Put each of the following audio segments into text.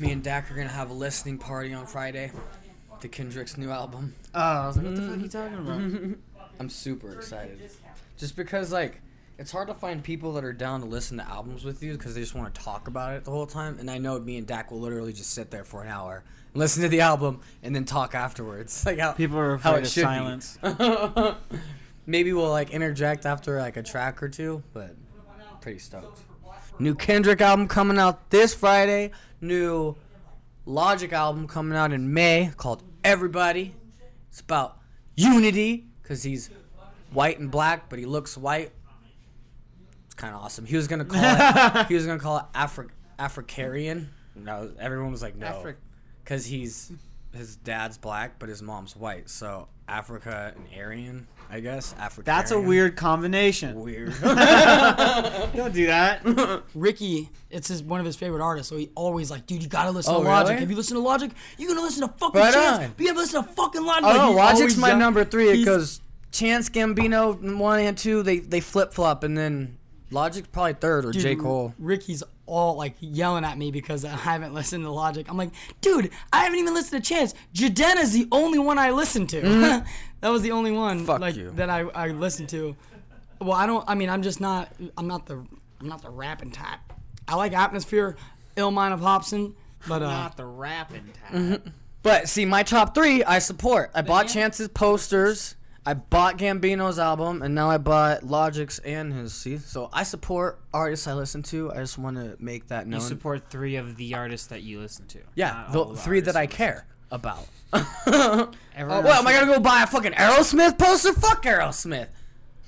Me and Dak are gonna have a listening party on Friday to Kendrick's new album. Oh, I was like, what the fuck are you mm. talking about? I'm super excited. Just because like it's hard to find people that are down to listen to albums with you because they just want to talk about it the whole time. And I know me and Dak will literally just sit there for an hour and listen to the album and then talk afterwards. Like how People are how afraid it of silence. Maybe we'll like interject after like a track or two, but pretty stoked. New Kendrick album coming out this Friday. New Logic album coming out in May called Everybody. It's about unity because he's white and black, but he looks white. It's kind of awesome. He was gonna call it. he was gonna call it Afri- Africarian. No, everyone was like no, Afri- because he's his dad's black, but his mom's white. So Africa and Aryan, I guess. Africa. That's a weird combination. Weird. Don't do that. Ricky, it's his one of his favorite artists, so he always like, dude, you gotta listen Oh, to Logic. really? If you listen to Logic, you're gonna listen to fucking Right Chance. on. But you gotta listen to fucking Logic. Oh Like, no, he Logic's always my yell- number three he's- because Chance Gambino one and two they they flip flop and then Logic's probably third or Dude, J Cole. Ricky's all like yelling at me because I haven't listened to Logic. I'm like, dude, I haven't even listened to Chance. Jadena's the only one I listen to. Mm-hmm. that was the only one Mm-hmm. Fuck like you. that I, I listened to. Well, I don't. I mean, I'm just not. I'm not the. I'm not the rapping type. I like atmosphere, ill mind of Hopsin, but uh, Not the rapping type. But see, my top three I support. I bought Yeah. Chance's posters. I bought Gambino's album, and now I bought Logic's and his. See, so I support artists I listen to. I just want to make that known. You support three of the artists that you listen to. yeah, not the three that I artists. care about. Everyone Oh, what am I gonna go buy a fucking Aerosmith poster? Fuck Aerosmith.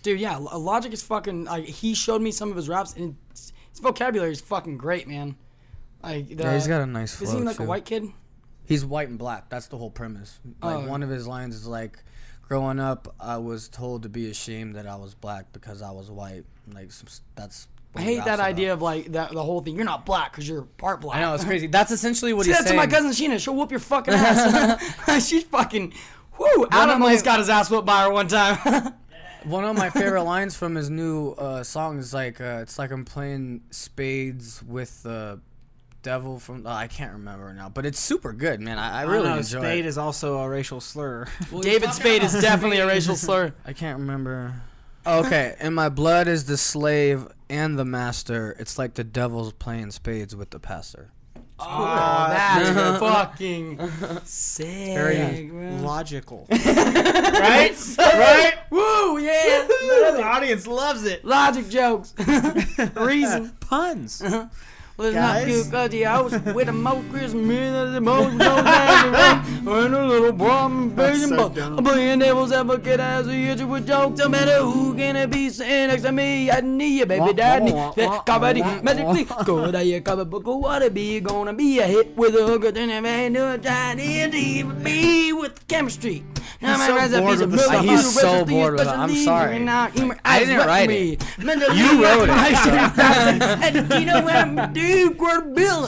Dude, yeah, Logic is fucking. Like, he showed me some of his raps, and his vocabulary is fucking great, man. Like, the, Yeah, he's got a nice flow. Is he like too. a white kid? He's white and black. That's the whole premise. Like Oh. one of his lines is like, "Growing up, I was told to be ashamed that I was black because I was white." Like that's. I hate that about. idea of like that the whole thing. You're not black because you're part black. I know it's crazy. That's essentially what Say he's that saying. to my cousin Sheena. She'll whoop your fucking ass. She's fucking. Whoo! Adam of my- almost got his ass whooped by her one time. One of my favorite lines from his new uh, song is like, uh, "It's like I'm playing spades with the devil from." Uh, I can't remember now, but it's super good, man. I, I I really know, enjoy Spade it. is also a racial slur. David Spade is definitely a racial slur. I can't remember. Okay, and my blood is the slave and the master. It's like the devil's playing spades with the pastor. Oh, that's fucking sick. Very man. logical. right? right? Woo! Yeah. the audience loves it. Logic jokes. Reason. Puns. Well, it's Guys. not good 'cause the house with a most Christmas the most and a little bomb That's baby so bump. dumb. A billion devils advocate as a hit you with jokes. No matter who can it be sitting next to me. I need you, baby Wah, daddy. wah, wah, That Comedy wah, magically. Go to your cover book. Go what it be. Gonna be a hit with a hooker. Then a man do a try to even be with chemistry. Now so bored with the song. He's so bored with it. I'm sorry. I didn't write it. You wrote it. And you know what I'm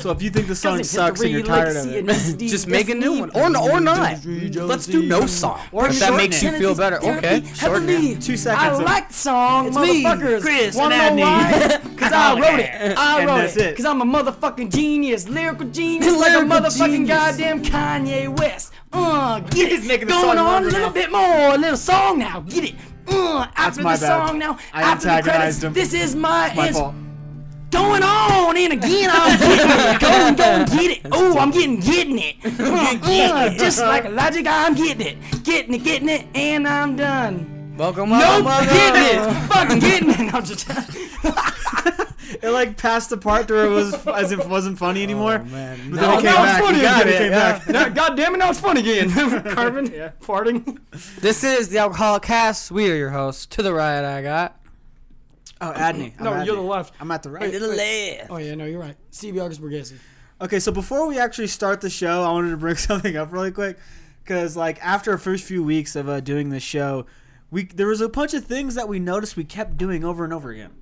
So if you think the song sucks and you're tired of it, Just make a new one, or or not. Let's do no song. Or if that makes you feel better, okay. Shorten it. Two I seconds. of- like the song, It's me, motherfuckers. Chris, Wanna and know Adney. why? Cause I wrote it. I wrote it. Cause I'm a motherfucking genius, lyrical genius, like a motherfucking goddamn Kanye West. Uh, get it. making Going on a little bit more, a little song now. Get it. Uh, after my the song now, I after the credits, him. this is my, My fault. Going on and again I'm getting it. Go and go and get it. Oh, I'm getting getting it. Uh, uh, just like a logic, I'm getting it. Getting it, getting it, and I'm done. Welcome, Nope, welcome, welcome. getting it. Fucking getting it. I'm just It like passed the part where it was as if it wasn't funny anymore. Oh, man. But No, then it came it's back. funny again. it. It came Yeah. back. Now, God damn it, now it's fun again. Carbon, yeah. farting. This is the Alcoholic Cast. We are your hosts. To the right, I got. Oh, Adney. I'm No, Adney. you're the left. I'm at the right. To the left. Oh yeah, no, you're right. Stevie August Borghese. Okay, so before we actually start the show, I wanted to bring something up really quick, because like after our first few weeks of uh, doing this show, we there was a bunch of things that we noticed we kept doing over and over again,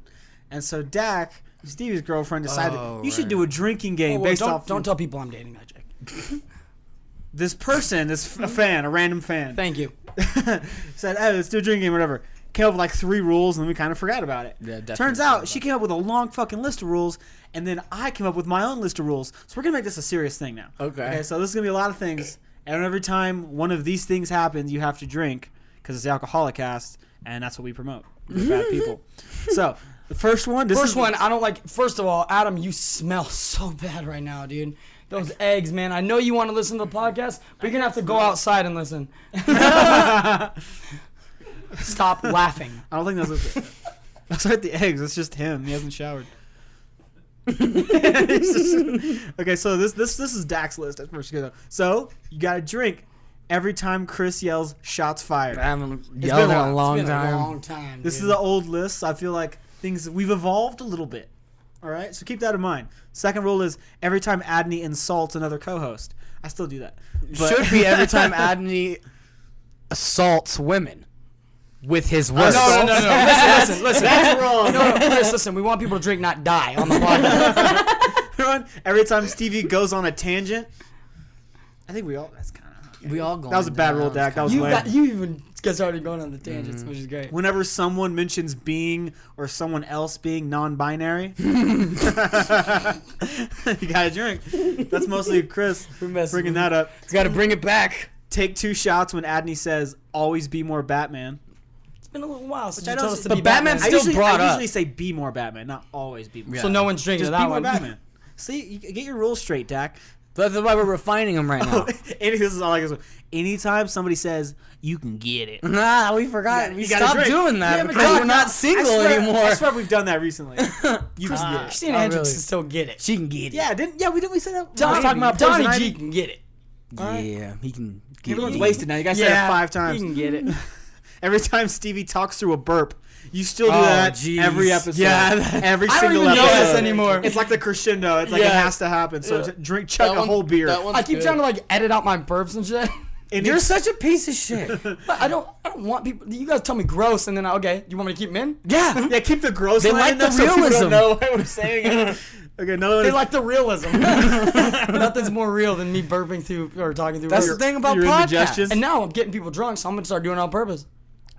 and so Dak, Stevie's girlfriend, decided Oh, you should do a drinking game Oh, well, based don't, off don't tell people I'm dating that chick. this person, this a fan, a random fan, Thank you. said, "Hey, let's do a drinking game, whatever." Came up with like three rules, and then we kind of forgot about it. Yeah, definitely Turns out she came up with a long fucking list of rules, and then I came up with my own list of rules. So we're gonna make this a serious thing now. Okay. Okay. So this is gonna be a lot of things, and every time one of these things happens, you have to drink because it's the alcoholic cast, and that's what we promote. We're bad people. So the first one. This First is, one, I don't like. First of all, Adam, you smell so bad right now, dude. Those eggs, man. I know you want to listen to the podcast, but you're gonna have to go outside and listen. Stop laughing. I don't think that's what. That's not the eggs. It's just him. He hasn't showered. Okay, so this this this is Dak's list. That's first go. So you got to drink every time Chris yells "shots fired." I haven't been yelled a in a long It's been time. a long time. This dude. is the old list. I feel like things we've evolved a little bit. All right, so keep that in mind. Second rule is every time Adney insults another co-host. I still do that. But- Should be every time Adney assaults women with his words. No, no, no, no. Listen, listen, listen. That's wrong. No, no, Chris, listen. We want people to drink, not die on the podcast. Everyone, every time Stevie goes on a tangent, I think we all. That's kind of. We all going That was a bad rule, down. Dak. That was You lame. got, you even get started going on the tangents, mm. which is great. Whenever someone mentions being or someone else being non-binary, you gotta drink. That's mostly Chris bringing that up. You Got to bring it back. Take two shots when Adney says, "Always be more Batman." It's been a little while since I you don't told us to but be Batman Batman. I Still usually, brought I up. usually say be more Batman, not always be more. Yeah. so no one's drinking Just to be that more one. Batman. See, you get your rules straight, Dak. That's why we're refining them right now. Any, this is all I guess. Anytime somebody says you can get it, nah, we forgot. You we gotta stopped drink. doing that Yeah, but because we're not I single swear, anymore. I swear we've done that recently. You can get it. Christina Oh, Hendricks really? can still get it. She can get it. Yeah, didn't yeah we didn't we say that? I was Donnie, talking about Donnie poison G ivy. can get it. Yeah, he can get it. Everyone's it. wasted now. You guys said it five times. He can get it. Every time Stevie talks through a burp, you still do Oh, that jeez. every episode. Yeah, that- every I don't single even know episode. this anymore. It's like the crescendo. It's like it has to happen. So Yeah. drink, chug a whole beer. I keep trying to like edit out my burps and shit. And You're such a piece of shit. But I don't. I don't want people. You guys tell me gross, and then I, okay, you want me to keep them in? yeah. yeah, keep the gross. They like the there so people realism. don't know what I'm saying. okay, another one. They is- like the realism. Nothing's more real than me burping through or talking through. That's your- the thing about your podcasts. And now I'm getting people drunk, so I'm gonna start doing it on purpose.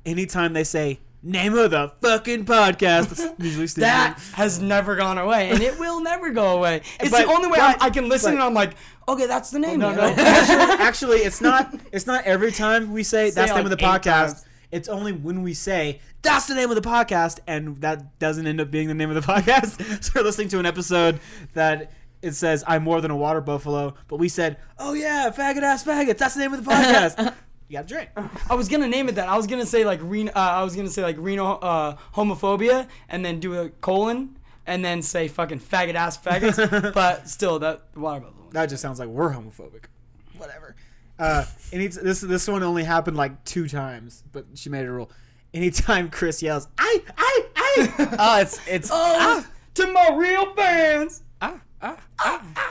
Anytime they say name of the fucking podcast, that's usually. That has never gone away, and it will never go away. It's But- the only way but- I can listen, but- and I'm like, okay, that's the name. No, no. actually, actually, it's not. It's not every time we say that's the name of the eight podcast. times. It's only when we say that's the name of the podcast, and that doesn't end up being the name of the podcast. so we're listening to an episode that it says I'm more than a water buffalo, but we said, oh yeah, faggot ass faggots. That's the name of the podcast. You gotta drink. I was gonna name it that. I was gonna say like Reno. Uh, I was gonna say like Reno uh, homophobia, and then do a colon, and then say fucking faggot ass faggots. but still, that water bubble. That just sounds like we're homophobic. Whatever. Uh, any this this one only happened like two times, but she made it a rule. Anytime Chris yells, "I, I, I," Oh, it's it's Oh, to my real fans.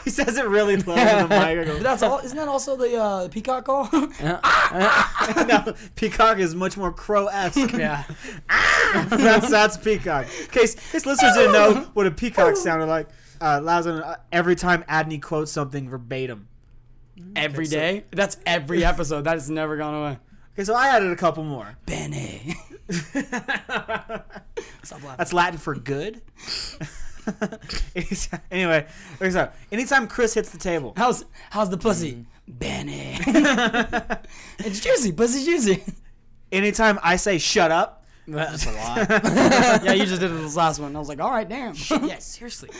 He says it really low in the mic. I go, But that's all. Isn't that also the uh, peacock call? no, Peacock is much more crow-esque. yeah. that's that's Peacock. In case, in case listeners didn't know what a peacock sounded like, uh, Lazarus, uh, every time Adney quotes something verbatim. every day. That's every episode. That has never gone away. Okay, so I added a couple more. Benny. Stop laughing. That's Latin for good. anyway, okay, so anytime Chris hits the table, How's how's the pussy? Mm. Benny. it's juicy. pussy juicy. anytime I say shut up, That's a lot. yeah, you just did it this last one. I was like, all right, damn. yeah, seriously.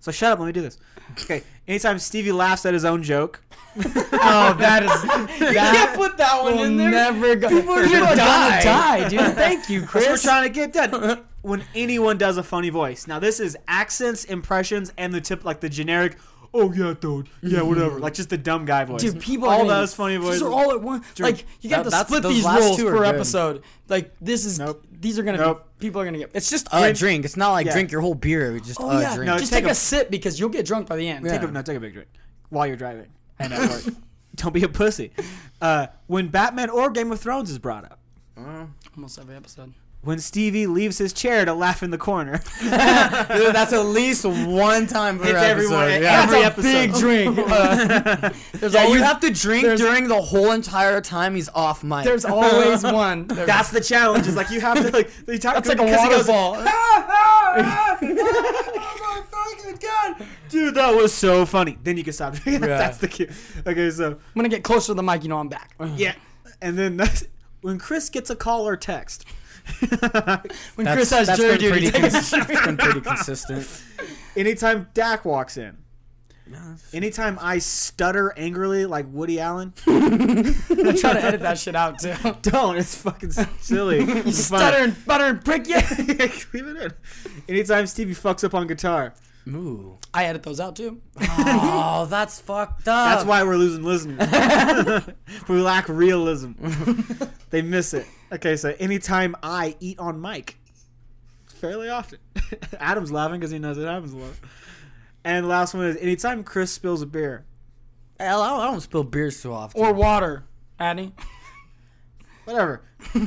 So shut up. Let me do this. Okay. Anytime Stevie laughs at his own joke, oh, that is You that can't put that one in there. never go. People are gonna die. die, dude. Thank you, that's what we're trying to get done. When anyone does a funny voice. Now this is accents, impressions, and the tip like the generic. Oh yeah, dude. Yeah, whatever. like just the dumb guy voice. Dude, people all are gonna- those funny These voices. are all at once. Like you got That- to split these last rules two per good. episode. Like this is Nope. these are gonna Nope. be people are gonna get. It's just a When- drink. It's not like Yeah. drink your whole beer. It's just oh a yeah, drink. No, just take take, a, a- sip because you'll get drunk by the end. Yeah. Take a no, take a big drink while you're driving and at work. Don't be a pussy. Uh, when Batman or Game of Thrones is brought up, Almost every episode. When Stevie leaves his chair to laugh in the corner. Dude, that's at least one time per It's episode. everyone- yeah. every That's a big episode. drink. Uh, there's Yeah, always you have to drink during the whole entire time he's off mic. there's always one. There's- That's the challenge. Is like you have to like. They talk, that's like a because he goes, waterfall. oh my fucking god, dude, that was so funny. Then you can stop. Yeah. That's the cue. Okay, so I'm gonna get closer to the mic. You know I'm back. yeah, and then that's, when Chris gets a call or text. When That's- Chris has that's jury duty, cons- it's been pretty consistent. Anytime Dak walks in. Anytime I stutter angrily like Woody Allen, I try to edit that shit out too. don't. It's fucking silly. You stutter and butter and prick you. Leave it in. Anytime Stevie fucks up on guitar, Ooh. I edit those out too. Oh, that's fucked up. that's why we're losing listeners. we lack realism. they miss it. Okay, so anytime I eat on mic, fairly often. Adam's laughing because he knows it happens a lot. And last one is anytime Chris spills a beer. Hell, I don't, I don't spill beers too often. Or water, Adney. Whatever. Those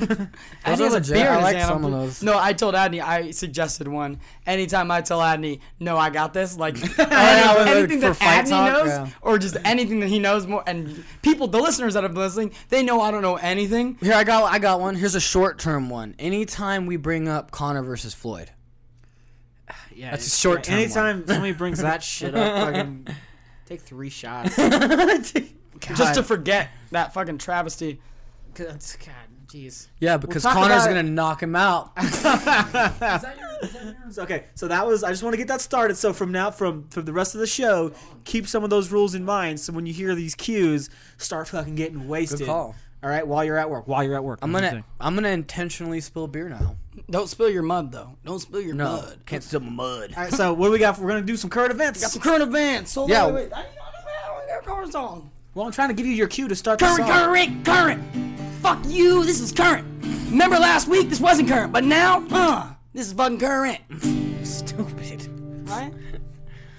Adney are legit. beer I like some of those. No, I told Adney. I suggested one. Anytime I tell Adney, "No, I got this," like yeah, any- like, anything for that fight Adney talk, knows, yeah. or just anything that he knows more, and people, the listeners that have been listening, they know I don't know anything. Here I got I got one. Here's a short term one. Anytime we bring up Connor versus Floyd. Yeah, That's a short-term one. Anytime somebody brings that shit up, fucking take three shots. Just to forget that fucking travesty. God, jeez. Yeah, because talk Connor's gonna knock him out. Okay, so that was. I just want to get that started. So from now, from from the rest of the show, keep some of those rules in mind. So when you hear these cues, start fucking getting wasted. Good call. All right, while you're at work. While you're at work. I'm gonna I'm gonna intentionally spill beer now. Don't spill your mud though. Don't spill your No, mud. can't spill my mud. All right, so what do we got? We're gonna do some current events. We Got some current events. Hold Yeah. on, wait, wait. I don't know current song. Well, I'm trying to give you your cue to start the Current, song. current, current. Fuck you. This is current. Remember last week? This wasn't current, but now, uh, this is fucking current. Stupid. Right?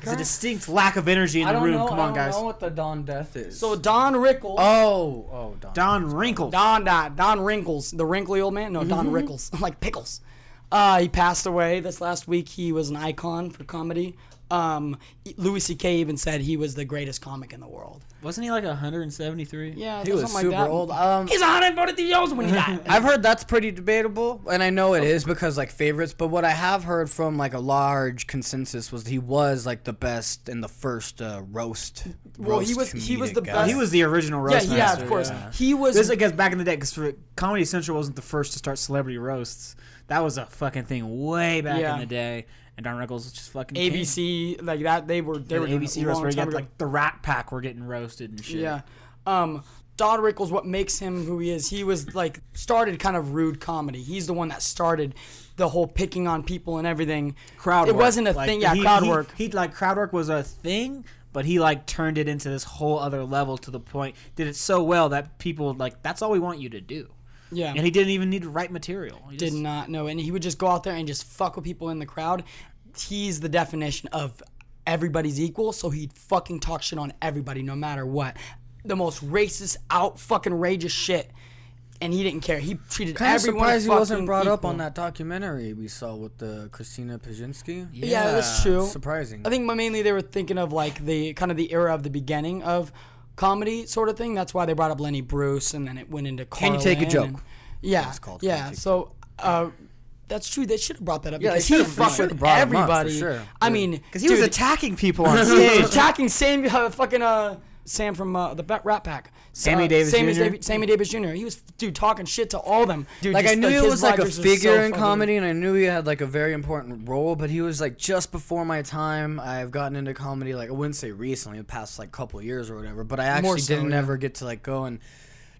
There's a distinct lack of energy in the room. Come on, guys. I don't guys. Know what the Don Death is. So Don Rickles. oh, oh, Don. Don Wrinkle. Don died. Don Wrinkles, the wrinkly old man. No, Don Rickles, like pickles. Uh, he passed away this last week. He was an icon for comedy. Um, Louis C.K. even said he was the greatest comic in the world. Wasn't he like 173? Yeah, He was something super like that. old. Um, He's 143 years old when he died. I've heard that's pretty debatable, and I know it is because like favorites. But what I have heard from like a large consensus was he was like the best in the first uh, roast. Well, he was- he was the guy. best- He was the original yeah, roast yeah, master. of course. yeah. He was. This I guess back in the day because Comedy Central wasn't the first to start celebrity roasts. That was a fucking thing way back Yeah. in the day. And Don Rickles was just fucking king. ABC like that. They were they They were were ABC it roast where you got like the Rat Pack were getting roasted and shit. Yeah. Um, Don Rickles, what makes him who he is, he was like started kind of rude comedy. He's the one that started the whole picking on people and everything. crowd It work. wasn't a Like, thing. Yeah, he- crowd he- work. He like crowd work was a thing, but he like turned it into this whole other level to the point did it so well that people like that's all we want you to do. Yeah. And he didn't even need to write material. He did just- not know, and he would just go out there and just fuck with people in the crowd. He's the definition of everybody's equal, so he'd fucking talk shit on everybody no matter what. The most racist, out fucking rageous shit, and he didn't care. He treated Kind of everyone surprised he wasn't brought up on that documentary we saw with the Christina Pajinski. Yeah, that's true. Surprising. I think mainly they were thinking of like the kind of the era of the beginning of comedy sort of thing. That's why they brought up Lenny Bruce, and then it went into. Can You Take a Joke? and- yeah, It's called yeah. So. Uh, that's true. They should have brought that up Yeah, because he fucked with brought him up, for everybody. sure. I mean, Because he was attacking people on he was stage. attacking Sam, uh, fucking uh, Sam from uh, the Rat Pack, Sammy Uh, Davis Sammy, Jr.? Davi- Sammy Davis Jr. He was dude talking shit to all them. Dude, like I just, knew it was like a figure so in comedy, and I knew he had like a very important role. But he was like just before my time. I've gotten into comedy like I wouldn't say recently, the past like couple years or whatever. But I actually so, didn't yeah. ever get to like go and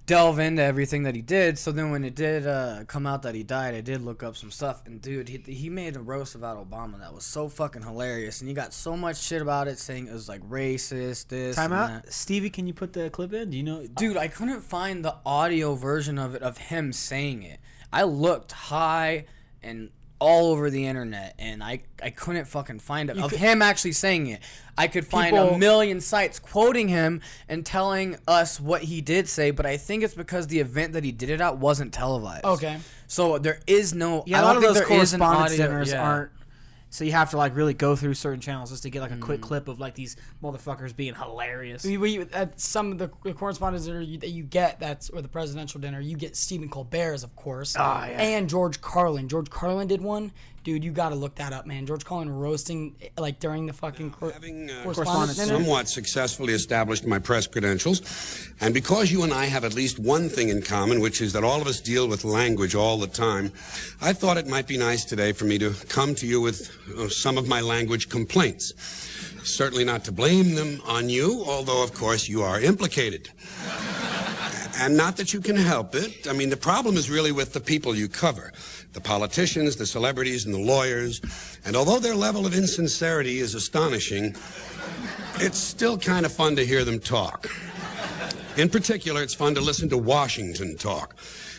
delve into everything that he did. So then when it did uh, come out that he died, I did look up some stuff. And dude, he, he made a roast about Obama that was so fucking hilarious, and he got so much shit about it, saying it was like racist. This Time out. that. Stevie, can you put the clip in? Do you know? Dude, I couldn't find the audio version of it of him saying it. I looked high and all over the internet and I, I couldn't fucking find it of him actually saying it. I could find People- a million sites quoting him and telling us what he did say, but I think it's because the event that he did it at wasn't televised. Okay. So there is no. Yeah, I a lot of those correspondence dinners yeah. aren't. So you have to like really go through certain channels just to get like a Mm. quick clip of like these motherfuckers being hilarious. We, we, at some of the, correspondents correspondence dinner you, that you get, that's or the presidential dinner, you get Stephen Colbert's, of course, Ah, yeah. and George Carlin. George Carlin did one, dude. You got to look that up, man. George Carlin roasting like during the fucking cor- Having uh, correspondence dinner. somewhat successfully established my press credentials, and because you and I have at least one thing in common, which is that all of us deal with language all the time, I thought it might be nice today for me to come to you with uh, some of my language complaints. Certainly not to blame them on you, although of course you are implicated. And not that you can help it. I mean, the problem is really with the people you cover the politicians, the celebrities, and the lawyers. And although their level of insincerity is astonishing, it's still kind of fun to hear them talk. In particular, it's fun to listen to Washington talk.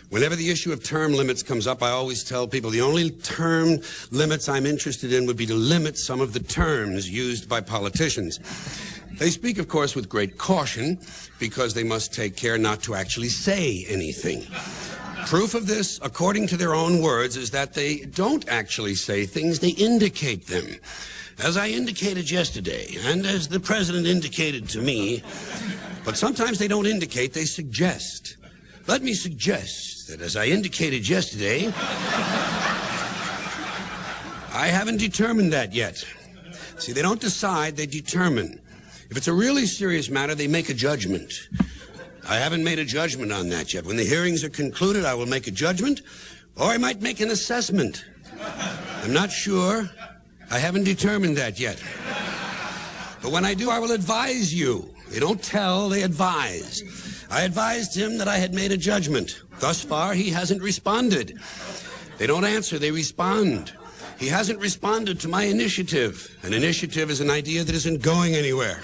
Whenever the issue of term limits comes up, I always tell people the only term limits I'm interested in would be to limit some of the terms used by politicians. They speak, of course, with great caution because they must take care not to actually say anything. Proof of this, according to their own words, is that they don't actually say things, they indicate them. As I indicated yesterday, and as the president indicated to me, but sometimes they don't indicate, they suggest. Let me suggest that as I indicated yesterday, I haven't determined that yet. See, they don't decide, they determine. If it's a really serious matter, they make a judgment. I haven't made a judgment on that yet. When the hearings are concluded, I will make a judgment, or I might make an assessment. I'm not sure. I haven't determined that yet. But when I do, I will advise you. They don't tell, they advise. I advised him that I had made a judgment. Thus far, he hasn't responded. They don't answer, they respond. He hasn't responded to my initiative. An initiative is an idea that isn't going anywhere.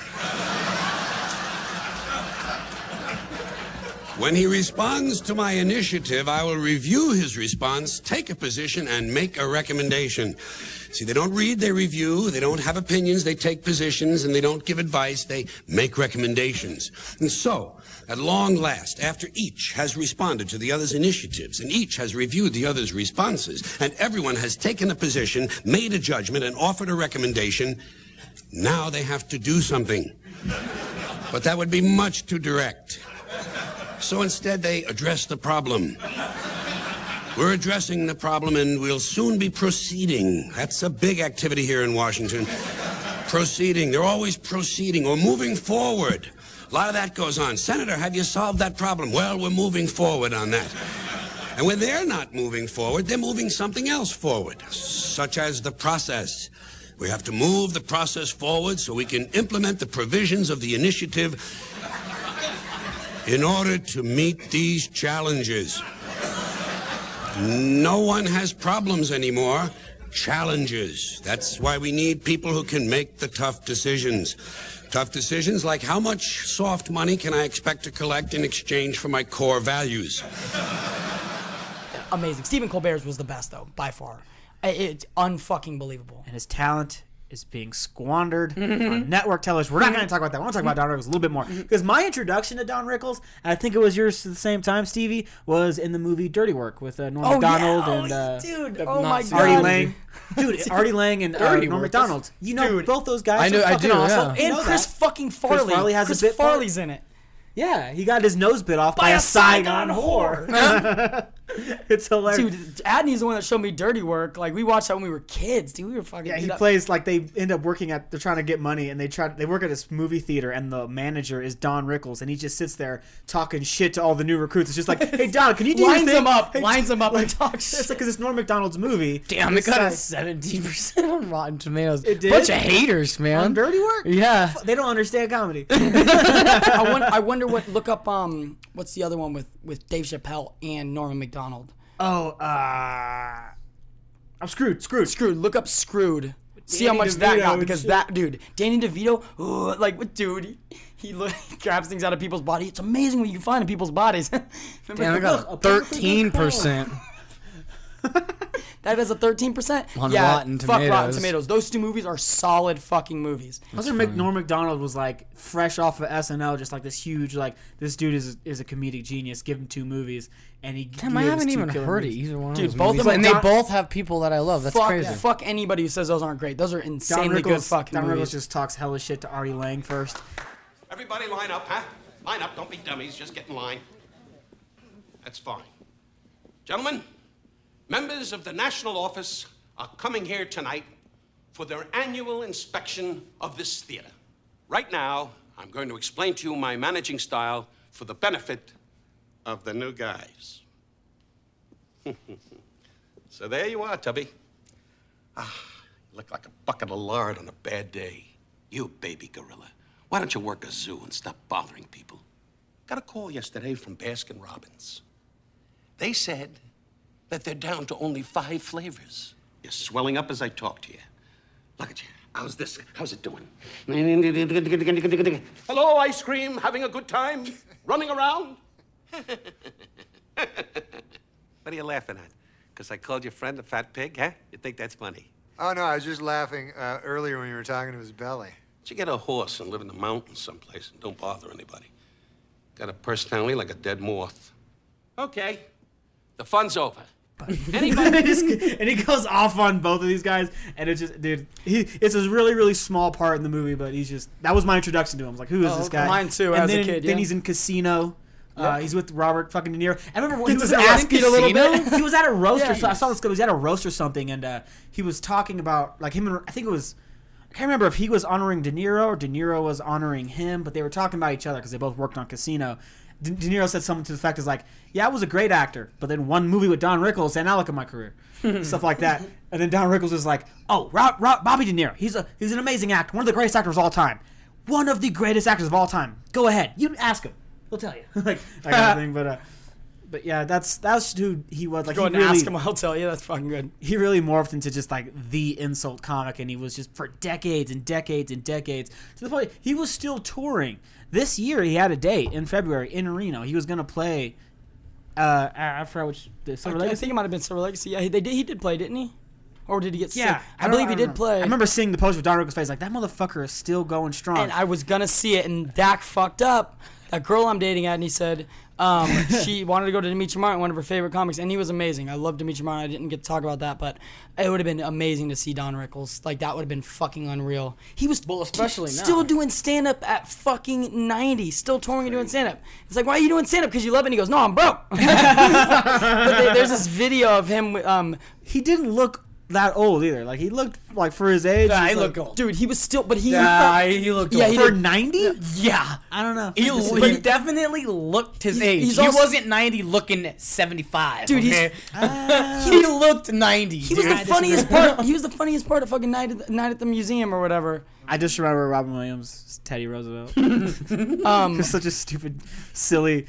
When he responds to my initiative, I will review his response, take a position, and make a recommendation. See, they don't read, they review. They don't have opinions, they take positions, and they don't give advice, they make recommendations. And so, at long last, after each has responded to the other's initiatives, and each has reviewed the other's responses, and everyone has taken a position, made a judgment, and offered a recommendation, now they have to do something. But that would be much too direct. So instead, they address the problem. We're addressing the problem and we'll soon be proceeding. That's a big activity here in Washington. Proceeding. They're always proceeding or moving forward. A lot of that goes on. Senator, have you solved that problem? Well, we're moving forward on that. And when they're not moving forward, they're moving something else forward, such as the process. We have to move the process forward so we can implement the provisions of the initiative in order to meet these challenges. No one has problems anymore. Challenges. That's why we need people who can make the tough decisions. Tough decisions like how much soft money can I expect to collect in exchange for my core values? Amazing. Stephen Colbert's was the best though, by far. It's unfucking believable. and his talent is being squandered on network television. We're not going to talk about that. I want to talk about Don Rickles a little bit more because my introduction to Don Rickles, and I think it was yours at the same time, Stevie, was in the movie Dirty Work with uh, Norm Oh Macdonald yeah, and oh, uh, dude. I've Oh my god. Artie God. Lange. Dude, Artie Lange and uh, Norm Macdonald. You know Dude. both those guys. I know- are I fucking do, awesome. yeah. You And know Chris that. fucking Farley. Chris Farley has a Chris bit part. Farley's in it. Yeah, he got his nose bit off by, a Saigon whore. it's hilarious. Dude, Adney's the one that showed me Dirty Work. Like we watched that when we were kids, dude. We were fucking. Yeah, he I- plays like they end up working at. They're trying to get money, and they try. They work at this movie theater, and the manager is Don Rickles, and he just sits there talking shit to all the new recruits. It's just like, hey Don, can you do your lines thing? them up, Hey, lines them up, like, and talk It's shit. like because it's Norm Macdonald's movie. Damn, it got guy- a seventeen percent on Rotten Tomatoes. It did? Bunch of haters, man. on Dirty Work. Yeah. They don't understand comedy. I, wonder, I wonder what. Look up. Um, what's the other one with with Dave Chappelle and Norman Macdonald? Oh, uh, I'm screwed. Screwed. Screwed. Look up Screwed. See how Danny much that got because shit. that dude, Danny DeVito, ugh, like what dude? He, he, look, he grabs things out of people's body. It's amazing what you find in people's bodies. Damn, I got a perfectly good thirteen percent. That has a 13%. On yeah, Rotten fuck Rotten Tomatoes. Tomatoes. Those two movies are solid fucking movies. Also, Mc, Norm Macdonald was like fresh off of SNL, just like this huge like this dude is is a comedic genius. Give him two movies, and he. Damn, he I haven't two even heard movies. it either one. Dude, of those both of movies. them- and they both have people that I love. That's fuck, crazy. fuck anybody who says those aren't great. Those are insanely good Rickles, fucking Don Rickles just talks hella shit to Artie Lange first. Everybody line up, huh? Line up, don't be dummies, just get in line. That's fine. Gentlemen, members of the National Office are coming here tonight for their annual inspection of this theater. Right now, I'm going to explain to you my managing style for the benefit of the new guys. so there you are, Tubby. Ah, you look like a bucket of lard on a bad day. You baby gorilla. Why don't you work a zoo and stop bothering people? Got a call yesterday from Baskin Robbins. They said that they're down to only five flavors. You're swelling up as I talk to you. Look at you. How's this? How's it doing? Hello, ice cream. Having a good time? Running around? what are you laughing at? Because I called your friend a fat pig, huh? You think that's funny? Oh, no, I was just laughing uh, earlier when you were talking to his belly. Did you get a horse and live in the mountains someplace and don't bother anybody? Got a personality like a dead moth. Okay. The fun's over. Anybody? and, just- and he goes off on both of these guys, and it's just, dude, he it's a really really small part in the movie, but he's just that was my introduction to him. I was like, who is Oh, this guy? Mine too, And as a then, kid, then he's in Casino. Uh, he's with Robert fucking De Niro. I remember when he was his at a- ass a little bit. he was at a roast. Yeah. or so, I saw this guy. He was at a roast or something, and uh, he was talking about like him. And, I think it was. I can't remember if he was honoring De Niro or De Niro was honoring him, but they were talking about each other because they both worked on Casino. De, De Niro said something to the effect is like, "Yeah, I was a great actor, but then one movie with Don Rickles, and now look at my career." Stuff like that. And then Don Rickles was like, "Oh, Rob, Rob, Bobby De Niro. He's a he's an amazing actor, one of the greatest actors of all time, one of the greatest actors of all time. Go ahead, you ask him, he'll tell you." like that kind of thing. But uh, but yeah, that's that's who he was. Like Go and really, ask him. I'll tell you. That's fucking good. he really morphed into just like the insult comic and he was just for decades and decades and decades to the point he was still touring this year he had a date in february in reno he was going to play uh i I forgot which the I, Silver I Legacy? think it might have been Silver Legacy. Yeah, he, they did, he did play, didn't he? Or did he get yeah sick? I, don't- believe he did remember. play. i remember seeing the post with don rickles face like that motherfucker is still going strong and I was gonna see it, and Dak fucked up. That girl I'm dating at, and he said um, she wanted to go to Demetri Martin, one of her favorite comics, and he was amazing. I love Demetri Martin. I didn't get to talk about that, but it would have been amazing to see Don Rickles. Like that would have been fucking unreal. He was Well, especially still doing stand up at fucking 90, still touring and doing stand up. It's like, why are you doing stand up? Because you love it. And he goes, no, I'm broke. but there- there's this video of him. Um, he didn't look that old either like he looked like for his age Yeah, he's he like, looked old. dude, he was still, but he. Yeah, he looked Yeah, old. he for 90 Yeah. i don't know He, he he- definitely looked his age. he's he also- wasn't 90 looking 75. Dude, he's- okay? he looked 90. He was the funniest part. He was the funniest part of fucking night at the, night at the museum or whatever. i just remember robin williams teddy roosevelt Um, Just such a stupid, silly.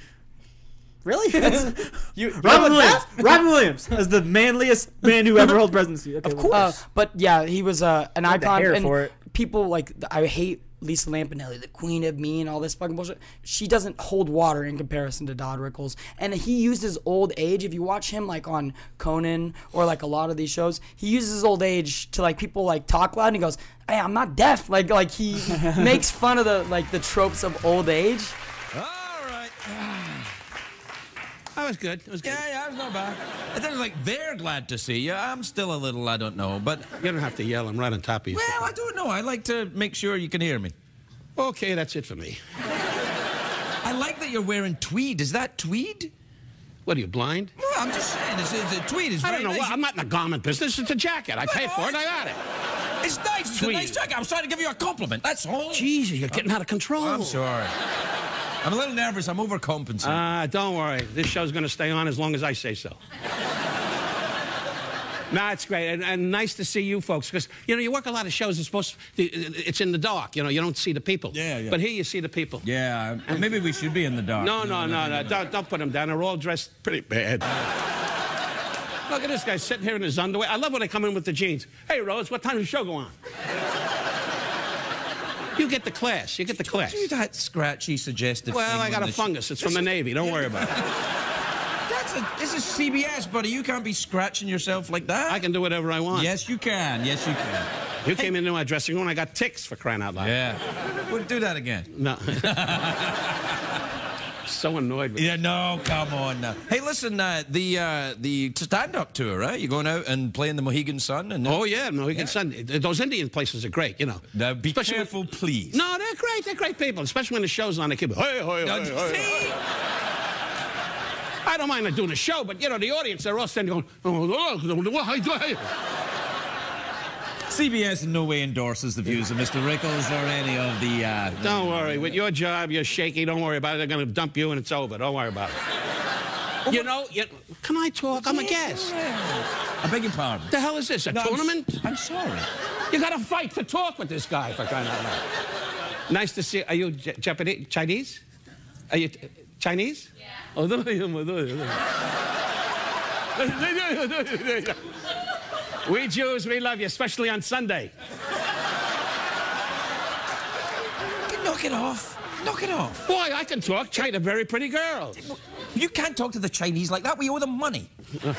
Really? You, Robin Williams. Robin Williams as the manliest man who ever held presidency. Okay, Of course. uh, but yeah, he was uh, an the icon. hair and for it. people like I hate Lisa Lampanelli, the queen of me, and all this fucking bullshit. She doesn't hold water in comparison to Dodd Rickles, and he used his old age. If you watch him like on Conan or like a lot of these shows, he uses his old age to like people like talk loud, and he goes, "Hey, I'm not deaf." Like like he makes fun of the like the tropes of old age. All right. That was good. It was good. Yeah, yeah, was not bad. It sounds like they're glad to see you. I'm still a little, I don't know, but You don't have to yell. I'm right on top of you. well, I don't know. I like to make sure you can hear me. Okay, that's it for me. I like that you're wearing tweed. Is that tweed? What are you blind? No, I'm just saying. It's, it's, a tweed is I don't know. nice. I'm not in the garment business. It's a jacket. I pay for it. I got it. It's nice. It's a nice jacket. I was trying to give you a compliment. That's all. Jeez, you're getting out of control. I'm sorry. I'm a little nervous. I'm overcompensating. Ah, don't worry. This show's going to stay on as long as I say so. nah, it's great. And, and nice to see you folks. Because, you know, you work a lot of shows. It's supposed to, it's in the dark. You know, you don't see the people. Yeah, yeah. But here you see the people. yeah, uh, maybe we should be in the dark. No, no, no, no. Don't, don't put them down. They're all dressed pretty bad. Look at this guy sitting here in his underwear. I love when they come in with the jeans. Hey, Rose, what time does the show go on? You get the class. You get the class. Do that scratchy, suggestive Well, I got a fungus. It's from the Navy. Don't worry about it. That's is, this is CBS, buddy. You can't be scratching yourself like that. I can do whatever I want. Yes, you can. Yes, you can. You came into my dressing room and I got ticks for crying out loud. Yeah. We'll do that again. No. so annoyed with Yeah, no, come on now. Hey, listen, uh, the uh, the stand-up tour, right? You're going out and playing the Mohegan Sun, and Oh yeah, Mohegan can send those Indian places are great, you know. now be Especially- careful, please. No, they're great. They're great people, especially when the show's on. They keep hey, hey, Now, hey, hey, hey. I don't mind doing a show, but you know the audience they're all standing going. Oh, oh, hey." CBS in no way endorses the views of Mr. Rickles or any of the. Uh, Don't worry. With your job, you're shaky. Don't worry about it. They're going to dump you and it's over. Don't worry about it. You know, you, can I talk? I'm a guest. I beg your pardon. The hell is this? A No, I'm tournament? I'm sorry. You got to fight for talk with this guy for crying out loud. Nice to see. Are you J- Japanese? Chinese? Are you Chinese? Yeah. we Jews, we love you, especially on Sunday. Knock it off. Knock it off. Why? I can talk. China, very pretty girls. You can't talk to the Chinese like that. We owe them money. As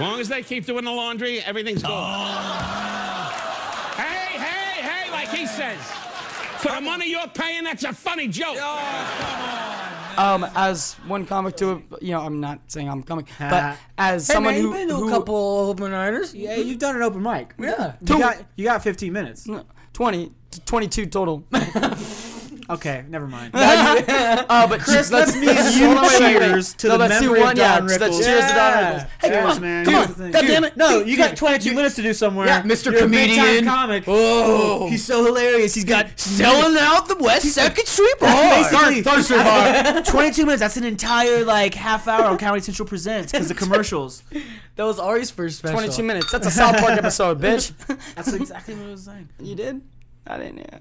long as they keep doing the laundry, everything's good. Oh. Hey, hey, hey, like he says. For the money you're paying, that's a funny joke. Um, as one comic to, you know, I'm not saying I'm comic, but as Hey someone man, who, you been to who a couple open nighters. Yeah, you've done an open mic. Yeah. You got you got 15 minutes. 20, 22 total. Okay, never mind. uh, but Chris, let's me and you cheers to no, the let's do memory of one. Yeah, Don let's Rickles. cheers to Don Yeah. Rickles. Hey, Cheers, come on, man. come Do on. the. God damn it. No, Dude, you got dude, 22 minutes to do somewhere. Yeah, Mr. You're a Comedian. comic. Oh, He's so hilarious. He's got selling out the West Second Street Bar. basically Third Street Bar. 22 minutes. That's an entire like half hour on Comedy Central Presents because the commercials. That was Ari's first special. 22 minutes. That's a South Park episode, bitch. That's exactly what I was saying. you did? I didn't. Yeah.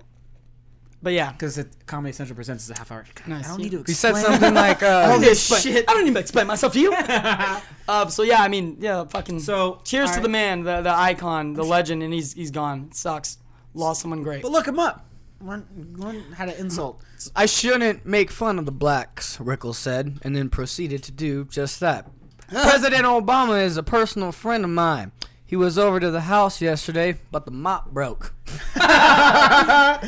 But yeah. Because Comedy Central Presents is a half hour. Nice. I don't need to He said something like, All uh, this shit. I don't need to explain myself to you. uh, so yeah, I mean, yeah, fucking. So, cheers to the man, the the icon, the legend, and he's he's gone. It sucks. Lost someone great. But look him up. Learn, learn how to insult. I shouldn't make fun of the blacks, Rickles said, and then proceeded to do just that. President Obama is a personal friend of mine. He was over to the house yesterday, but the mop broke. That's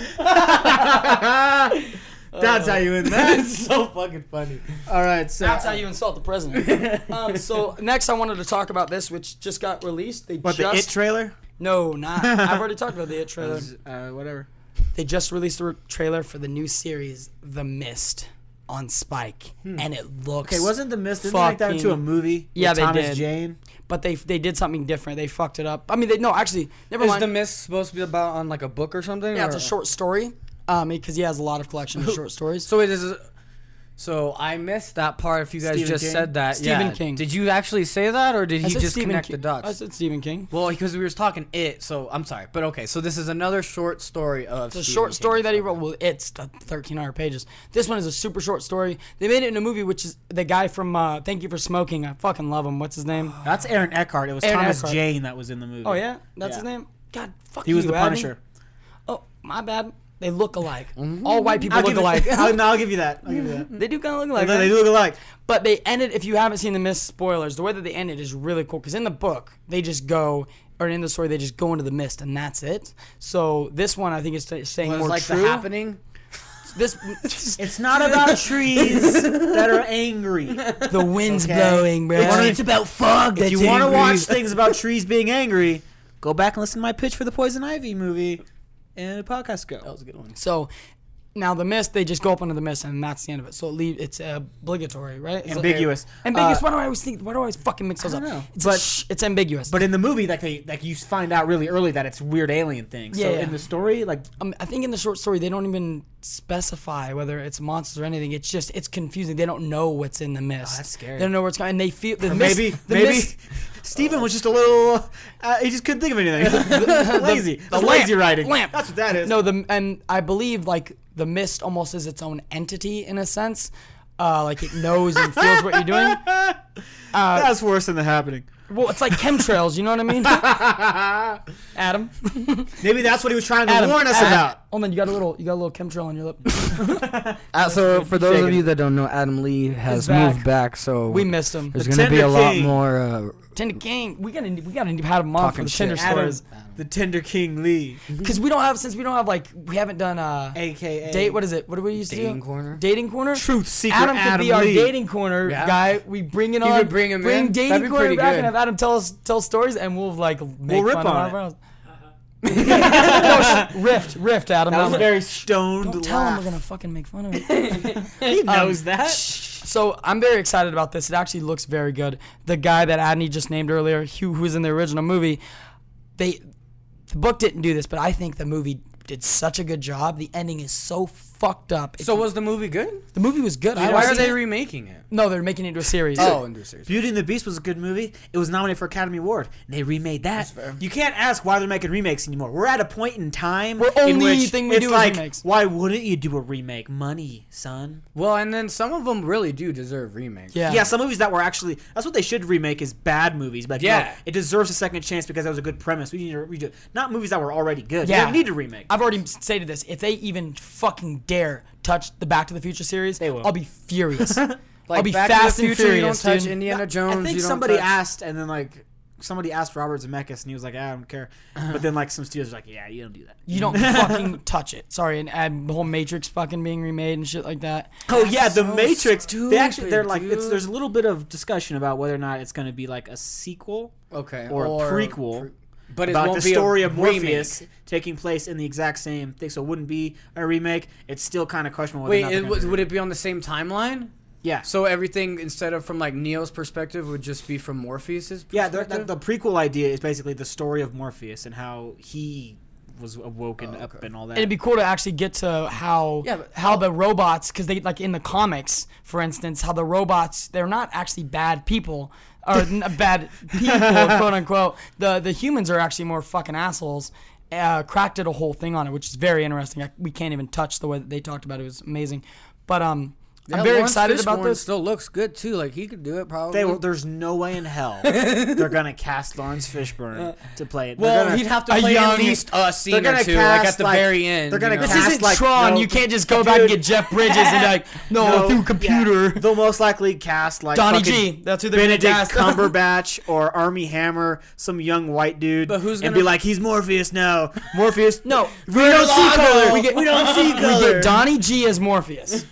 how you win that. That's so fucking funny. All right, so That's how you insult the president. um, so next, I wanted to talk about this, which just got released. They what the It trailer? no, not. I've already talked about the It trailer. Uh, whatever. They just released the trailer for the new series, The Mist, on Spike, and it looks. Okay, wasn't the mist didn't they make that into a fucking- movie? Yeah, with they Thomas did. Jane. But they they did something different. They fucked it up. I mean, they no, actually, never Is mind. the mist supposed to be about on like a book or something? yeah, it's or- a short story. Um, because he has a lot of collection of short stories. So it is. So I missed that part. If you guys Stephen just King? said that, Stephen yeah. King. Did you actually say that, or did I he just Stephen connect King. the dots? I said Stephen King. Well, because we were talking it, so I'm sorry, but okay. So this is another short story of The Stephen short King. story that he wrote. Well, it's the 1,300 pages. This one is a super short story. They made it in a movie, which is the guy from uh, Thank You for Smoking. I fucking love him. What's his name? That's Aaron Eckhart. It was Aaron Thomas Eckhart. Jane that was in the movie. Oh yeah, that's his name. God, fuck you. He was the Adney. Punisher. Oh, my bad. They look alike. Mm-hmm. All white people I'll look alike. it, I'll, no, I'll give you that. I'll give you that. they do kind of look alike. they, right? they do look alike. But they ended. If you haven't seen the mist spoilers, the way that they ended is really cool. Because in the book, they just go, or in the story, they just go into the mist, and that's it. So this one, I think, is t- saying Was more like true. the happening. This, It's not about trees that are angry. the wind's Okay. blowing, bro. It's about fog. If you want to watch things about trees being angry, go back and listen to my pitch for the Poison Ivy movie in a podcast go. That was a good one. So now the mist, they just go up into the mist, and that's the end of it. So it leave, it's uh, obligatory, right? It's Ambiguous. ambiguous. Uh, why do I always think? Why do I always fucking mix those I up? don't know. It's, But- a sh- it's ambiguous. But in the movie, like they like you find out really early that it's weird alien things. so Yeah, yeah. in the story, like um, I think in the short story they don't even specify whether it's monsters or anything. It's just it's confusing. They don't know what's in the mist. Oh, that's scary. They don't know where it's going, and they feel the or mist. maybe the maybe mist- Stephen was just a little. Uh, he just couldn't think of anything. lazy. the That's lazy lamp, writing. lamp. That's what that is. No, the and I believe like the mist almost is its own entity in a sense. Uh, like it knows and feels what you're doing. that's worse than the happening. Well, it's like chemtrails. You know what I mean? Adam. Maybe that's what he was trying to Adam, warn us Adam, about. Hold on, you got a little, you got a little chemtrail on your lip. Uh, so for those of you that don't know, Adam Lee has back. moved back. So we missed him. there's The gonna be a Tinder lot King. more. Uh, Tinder King. We gotta, we gotta have him on for the Tinder shit. Adam, stories. the Tinder King Lee, Because we don't have, since we don't have like, we haven't done uh aka date. What is it? What do we used to Dating corner? Dating corner. Truth seeker. Adam Adam, could be our dating corner Yeah. guy. We bring it You on. could bring him bring in. dating corner back good. and have Adam tell us tell stories, and we'll like make rip fun on of it. ourselves. No, rift, rift, Adam. That was very stoned. Don't tell him we're gonna fucking make fun of him. He um, knows that. So I'm very excited about this. It actually looks very good. The guy that Adney just named earlier, who who was in the original movie, they the book didn't do this, but I think the movie did such a good job. The ending is so fucked up. It's- so was the movie good? the movie was good. I Why are they it. remaking it? no, they're making it into a series. Oh, into a series. Beauty and the Beast was a good movie. It was nominated for Academy Award. And they remade that. You can't ask why they're making remakes anymore. We're at a point in time Where in only which thing we it's do is like, remakes. why wouldn't you do a remake? Money, son. Well, and then some of them really do deserve remakes. Yeah. Yeah, some movies that were actually that's what they should remake is bad movies. But Yeah. yeah, it deserves a second chance because that was a good premise. We need to redo. Not movies that were already good. Yeah. You don't need to remake. I've already stated this. If they even fucking dare touch the Back to the Future series, They will. I'll be furious. Like I'll be Back fast to the and Future, furious, you don't touch dude. Indiana Jones. I think somebody touch- asked, and then like somebody asked Robert Zemeckis, and he was like, ah, "I don't care." But then like some studios were like, "Yeah, you don't do that." You don't fucking touch it. Sorry, and add the whole Matrix fucking being remade and shit like that. Oh yeah, the so Matrix. They actually they're like it's, there's a little bit of discussion about whether or not it's going to be like a sequel Okay. or, a prequel pre- but it about won't the be a story of remake. Morpheus taking place in the exact same thing. So it wouldn't be a remake. It's still kind of questionable. Wait, it, gonna would, it be on the same timeline? Yeah. So everything instead of from like Neo's perspective would just be from Morpheus's yeah, the, perspective. the, the prequel idea is basically the story of Morpheus and how he was awoken Oh, up and all that. It'd be cool to actually get to how Yeah, but- how the robots, because they like in the comics, for instance, how the robots they're not actually bad people or n- bad people, quote unquote. The the humans are actually more fucking assholes. Uh, cracked did a whole thing on it, which is very interesting. I, we can't even touch the way that they talked about it. It was amazing. But um, I'm very Lawrence excited about this. Still looks good too. Like he could do it probably. They will, there's no way in hell they're gonna cast Laurence Fishburne uh, to play it. They're well, gonna- he'd have to a play young- at least a scene or gonna two, like at cast, the like- very end. they're gonna you know? This isn't like, Tron. no- you can't just go back and get Jeff Bridges and like, no, through computer. Yeah, they'll most likely cast like Donnie fucking G. That's who they're gonna Benedict cast. Cumberbatch or Armie Hammer, some young white dude. But who's gonna- be like, he's Morpheus now. Morpheus. No, we don't see color. We get, we don't see color. we get Donnie G as Morpheus.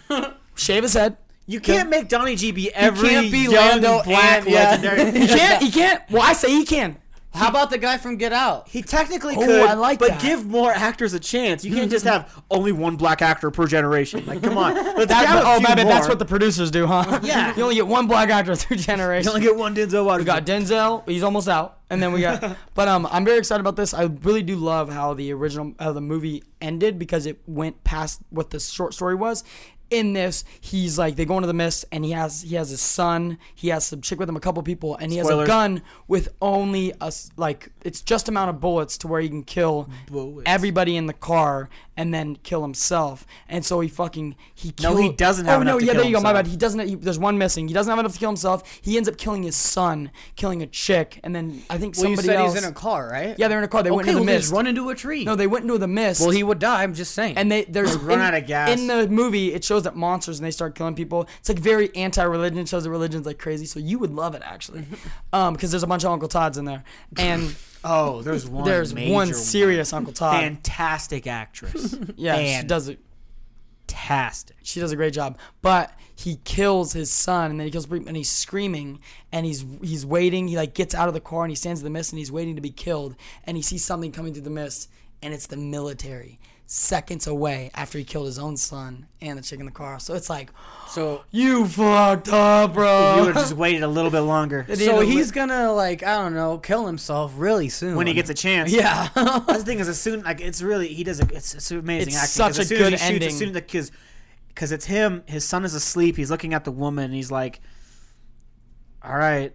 Shave his head. you can't make Donnie G be every can't be young Lando black and- yeah. legendary. He can't. He can't. Well, I say he can. How about the guy from Get Out? He technically Oh, could, I like but that. give more actors a chance. You can't just have only one black actor per generation. Like, come on. Let's That, have a oh, few man, that's more. what the producers do, huh? Yeah. You only get one black actor through generation. You only get one Denzel Washington. We got Denzel. He's almost out, and then we got. but um, I'm very excited about this. I really do love how the original, how the movie ended because it went past what the short story was. In this, he's like they go into the mist, and he has he has his son. He has some chick with him, a couple people, and he has a gun with only a like it's just amount of bullets to where he can kill Bullets. everybody in the car and then kill himself. And so he fucking he No, he doesn't oh, have Oh no, enough to yeah, there you go. My bad. He doesn't. He, there's one missing. He doesn't have enough to kill himself. He ends up killing his son, killing a chick, and then I think Well, you said else. he's in a car, right? yeah, they're in a car. They went okay, into the mist. just run into a tree. no, they went into the mist. well, he would die. I'm just saying. and they there's run in, out of gas. in the movie. It shows that monsters and they start killing people. It's like very anti-religion. Shows the religion's like crazy. So you would love it actually, um, because there's a bunch of Uncle Todds in there, and Oh, there's one. there's major one serious Uncle Todd. fantastic actress. yeah, she does it. fantastic. she does a great job. But he kills his son, and then he kills and he's screaming, and he's he's waiting. He like gets out of the car and he stands in the mist, and he's waiting to be killed. And he sees something coming through the mist, and it's the military. Seconds away after he killed his own son and the chick in the car. So it's like, so you fucked up, bro. You would have just waited a little bit longer so he's gonna like I don't know kill himself really soon when he gets a chance. Yeah. That's the thing is, as soon like it's really he does a it's, it's amazing It's acting. such 'cause as a soon as good he shoots, ending. As soon as because because it's him, his son is asleep. He's looking at the woman. and He's like, "All right,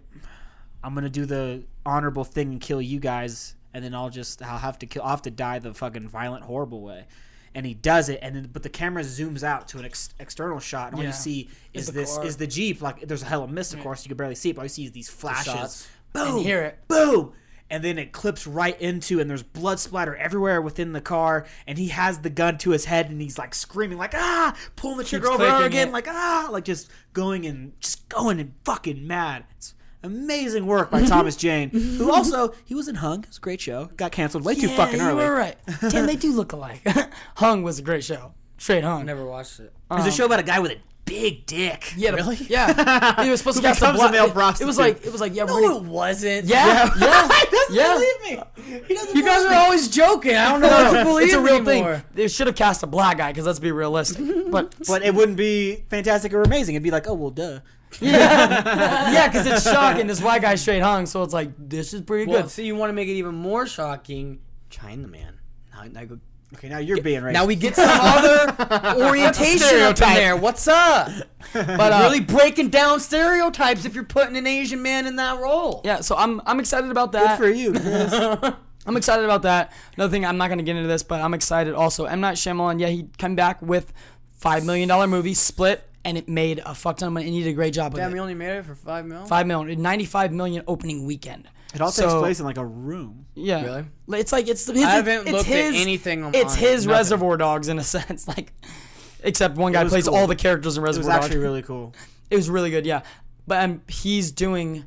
I'm gonna do the honorable thing and kill you guys, and then I'll just I'll have to kill I'll have to die the fucking violent, horrible way." And he does it, and then but the camera zooms out to an ex- external shot, and all Yeah. you see is this car. is the jeep. Like there's a hell of mist, of course, you can barely see it, but all you see is these flashes. shots. Boom, And hear it. boom, and then it clips right into and there's blood splatter everywhere within the car and he has the gun to his head and he's like screaming like ah pulling the trigger over again it. like ah like just going and just going and fucking mad it's amazing work by mm-hmm. thomas jane who mm-hmm. also he was in hung it was a great show got canceled way too Yeah, fucking you early were right. Damn, they do look alike. Hung was a great show. Straight Hung. I never watched it. it was a um, show about a guy with a big dick Yeah, really? Yeah. He was supposed to Who cast a becomes a male it- It was like it was like yeah, No, we're gonna- it wasn't. yeah, yeah, yeah. believe me he doesn't You guys are always joking. I don't know what to believe It's a real anymore. thing. They should have cast a black guy because let's be realistic. But but it wouldn't be fantastic or amazing it'd be like oh well duh yeah, yeah, because it's shocking. This white guy straight hung, so it's like this is pretty Well, good. So you want to make it even more shocking. China man. Now, now, go- okay now you're being racist now we get some other orientation up in there. What's up? But uh, really breaking down stereotypes if you're putting an Asian man in that role. yeah. So I'm I'm excited about that. good for you Chris. I'm excited about that. Another thing, I'm not going to get into this, but I'm excited also. M. Night Shyamalan, yeah, he come back with $5 million movie, Split, and it made a fuck ton of money, and he did a great job with Damn, it. we only made it for five mil. Five million, 95 million opening weekend. It all takes So- place in like a room. Yeah, Really? It's like it's his. I haven't it's looked at his, anything on- It's on his nothing. Reservoir Dogs in a sense, like except one guy was plays cool. all the characters in It was Reservoir Dogs. actually really cool. It was really good, yeah. But um, he's doing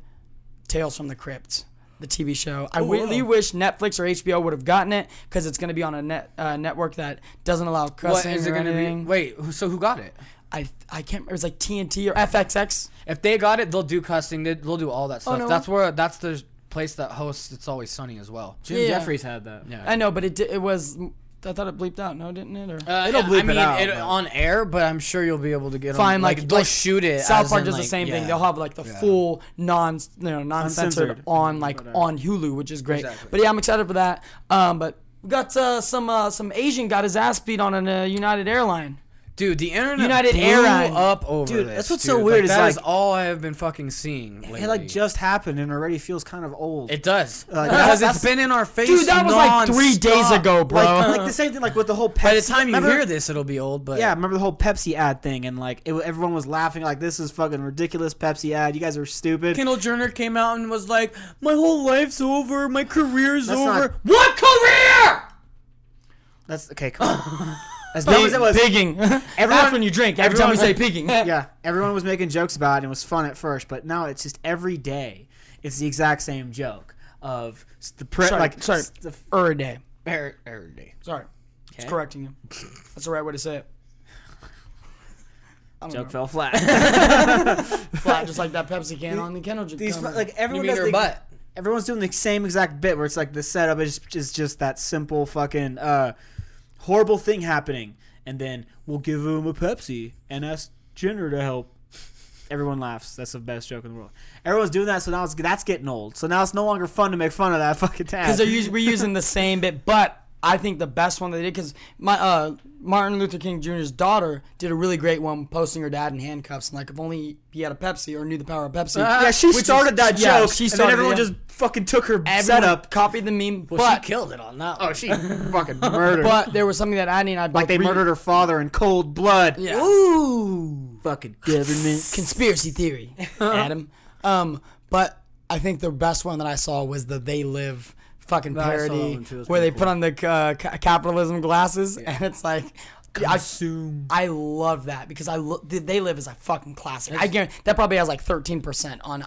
Tales from the Crypt, the TV show. I really wish Netflix or HBO would have gotten it because it's going to be on a net uh, network that doesn't allow What cussing is it or going to be? anything. Wait, who- so who got it? I I can't. It was like TNT or FXX. If they got it, they'll do cussing. They, they'll do all that stuff. no. That's where that's the place that hosts It's Always Sunny as well. Jim Yeah. Jeffries had that. Yeah. I know, but it it was. I thought it bleeped out. No, didn't it? Or Uh, It'll yeah, bleep I it out, it, but- on air, but I'm sure you'll be able to get 'em- fine, like, they'll like shoot it. South Park in, does the like, same thing. They'll have like the Yeah. full non, you know, non-censored on like Whatever. on Hulu, which is great. Exactly. But yeah, I'm excited for that. Um, but we got uh, some uh, some Asian got his ass beat on a uh, United airline. Dude, the internet United blew Airlines. up over Dude, this. that's what's dude. so weird is, that is like- all I have been fucking seeing. Lately. It like just happened and already feels kind of old. it does Like, because it's been in our face. Dude, that was like three days ago, bro. like, like the same thing like with the whole Pepsi. By the time you remember- hear this, it'll be old. But Yeah, remember the whole Pepsi ad thing and like it, everyone was laughing like this is fucking ridiculous Pepsi ad. You guys are stupid. Kendall Jenner came out and was like, "My whole life's over. My career's That's over." not- What career? That's okay. Come on. As dumb as it was, pigging. That's when you drink. Every time we say pigging. yeah, everyone was making jokes about it and it was fun at first, but now it's just every day it's the exact same joke of the pre- Sorry, like sorry. the, Er day. Every, every day. Sorry, Okay. correcting you. That's the right way to say it. Joke know. fell flat. Flat, just like that Pepsi can on the Jenner. These like You everyone does the, butt? everyone's doing the same exact bit where it's like the setup is just, is just that simple fucking uh, horrible thing happening, and then we'll give him a Pepsi and ask Jenner to help. Everyone laughs. That's the best joke in the world. Everyone's doing that, so now it's that's getting old. So now it's no longer fun to make fun of that fucking tag. because we're using the same bit. But I think the best one they did because my uh, Martin Luther King Jr.'s daughter did a really great one posting her dad in handcuffs and like if only he had a Pepsi or knew the power of Pepsi. yeah, she Which is- started that yeah, joke, she and then started it, everyone yeah. just fucking took her Everyone setup. copied the meme. Well, but she killed it on that. Oh, one. she fucking murdered. but there was something that Annie and I like they murdered her father in cold blood. Yeah. Ooh, fucking government. conspiracy theory, Adam. Um, but I think the best one that I saw was the "They Live" fucking that parody one too. It was where they pretty put on the uh, ca- capitalism glasses, and it's like. I, I love that because I lo- They Live as a fucking classic. I guarantee that probably has like thirteen percent on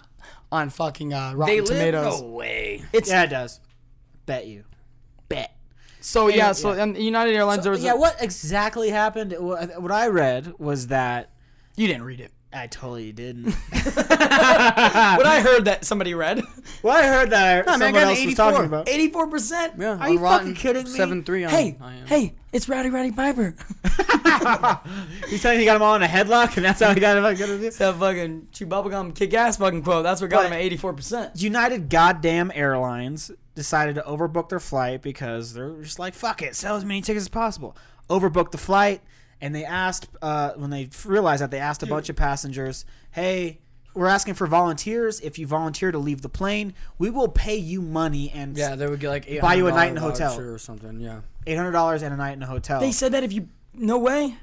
on fucking uh, Rotten They live? Tomatoes. No way. It's Yeah, it does. Bet you. bet. So yeah, so and United Airlines there was yeah, a, what exactly happened? What I read was that you didn't read it. I totally didn't. But I heard that somebody read well, I heard that man, I someone got else was 84. talking about. eighty four percent. Yeah, Are you fucking kidding me? Seven three. Hey, I hey, it's Rowdy Roddy Piper. He's telling you he got him all in a headlock, and that's how he got him. Got him. that fucking chew bubblegum kick ass fucking quote. That's what got But- him at eighty four percent. United Goddamn Airlines decided to overbook their flight because they're just like, fuck it, sell as many tickets as possible. Overbooked the flight, and they asked, uh, when they realized that, they asked a bunch of passengers, hey, we're asking for volunteers. If you volunteer to leave the plane, we will pay you money and Yeah, they would get like Buy you a night in a hotel. voucher or something. Yeah. $800 and a night in a hotel. They said that if you no way.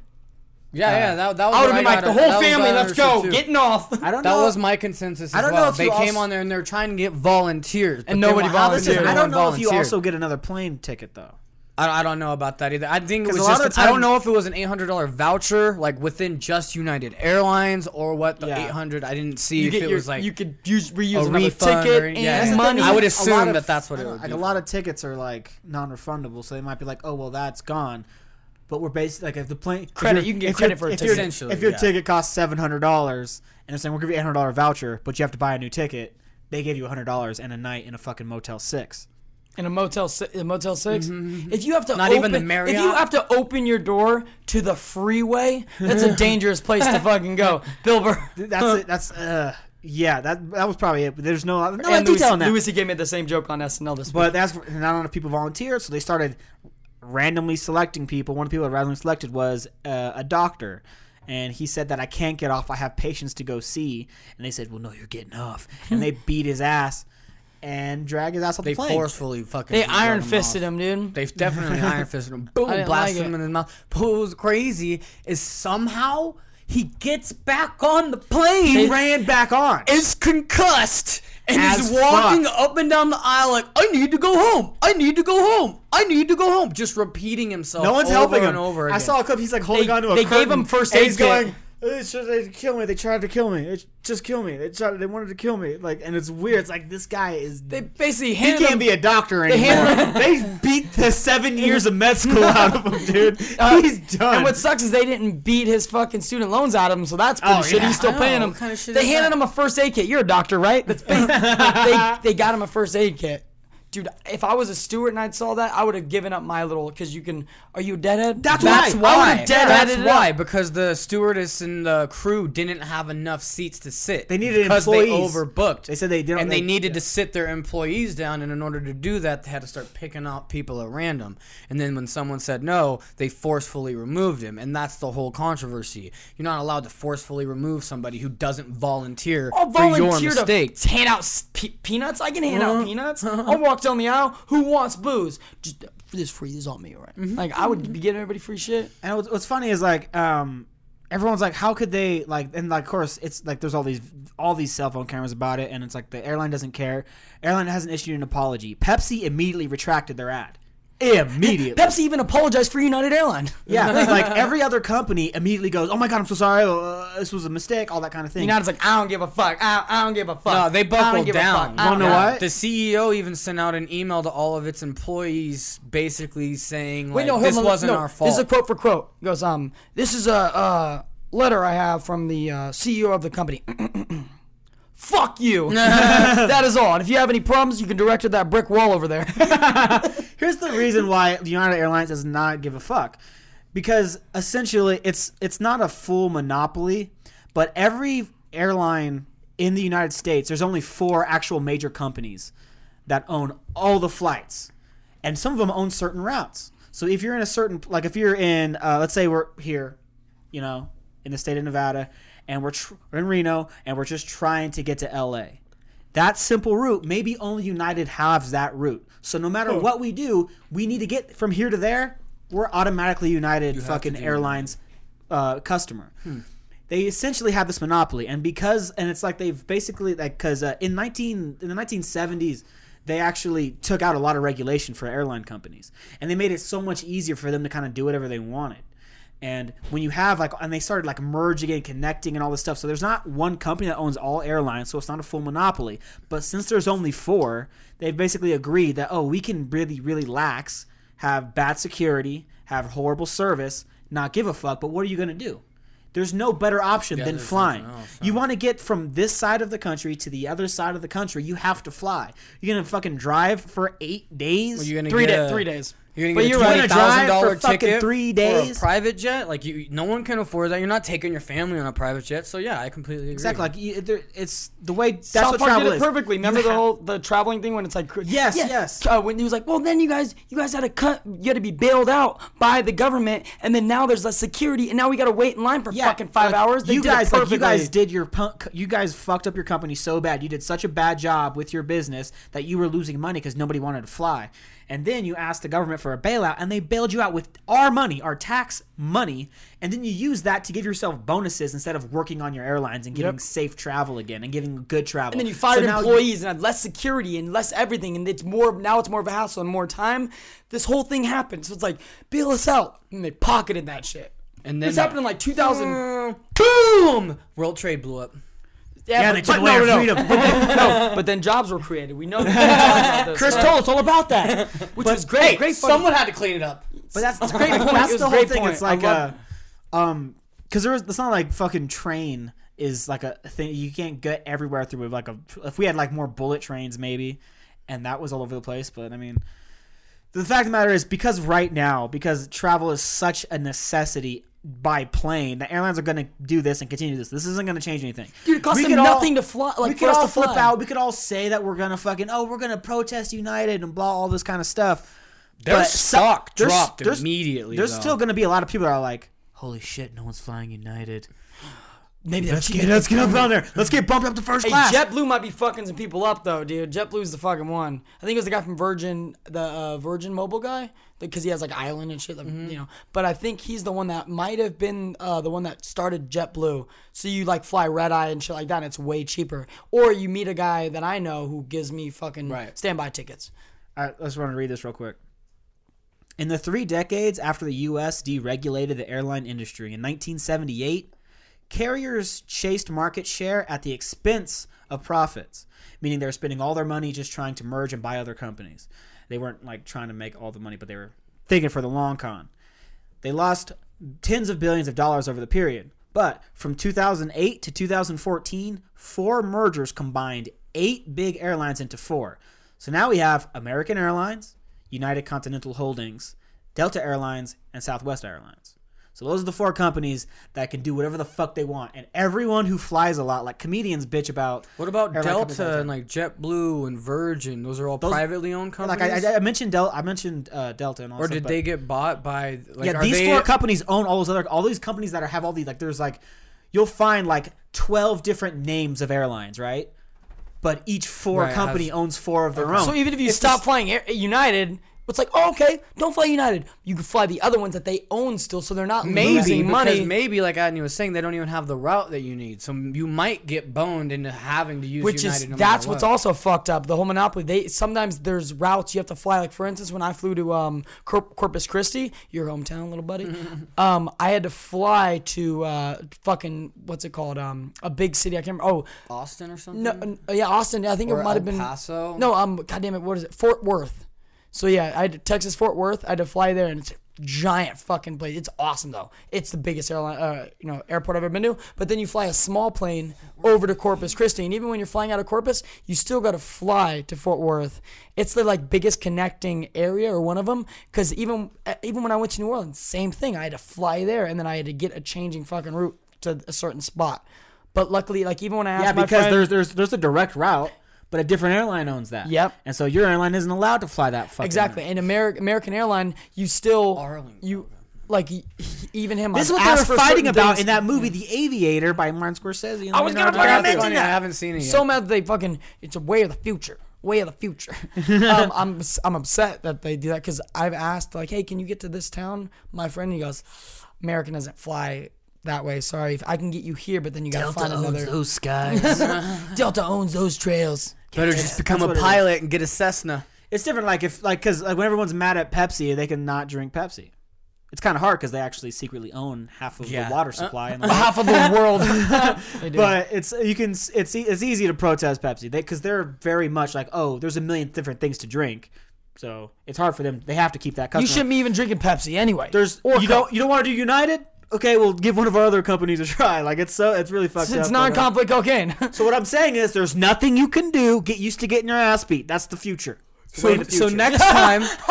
Yeah, yeah, that, that was I would what have been like, got- the that whole was family, what I let's go, understood, too. getting off. I don't That know. was my consensus as I don't know well. if They you came also- on there and they're trying to get volunteers, but And they nobody won't- how this is- volunteered. I don't one know if you also get another plane ticket though. I, I don't know about that either. I think it was a lot just. of the I don't know if it was an eight hundred dollar voucher, like within just United Airlines, or what the Yeah. eight hundred. I didn't see You if it your, was like you could use reuse a refund ticket or- and yeah. Money. I would assume of- that that's what it would Like be a lot of tickets are like non-refundable, so they might be like, "Oh, well, that's gone." But we're basically like if the plane Credit, you can get credit for a ticket. Essentially, If your yeah. ticket costs seven hundred dollars, and they're saying we'll give you eight hundred dollar voucher, but you have to buy a new ticket, they gave you hundred dollars and a night in a fucking Motel Six. In a motel si- a motel 6 if you have to Not open, even the Marriott. if you have to open your door to the freeway that's a dangerous place to fucking go bill burr That's it. That's uh, yeah. That that was probably it. But there's no no and Louis, detail on that. Louis C.K. made the same joke on SNL this week But that's not enough people volunteered, so they started randomly selecting people. One of the people that randomly selected was uh, a doctor, and he said that I can't get off. I have patients to go see, and they said, "Well, no, you're getting off," and they beat his ass and drag his ass off they the plane. They forcefully fucking. they iron fisted him dude They've definitely iron fisted him. Boom, I blasted like him in his mouth. But what was crazy is somehow he gets back on the plane. He ran back on. is concussed and As is walking fuck. up and down the aisle like, I need to go home. I need to go home. I need to go home. Just repeating himself. No one's over helping and him. over I saw a clip. He's like holding They- on to a they gave him first and aid He's kit. going. They tried to kill me. They tried to kill me. They just kill me. They tried. They wanted to kill me. Like, and it's weird. It's like this guy is. they basically he handed can't him, be a doctor anymore. handed they beat the seven years of med school out of him, dude. uh, He's done. And what sucks is they didn't beat his fucking student loans out of him, so that's pretty Oh, shit. yeah. He's still paying What him. kind of they handed that? him a first aid kit. You're a doctor, right? That's basically, they they got him a first aid kit. Dude, if I was a steward and I saw that, I would have given up my little because you can. Are you a deadhead? That's That's I why. would've dead That's why. Because the stewardess and the crew didn't have enough seats to sit. They needed because employees. they overbooked. They said they didn't- and they- they needed yeah. to sit their employees down. And in order to do that, they had to start picking out people at random. And then when someone said no, they forcefully removed him. And that's the whole controversy. You're not allowed to forcefully remove somebody who doesn't volunteer I'll for your volunteer mistake. to hand out pe- peanuts. I can hand Uh-huh. out peanuts. I'll walk down the aisle. Who wants booze? Just this free. This is on me, all right? Mm-hmm. Like I would be giving everybody free shit. And what's, what's funny is like, um, everyone's like, how could they like? And like, of course, it's like there's all these all these cell phone cameras about it, and it's like the airline doesn't care. Airline hasn't issued an apology. Pepsi immediately retracted their ad. Immediately. Pepsi even apologized for United Airlines. yeah, like every other company immediately goes, "Oh my god, I'm so sorry. Uh, this was a mistake." All that kind of thing. United's like, I don't give a fuck. I, I don't give a fuck. No, they buckled down. fuck. I don't know care. what? The CEO even sent out an email to all of its employees, basically saying, Wait, like, no, "This on, wasn't no, our fault." This is a quote for quote. He goes, um, this is a uh, letter I have from the uh, CEO of the company. Fuck you. that is all. And if you have any problems, you can direct to that brick wall over there. Here's the reason why United Airlines does not give a fuck, because essentially it's it's not a full monopoly, but every airline in the United States, there's only four actual major companies that own all the flights, and some of them own certain routes. So if you're in a certain like if you're in uh, let's say we're here, you know, in the state of Nevada, and we're, tr- in Reno, and we're just trying to get to LA that simple route, maybe only United has that route. So no matter what we do, we need to get from here to there. We're automatically United fucking Airlines uh, customer. They essentially have this monopoly, and because and it's like they've basically like because uh, in nineteen in the nineteen seventies. They actually took out a lot of regulation for airline companies, and they made it so much easier for them to kind of do whatever they wanted. And when you have like, and they started like merging and connecting and all this stuff. So there's not one company that owns all airlines, so it's not a full monopoly. But since there's only four, they've basically agreed that oh, we can really, really lax, have bad security, have horrible service, not give a fuck. But what are you gonna do? There's no better option than flying. else, You want to get from this side of the country to the other side of the country, you have to fly. You're gonna fucking drive for eight days. Gonna three, day, a- three days. You're gonna But get you're a right. twenty thousand dollar Drive for fucking ticket three for days? a private jet. Like you, no one can afford that. You're not taking your family on a private jet. So yeah, I completely agree. Exactly. Like you, there, it's the way that's South what Park travel did it is. perfectly. You Remember the have- whole the traveling thing when it's like Yes, yeah. yes. Uh, when he was like, well, then you guys you guys had to cut, you had to be bailed out by the government, and then now there's less security, and now we got to wait in line for fucking five like, hours. They you did it guys, like, you perfectly. guys did your punk. You guys fucked up your company so bad. You did such a bad job with your business that you were losing money because nobody wanted to fly. And then you asked the government for a bailout, and they bailed you out with our money, our tax money, and then you use that to give yourself bonuses instead of working on your airlines and giving Yep. safe travel again and giving good travel. And then you So fired now employees and had less security and less everything, and it's more now. It's more of a hassle and more time. This whole thing happened, so it's like bail us out, and they pocketed that shit. And then this happened in like 2000. Mm, boom! World trade blew up. Yeah, but- they took but away no, our no, freedom. But then, no, but then jobs were created. We know. that. Chris told us all about that. which was great. great. funny- Someone had to clean it up. But that's, that's great. That's a the whole great thing. point. It's like love a, um, because there was. It's not like fucking train is like a thing. You can't get everywhere through like a. If we had like more bullet trains, maybe, and that was all over the place. But I mean, the fact of the matter is, because right now, because travel is such a necessity by plane, the airlines are going to do this and continue this. This isn't going to change anything. Dude, it costs We them could all- nothing to fly. Like we could all to flip fly. out. We could all say that we're gonna fucking oh we're gonna protest United and blah all this kind of stuff. Their But stock there's- dropped there's- immediately. There's though. still gonna be a lot of people that are like, holy shit, no one's flying United. Maybe Let's get let's get up on there. Let's get bumped up to first Hey, class. JetBlue might be fucking some people up though, dude. JetBlue's the fucking one. I think it was the guy from Virgin, the uh, Virgin Mobile guy, because he has like island and shit, like, Mm-hmm. you know. But I think he's the one that might have been uh, the one that started JetBlue. So you like fly red eye and shit like that, and it's way cheaper. Or you meet a guy that I know who gives me fucking Right. standby tickets. All right, let's run and read this real quick. In the three decades after the U.S. deregulated the airline industry in 1978, carriers chased market share at the expense of profits, meaning they were spending all their money just trying to merge and buy other companies. They weren't like trying to make all the money, but they were thinking for the long con. They lost tens of billions of dollars over the period. But from 2008 to 2014, four mergers combined eight big airlines into four. So now we have American Airlines, United Continental Holdings, Delta Airlines, and Southwest Airlines. So those are the four companies that can do whatever the fuck they want. And everyone who flies a lot, like comedians bitch about. What about airline companies all the Delta and like JetBlue and Virgin? Those are all privately owned companies. Like I, I mentioned Del, I mentioned uh, Delta and all or did stuff, they get bought by? Like, yeah, are these they, four companies own all those other all these companies that are, have all these like there's like you'll find like 12 different names of airlines, right? But each four Right, company has- owns four of their own. So even if you It's stop just- flying Air, United, it's like, oh, okay, don't fly United. You can fly the other ones that they own still, so they're not Maybe money. maybe like Adney was saying, they don't even have the route that you need, so you might get boned into having to use which United. is no that's matter what's also fucked up. The whole monopoly. They sometimes there's routes you have to fly. Like for instance, when I flew to um Cor- Corpus Christi, your hometown, little buddy, um I had to fly to uh fucking what's it called um a big city. I can't remember. Oh Austin or something. no, yeah, Austin. I think Or it might have been Paso? No, um, goddamn it, what is it? Fort Worth. So yeah, I had Texas Fort Worth. I had to fly there, and it's a giant fucking place. It's awesome though. It's the biggest airline, uh, you know, airport I've ever been to. But then you fly a small plane over to Corpus Christi, and even when you're flying out of Corpus, you still got to fly to Fort Worth. It's the like biggest connecting area or one of them. Because even uh, even when I went to New Orleans, same thing. I had to fly there, and then I had to get a changing fucking route to a certain spot. But luckily, like even when I asked yeah, because friend, there's there's there's a direct route, but a different airline owns that. Yep. And so your airline isn't allowed to fly that fucking Exactly. route. And Ameri- American Airline, you still Arlington. you like y- even him. This is what they were fighting about about in that movie, The Aviator, by Martin Scorsese. and I was gonna Leonardo fucking mention funny, that. I haven't seen it So mad that they fucking. It's a way of the future. Way of the future. um, I'm I'm upset that they do that because I've asked like, hey, can you get to this town? My friend, he goes, American doesn't fly that way. Sorry, if I can get you here, but then you gotta find another. Those skies. Delta owns those trails. Better just become that's a what it is. pilot and get a Cessna. it's different. Like if like because like when everyone's mad at Pepsi, they can not drink Pepsi. It's kind of hard because they actually secretly own half of Yeah. the water uh, supply. Uh, in the Half of the world. They do. but it's you can it's e- it's easy to protest Pepsi because they, are very much like oh there's a million different things to drink, so it's hard for them. They have to keep that customer. you shouldn't be even drinking Pepsi anyway. There's or you Coke. don't you don't want to do United? Okay, we'll give one of our other companies a try. Like it's so it's really fucked It's, up. it's non-conflict cocaine. So what I'm saying is there's nothing you can do. Get used to getting your ass beat. That's the future. It's the way So, the so future. next time,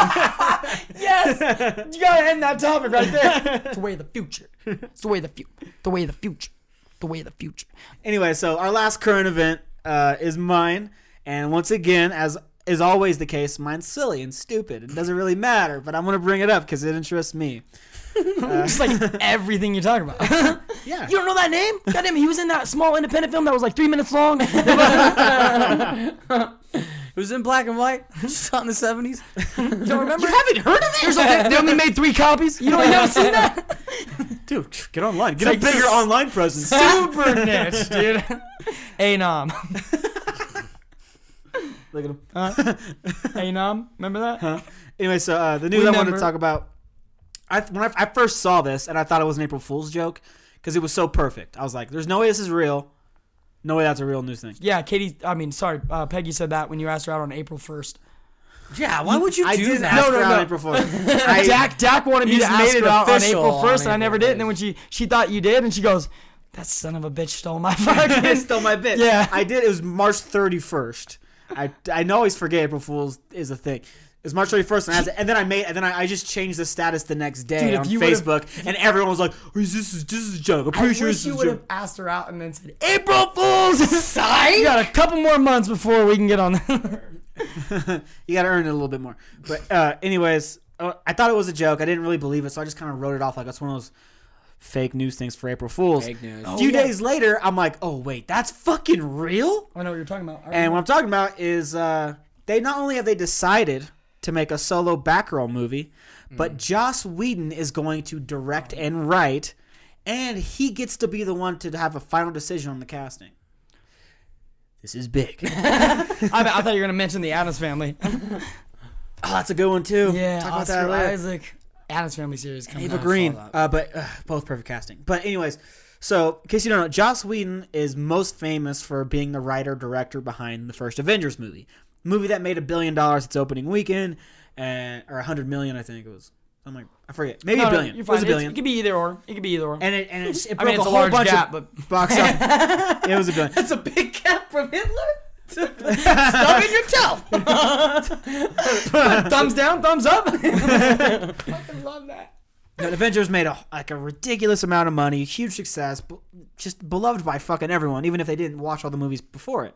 Yes, you gotta end that topic right there. It's the way of the future. It's the way of the future. The way of the future. The way of the future. Anyway, so our last current event uh, is mine, and once again, as is always the case, mine's silly and stupid. It doesn't really matter, but I'm gonna bring it up because it interests me. It's like everything you're talking about. Yeah. you don't know that name? Goddamn, he was in that small independent film that was like three minutes long. it was in black and white, shot in the seventies. You don't remember? You haven't heard of it? They, they only made three copies. You don't you haven't seen that? Dude, get online. Get like a bigger this- online presence. Super niche, dude. Anom. Look at him. Anom. Remember that? Anyway, so uh, the news We I wanted to talk about. I when I, I first saw this and I thought it was an April Fool's joke because it was so perfect. I was like, "There's no way this is real. No way that's a real news thing." Yeah, Katie. I mean, sorry, uh, Peggy said that when you asked her out on April first. Yeah, why would you I do didn't that? ask No, no, her out no. on April Fool's. I, Dak Dak wanted me You to just ask made it her out on official April on first, and I April never did. And then when she she thought you did, and she goes, "That son of a bitch stole my fucking." stole my bit. Yeah. I did. It was March 31st. I I know always forget April Fool's is a thing. It was March 31st, and, I has it, and then I made, and then I, I just changed the status the next day Dude, if on you Facebook, and everyone was like, oh, "This is this is a joke. I'm I sure wish this you would have asked her out and then said, "April Fools." Sign. you got a couple more months before we can get on. You got to earn it a little bit more. But uh, anyways, uh, I thought it was a joke. I didn't really believe it, so I just kind of wrote it off like that's one of those fake news things for April Fools. Fake news. A few yeah. days later, I'm like, "Oh wait, that's fucking real." I know what you're talking about. And what I'm talking about is uh, they not only have they decided to make a solo Batgirl movie, but Joss Whedon is going to direct and write, and he gets to be the one to have a final decision on the casting. This is big. I, I thought you were gonna mention the Addams Family. oh, that's a good one too. yeah, Talk about Oscar that later. Isaac. Addams Family series coming Ava out. Green, uh, but uh, both perfect casting. But anyways, so in case you don't know, Joss Whedon is most famous for being the writer director behind the first Avengers movie, movie that made a billion dollars its opening weekend, and or a hundred million, I think it was. I'm like, I forget, maybe No, a no, billion. you're it was a It's- billion. It could be either or. It could be either or. and it and it, it I broke mean, it's a whole large bunch gap, of but box office. it was a billion. That's a big gap from Hitler. to in your toe. thumbs down, thumbs up. Fucking love that. But Avengers made a like a ridiculous amount of money, huge success, just beloved by fucking everyone, even if they didn't watch all the movies before it.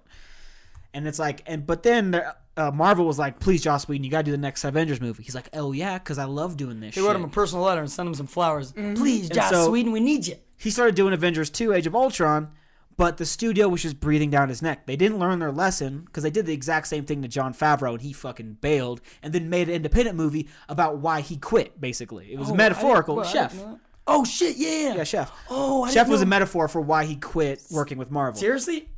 And it's like, and but then the, uh, Marvel was like, "Please, Joss Whedon, you gotta do the next Avengers movie." He's like, "Oh yeah, because I love doing this." They shit. wrote him a personal letter and sent him some flowers. Please, Joss so- Sweden, we need you. he started doing Avengers 2 Age of Ultron, but the studio was just breathing down his neck. They didn't learn their lesson because they did the exact same thing to Jon Favreau and he fucking bailed and then made an independent movie about why he quit, basically. It was Oh, I metaphorical. well, Chef. didn't know that. Oh shit! Yeah. Yeah, Chef. Oh, I Chef didn't was a metaphor for why he quit working with Marvel. Seriously?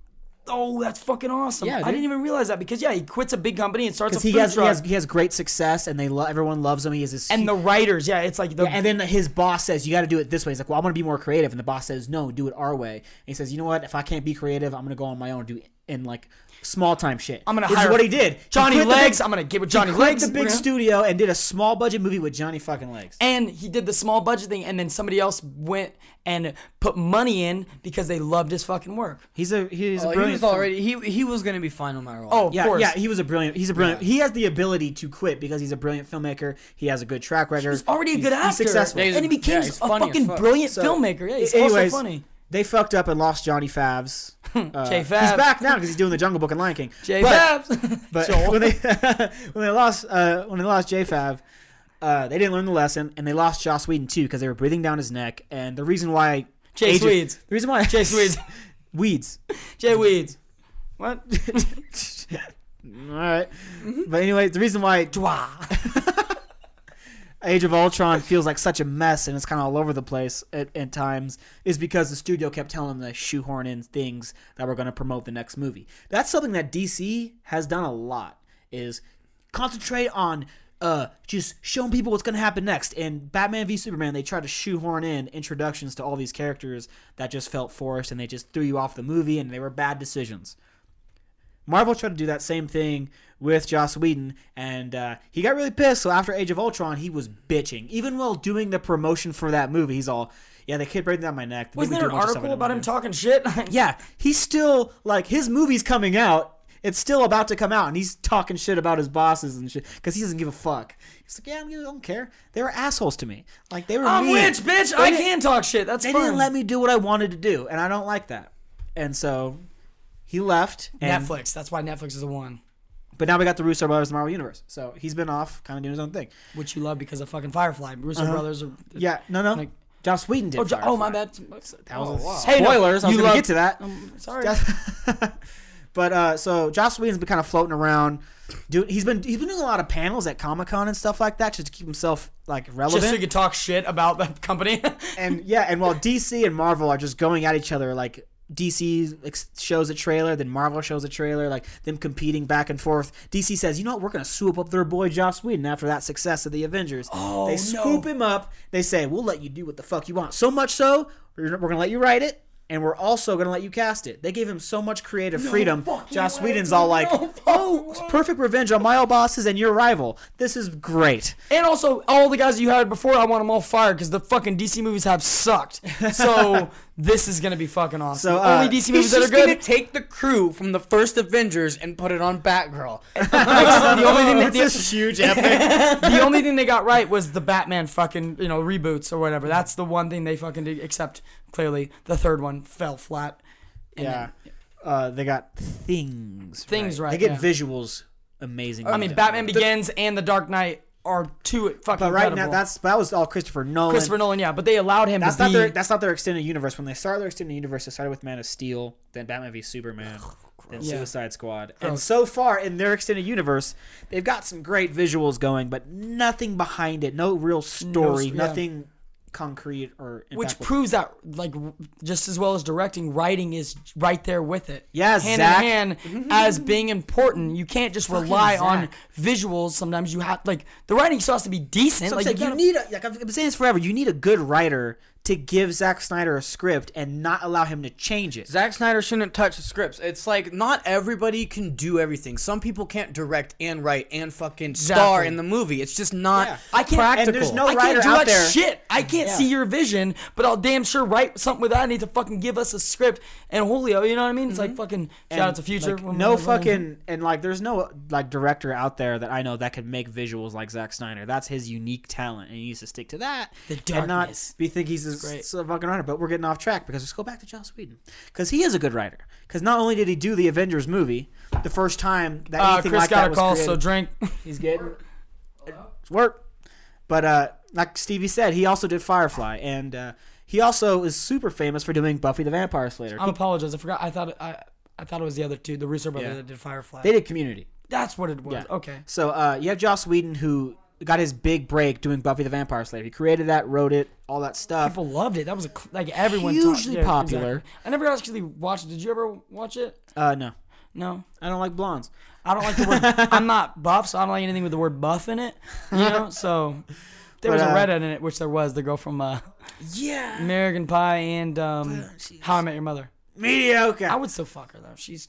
Oh, that's fucking awesome. Yeah, I dude. didn't even realize that because yeah, he quits a big company and starts a Because he food has, he truck. has he has great success and they lo- everyone loves him. He has this and the writers, yeah, it's like the and then his boss says you got to do it this way. He's like, "Well, I'm to be more creative," and the boss says, "No, do it our way." And he says, "You know what? If I can't be creative, I'm going to go on my own and do in like small time shit." I'm gonna Which is hire what he did. Johnny quit the big- Legs. I'm gonna get with Johnny Legs. he quit Legs. the big We're gonna- studio and did a small budget movie with Johnny fucking Legs. and he did the small budget thing, and then somebody else went and put money in because they loved his fucking work. He's a he's a Oh, he brilliant. was already he he was gonna be fine no matter what. Oh, of yeah, course. yeah, he was a brilliant. He's a brilliant. He has the ability to quit because he's a brilliant filmmaker. He has a good track record. He's already a He's- good actor, He's successful. Yeah, he's and he became yeah, he's a funny as fucking fuck. brilliant So, filmmaker. Yeah, he's anyways, also funny. They fucked up and lost Johnny Favs. Uh, Jay He's back now because he's doing the Jungle Book and Lion King. Jay But- Fabs. But when they when they lost uh, when they lost JFav, uh, they didn't learn the lesson, and they lost Joss Whedon too because they were breathing down his neck. And the reason why Jay Agent- Swedes. the reason why Jay Swedes. Weeds. Jay Weeds. What? All right, but anyway, the reason why Dwa. Age of Ultron feels like such a mess and it's kind of all over the place at, at times is because the studio kept telling them to shoehorn in things that were going to promote the next movie. That's something that DC has done a lot is concentrate on uh, just showing people what's going to happen next. In Batman v Superman, they tried to shoehorn in introductions to all these characters that just felt forced and they just threw you off the movie and they were bad decisions. Marvel tried to do that same thing with Joss Whedon, and uh, he got really pissed. So after Age of Ultron, he was bitching. Even while doing the promotion for that movie, he's all, "Yeah, they kept breaking down my neck." They Wasn't there an a bunch of stuff I article about him talking shit? Yeah, he's still like his movie's coming out. It's still about to come out, and he's talking shit about his bosses and shit because he doesn't give a fuck. He's like, "Yeah, I don't care. They were assholes to me. Like they were I'm mean. rich, bitch. They I can talk shit. That's They fine. didn't let me do what I wanted to do, and I don't like that." And so he left. And, Netflix. That's why Netflix is the one. But now we got the Russo brothers in the Marvel Universe. So he's been off, kind of doing his own thing. Which you love because of fucking Firefly. Russo brothers are. Uh-huh. Yeah, no, no. Like- Joss Whedon did. Oh, jo- oh, my Firefly. bad. That was Oh, a spoilers. Hey, no, I was you to love- get to that. Um, sorry. But uh, so Joss Whedon's been kind of floating around. Dude, he's been he's been doing a lot of panels at Comic Con and stuff like that just to keep himself like relevant. Just so you could talk shit about the company. and yeah, and while DC and Marvel are just going at each other, like DC shows a trailer, then Marvel shows a trailer, like them competing back and forth. DC says, you know what, we're gonna swoop up their boy Joss Whedon after that success of the Avengers. Oh, they swoop him up. They say, we'll let you do what the fuck you want. So much so, we're, we're gonna let you write it. And we're also going to let you cast it. They gave him so much creative freedom. Joss Whedon's all like, "Oh, it's perfect revenge on my old bosses and your rival. This is great." and also, all the guys you had before, I want them all fired because the fucking DC movies have sucked. So this is gonna be fucking awesome. So, uh, only DC movies that are just gonna good. take the crew from the first Avengers and put it on Batgirl. the only thing that, It's this huge epic. the only thing they got right was the Batman fucking you know reboots or whatever. That's the one thing they fucking did. Except clearly the third one fell flat. And yeah. Uh, they got things. Things right, They get yeah. visuals amazing. I mean, Batman Begins and The Dark Knight are two fucking. But right now, that's that was all Christopher Nolan. Christopher Nolan, yeah, but they allowed him That's to not be. their that's not their extended universe. When they started their extended universe, they started with Man of Steel, then Batman v Superman, then Yeah. Suicide Squad. And so far in their extended universe, they've got some great visuals going, but nothing behind it. No real story. yeah. Nothing concrete or which proves that, like, just as well as directing, writing is right there with it. Yeah, hand Zack. in hand as being important. You can't just rely on visuals. Sometimes you have like the writing still has to be decent. So like you, gotta- need a, like I've been saying this forever. You need a good writer to give Zack Snyder a script and not allow him to change it. Zack Snyder shouldn't touch the scripts. It's like not everybody can do everything. Some people can't direct and write and fucking star Exactly. in the movie. It's just not Yeah. I can't- practical. and there's no I writer can't do out that there- shit. I can't Yeah. see your vision, but I'll damn sure write something with that. I need to fucking give us a script. And Julio, you know what I mean? It's like mhm. fucking shout out to Future. Like, when no we're- fucking and like there's no like director out there that I know that could make visuals like Zack Snyder. That's his unique talent, and he needs to stick to that. The and not darkness. be think he's a, great. a fucking writer. But we're getting off track because let's go back to Joss Whedon because he is a good writer. Because not only did he do the Avengers movie the first time that Uh, anything Chris like got that a was call, created, so drink. he's getting it's work. But uh, like Stevie said, he also did Firefly, and uh, he also is super famous for doing Buffy the Vampire Slayer. I'm apologize. I forgot. I thought I I thought it was the other two, the Russo brothers Yeah. that did Firefly. they did Community. That's what it was. Yeah. Okay. So uh, you have Joss Whedon who got his big break doing Buffy the Vampire Slayer. He created that, wrote it, all that stuff. People loved it. That was a, like everyone Hugely talked- yeah, popular. exactly. I never actually watched it. Did you ever watch it? Uh, no, No. I don't like blondes. I don't like the word. I'm not buff, so I don't like anything with the word buff in it. You know, so there But, was a uh, redhead in it, which there was the girl from uh, Yeah, American Pie and um, How I Met Your Mother. mediocre. I would still fuck her though. She's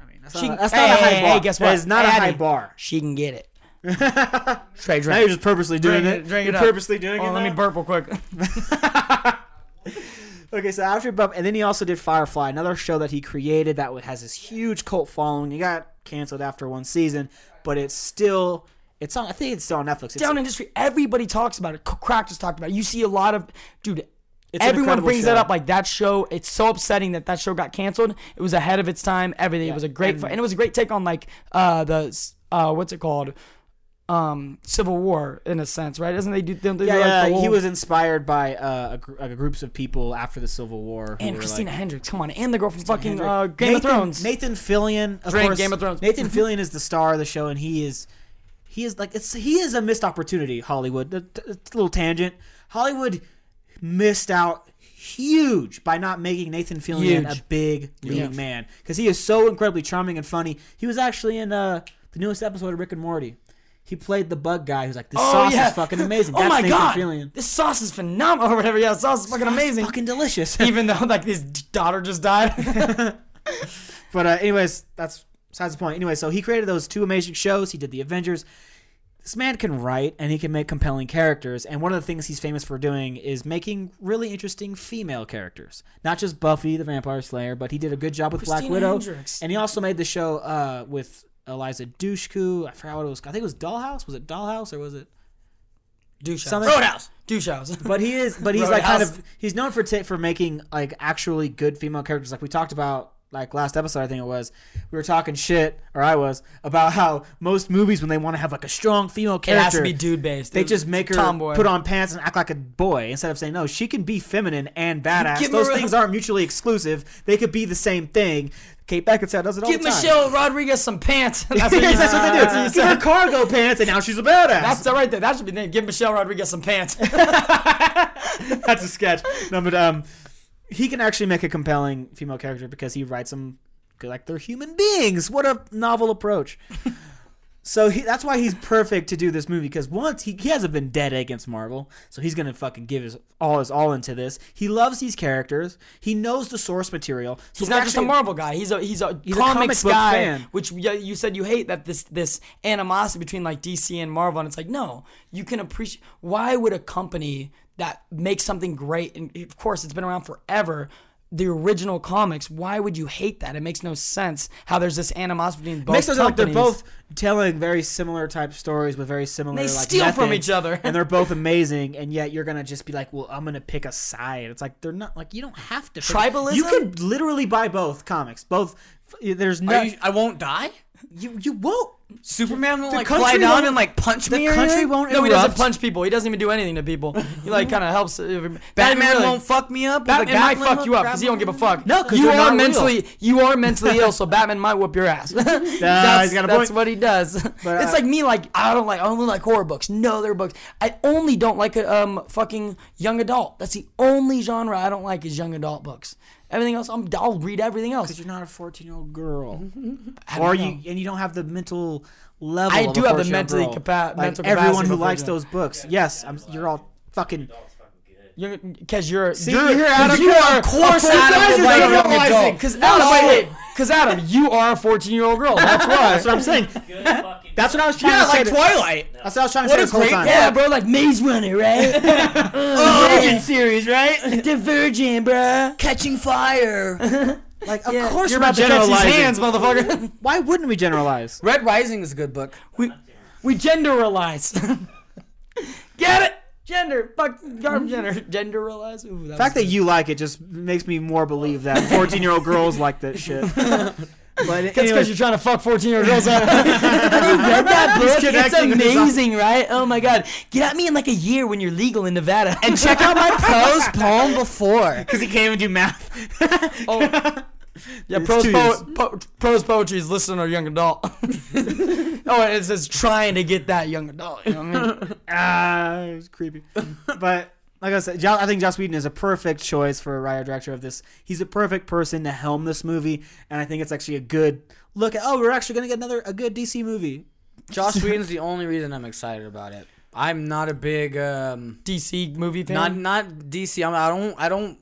I mean, that's she. not, that's hey, not a high hey, bar. hey, guess what? is not a high bar. She can get it. Straight Now you're just purposely doing Drink it. it, drink you're it up. purposely doing Oh, it. let me burp real quick. Okay, so after Buff, and then he also did Firefly, another show that he created that has this huge cult following. He got canceled after one season, but it's still it's on. I think it's still on Netflix. It's, Down industry, everybody talks about it. Crack just talked about it. You see a lot of dude. It's everyone brings that up like that show. It's so upsetting that that show got canceled. It was ahead of its time. Everything. it was a great and- and it was a great take on like uh the uh what's it called um Civil War in a sense, right? Isn't they do? They, yeah, do, like, yeah. he was inspired by uh, a, gr- uh, groups of people after the Civil War. and Christina like, Hendricks. Come on, and the girl from fucking uh, Game of Thrones. Nathan Fillion, of Drink course. Game of Thrones. Nathan Fillion is the star of the show, and he is he is like it's he is a missed opportunity. Hollywood, a, a little tangent. Hollywood missed out huge by not making Nathan Fillion Huge. a big leading man because he is so incredibly charming and funny. He was actually in uh, the newest episode of Rick and Morty. He played the bug guy who's like, "This Oh, sauce yeah. is fucking amazing." Oh my Nathan god, Fillion. this sauce is phenomenal or whatever. Yeah, sauce is fucking Sauce is amazing. fucking delicious. Even though like his daughter just died. But uh, anyways, that's besides the point. Anyway, so he created those two amazing shows. He did the Avengers. This man can write and he can make compelling characters. And one of the things he's famous for doing is making really interesting female characters. Not just Buffy the Vampire Slayer, but he did a good job with Black Widow. Hendricks. And he also made the show uh, with Eliza Dushku. I forgot what it was. I think it was Dollhouse. Was it Dollhouse or was it? Douche house. Something- Roadhouse. Douche house. But he is, but he's like kind Roadhouse. of, he's known for ta for making like actually good female characters. Like we talked about like last episode I think it was, we were talking shit, or I was, about how most movies when they want to have like a strong female character, It has to be dude based. they just make her tomboy. put on pants and act like a boy instead of saying no. She can be feminine and badass. Give Those her things aren't mutually exclusive. They could be the same thing. Kate Beckinsale does it all Give the time. Michelle Rodriguez some pants. That's what, that's what they do. That's Give her cargo pants, and now she's a badass. That's the right there. That should be the name. Give Michelle Rodriguez some pants. That's a sketch. No, but um, he can actually make a compelling female character because he writes them like they're human beings. What a novel approach. so he, that's why he's perfect to do this movie because once he, he has a vendetta against Marvel, so he's gonna fucking give his all his all into this. He loves these characters. He knows the source material. So He's not just a Marvel guy. He's a he's a He's a comics comic book guy, fan. which you said you hate that this this animosity between like DC and Marvel, and it's like no, you can appreciate. Why would a company that makes something great, and of course it's been around forever, the original comics, why would you hate that? It makes no sense how there's this animosity between both makes us like they're both telling very similar type stories with very similar. They like, steal from each other. and they're both amazing. And yet you're gonna just be like, well, I'm gonna pick a side. It's like they're not like you don't have to. pick- Tribalism? You can literally buy both comics. Both. There's no. You, I won't die. You you won't. Superman will The like country fly down won't- and like punch the me. or country anything? won't No, he doesn't punch people. He doesn't even do anything to people. He like kind of helps. not even Batman really. won't fuck me up. with a Batman might fuck you up because he don't give a fuck. No, 'cause you they're are not real. mentally you are mentally ill, so Batman might whoop your ass. that's he's got a that's point. what he does. But, it's uh, like me, like I don't like I only like horror books. No, they're books. I only don't like a um fucking young adult. That's the only genre I don't like is young adult books. Everything else, I'm, I'll read everything else. Because you're not a 14 year old girl, mm-hmm. or don't you and you don't have the mental level. I of do a have the mentally girl. capa- like mental everyone who likes those books. Yes, I'm, you're all fucking. Because you're, See, you're, you're Adam. you are, Of course, Adam Adam would is like a a young young adult. adult. Because Adam, wait, wait. Because Adam, you are a 14 year old girl. That's why. That's what I'm saying. That's what I was trying Yeah, to say. Yeah, like to- Twilight. That's what I was trying to What say a this whole great- time. Yeah, bro, like Maze Runner, right? Oh, oh, Virgin series, right? Divergent, bro. Catching fire. Like, of Yeah, course you're we're about to catch these generalizing. hands, motherfucker. Why wouldn't we generalize? Red Rising is a good book. we we genderalize. Get it? Gender. Fuck garbage gender. Genderalize. Ooh, that The fact that you like it just makes me more believe that 14 year old girls like that shit. But That's because you're trying to fuck 14 year old girls up. Have you read that book? It's amazing, right? Oh my god. Get at me in like a year when you're legal in Nevada. And check out my prose poem before. because he can't even do math. Oh. Yeah, It's prose, po- po- prose poetry is listening to a young adult. oh, and it says trying to get that young adult. You know what I mean? ah, it's creepy. but like I said, I think Joss Whedon is a perfect choice for a writer director of this. He's a perfect person to helm this movie, and I think it's actually a good look at. Oh, we're actually gonna get another a good DC movie. Joss Whedon's the only reason I'm excited about it. I'm not a big um DC movie fan. not not DC. I'm, I don't I don't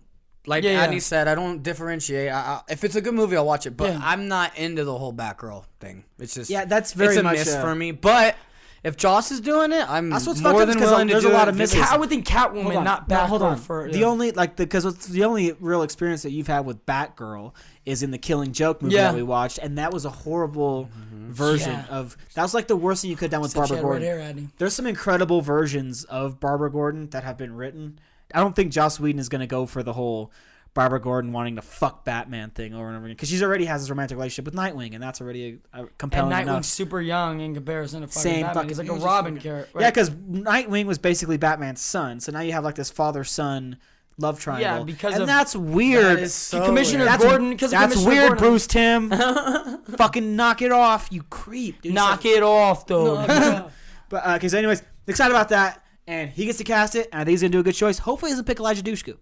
like Yeah, yeah. Adney said. I don't differentiate. I, I, if it's a good movie, I'll watch it. But Yeah. I'm not into the whole Batgirl thing. It's just Yeah, that's very it's a much miss uh, for me. But if Joss is doing it, I'm That's what's fucked more up, than 'cause um, willing to there's do a lot it. of Just- misses. I would think Catwoman, Hold on. not No, Batgirl. hold on. For, the yeah. only like the because the only real experience that you've had with Batgirl is in the Killing Joke movie Yeah. that we watched, and that was a horrible mm-hmm. version Yeah. of that was like the worst thing you could have done with Except Barbara Gordon. hair, There's some incredible versions of Barbara Gordon that have been written. I don't think Joss Whedon is going to go for the whole Barbara Gordon wanting to fuck Batman thing over and over again because she's already has this romantic relationship with Nightwing, and that's already a, a And Nightwing's enough. super young in comparison to fucking Same Batman. fucking- He's like he a Robin fucking- character. Yeah, because Nightwing was basically Batman's son, so now you have like this father-son love triangle. Yeah, because and of- that's weird. That is so Commissioner weird. that's, Gordon- 'cause of that's weird, Gordon. Bruce Timm. Fucking knock it off, you creep. Dude. knock it off, though. But uh, anyways, excited about that, and he gets to cast it, and I think he's gonna do a good choice. Hopefully, he doesn't pick Eliza Dushku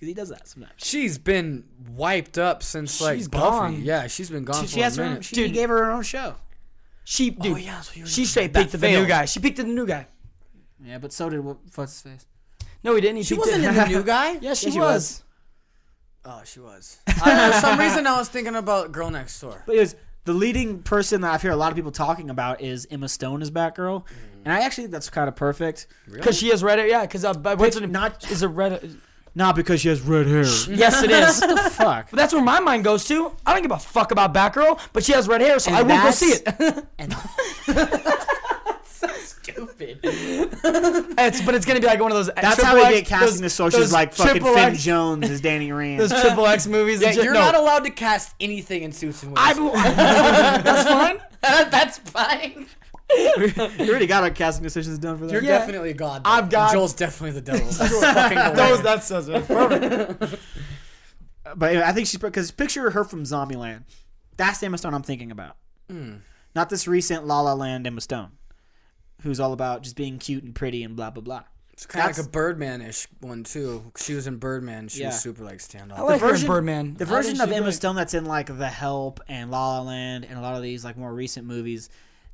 because he does that sometimes. She's been wiped up since like She's Buffy. gone. Yeah, she's been gone She, for has a her own, minute. she Dude. gave her her own show. She, dude, yeah, so you she straight that picked the new guy. She picked the new guy. Yeah, but so did what, what's his face. No, he didn't. He She picked wasn't in the new guy. Yeah, she, Yeah, she was. was. Oh, she was. I, for some reason, I was thinking about Girl Next Door. But anyways, the leading person that I've heard a lot of people talking about is Emma Stone as Batgirl, and I actually think that's kind of perfect. Because she has red hair. Yeah, because uh, but what's her name? not- is it red? Not because she has red hair. yes, it is. what the fuck? But that's where my mind goes to. I don't give a fuck about Batgirl, but she has red hair, so And I will go that's- see it. And stupid. It's, but it's gonna be like one of those. Uh, that's triple how they X- get casting those- the socials like fucking triple Finn X, Jones as Danny Rand. Those triple X movies. Yeah, and shit. you're No. not allowed to cast anything in suits and wigs. I, that's fine. That's fine. You already got our casting decisions done for that. You're Yeah. definitely God. I've got- Joel's definitely the devil. That's fucking Those, hilarious. that says it. Perfect. But anyway, I think she's because picture her from Zombieland. That's the Emma Stone I'm thinking about. Hmm. Not this recent La La Land Emma Stone, who's all about just being cute and pretty and blah blah blah. It's kind of like a Birdman-ish one too. She was in Birdman. She Yeah. was super like standoff. I like her in version- Birdman. The version of Emma great. Stone that's in like The Help and La La Land and a lot of these like more recent movies,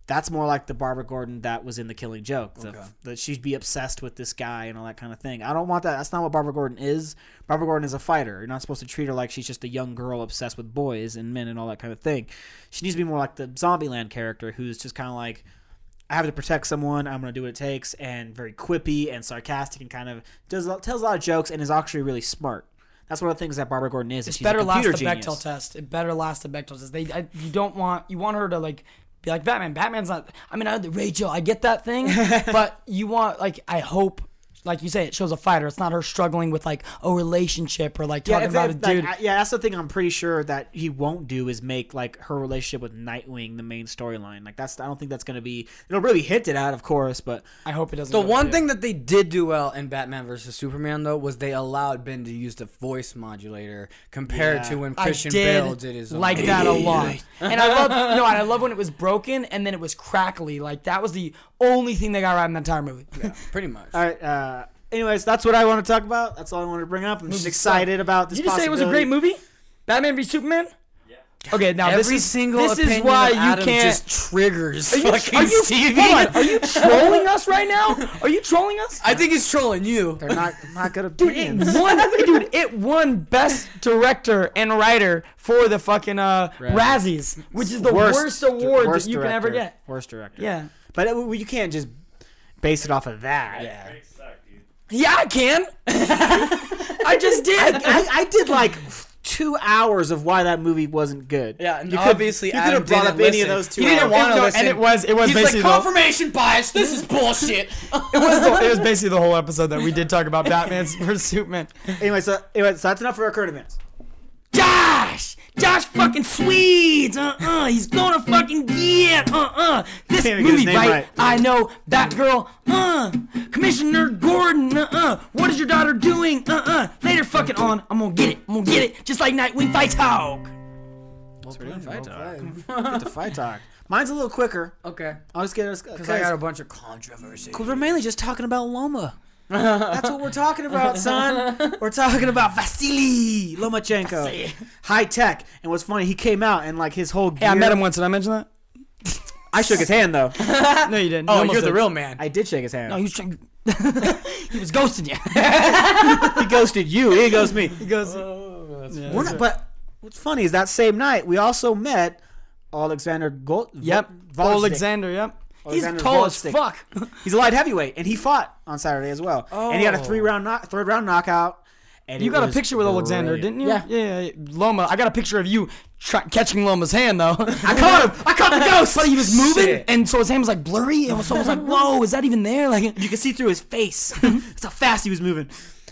that's more like the Barbara Gordon that was in The Killing Joke. The, Okay. That she'd be obsessed with this guy and all that kind of thing. I don't want that. That's not what Barbara Gordon is. Barbara Gordon is a fighter. You're not supposed to treat her like she's just a young girl obsessed with boys and men and all that kind of thing. She needs to be more like the Zombieland character who's just kind of like. I have to protect someone. I'm going to do what it takes, and very quippy and sarcastic, and kind of does tells a lot of jokes, and is actually really smart. That's one of the things that Barbara Gordon is. It's she's better last the. Bechdel test. It better last the Bechdel test. They, I, you don't want you want her to like be like Batman. Batman's not. I mean, I, Rachel, I get that thing, but you want like I hope. Like you say, it shows a fighter. It's not her struggling with like a relationship or like Yeah, talking if- about if, a dude. I- yeah, that's the thing. I'm pretty sure that he won't do is make like her relationship with Nightwing the main storyline. Like that's I don't think that's gonna be. It'll really hint it at, of course, but I hope it doesn't. The one too. thing that they did do well in Batman versus Superman though was they allowed Ben to use the voice modulator compared Yeah. to when Christian did Bale did his own. like that a lot, and I love no, and I love when it was broken and then it was crackly. Like that was the only thing they got right in the entire movie. Yeah, pretty much. all right. Uh, anyways, that's what I want to talk about. That's all I wanted to bring up. I'm just excited about this. Did you just say it was a great movie? Batman v Superman. Yeah. Okay, now Every this is single this is why you Adam can't. just triggers Are you, fucking are you, Stevie. hold on, are you trolling us right now? Are you trolling us? I think he's trolling you. They're not not good Dude, opinions. it won, dude, it won best director and writer for the fucking uh, Razzies, which is the worst, award worst that you can ever get. Worst director. Yeah. but it, you can't just base it off of that. Yeah. Yeah, I can. I just did. I, I did like two hours of why that movie wasn't good. Yeah, and you could, obviously you could Adam have brought didn't up any of those two. He didn't want to listen. and it was- it was He's like basically the- confirmation bias. This is bullshit. it, was the, it was basically the whole episode that we did talk about Batman's versus Superman. Anyway, so anyway, so that's enough for our current events. Josh! Josh fucking Swedes! Uh-uh. He's gonna fucking get uh-uh. This Can't even get his movie, right? right. I know. Batgirl, uh. Commissioner Gordon, uh-uh. What is your daughter doing? Uh-uh. Later fucking on. I'm gonna get it. I'm gonna get it. Just like Nightwing fights Hawk. Get to fight talk. Mine's a little quicker. Okay. I'll just get us Because I got a bunch of controversy. Because we're mainly just talking about Loma. That's what we're talking about, son. We're talking about Vasily Lomachenko. High tech. And what's funny, he came out and like his whole gear. Hey, I met him once. Did I mention that? I shook his hand though. No, you didn't. Oh, You almost you're the real man. I did shake his hand. No, he was trying. he was ghosting you. he ghosted you. He ghosted me. he goes. Oh, we're not, but what's funny is that same night we also met Alexander Gold. Yep. Volostik. Alexander. Yep. He's Alexander tall as Volostik. fuck. He's a light heavyweight, and he fought on Saturday as well. Oh. And he had a Oh. three round, knock, third round knockout. And You got a picture with Alexander, brilliant. didn't you? Yeah. yeah. yeah. Loma. I got a picture of you try- catching Loma's hand though. I caught him. I caught the ghost. But he was moving, Shit. and so his hand was like blurry, and so I was like, "Whoa, is that even there?" Like, You can see through his face. That's how fast he was moving.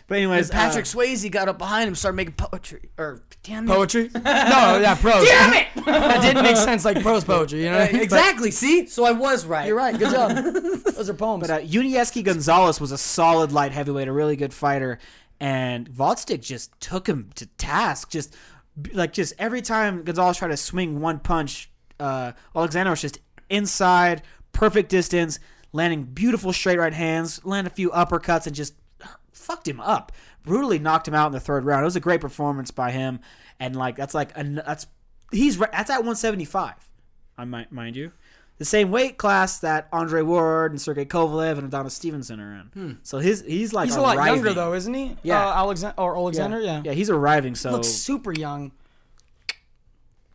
But anyways, Patrick uh, Swayze got up behind him, started making poetry. Or damn it. poetry? no, yeah, prose. Damn it! That didn't make sense like prose poetry, you know? what I? But exactly. See, so I was right. You're right. Good job. Those are poems. But uh, Yunieski Gonzalez was a solid light heavyweight, a really good fighter, and Volstick just took him to task. Just like just every time Gonzalez tried to swing one punch, uh, Alexander was just inside, perfect distance, landing beautiful straight right hands, land a few uppercuts, and just fucked him up. Brutally knocked him out in the third round. It was a great performance by him, and like that's like a, that's he's that's at 175. I might mind you the same weight class that Andre Ward and Sergey Kovalev and Adonis Stevenson are in. So his he's like He's a lot arriving. younger though, isn't he? Yeah. Uh, Alexander or Alexander, yeah. yeah, he's arriving. So Looks super young.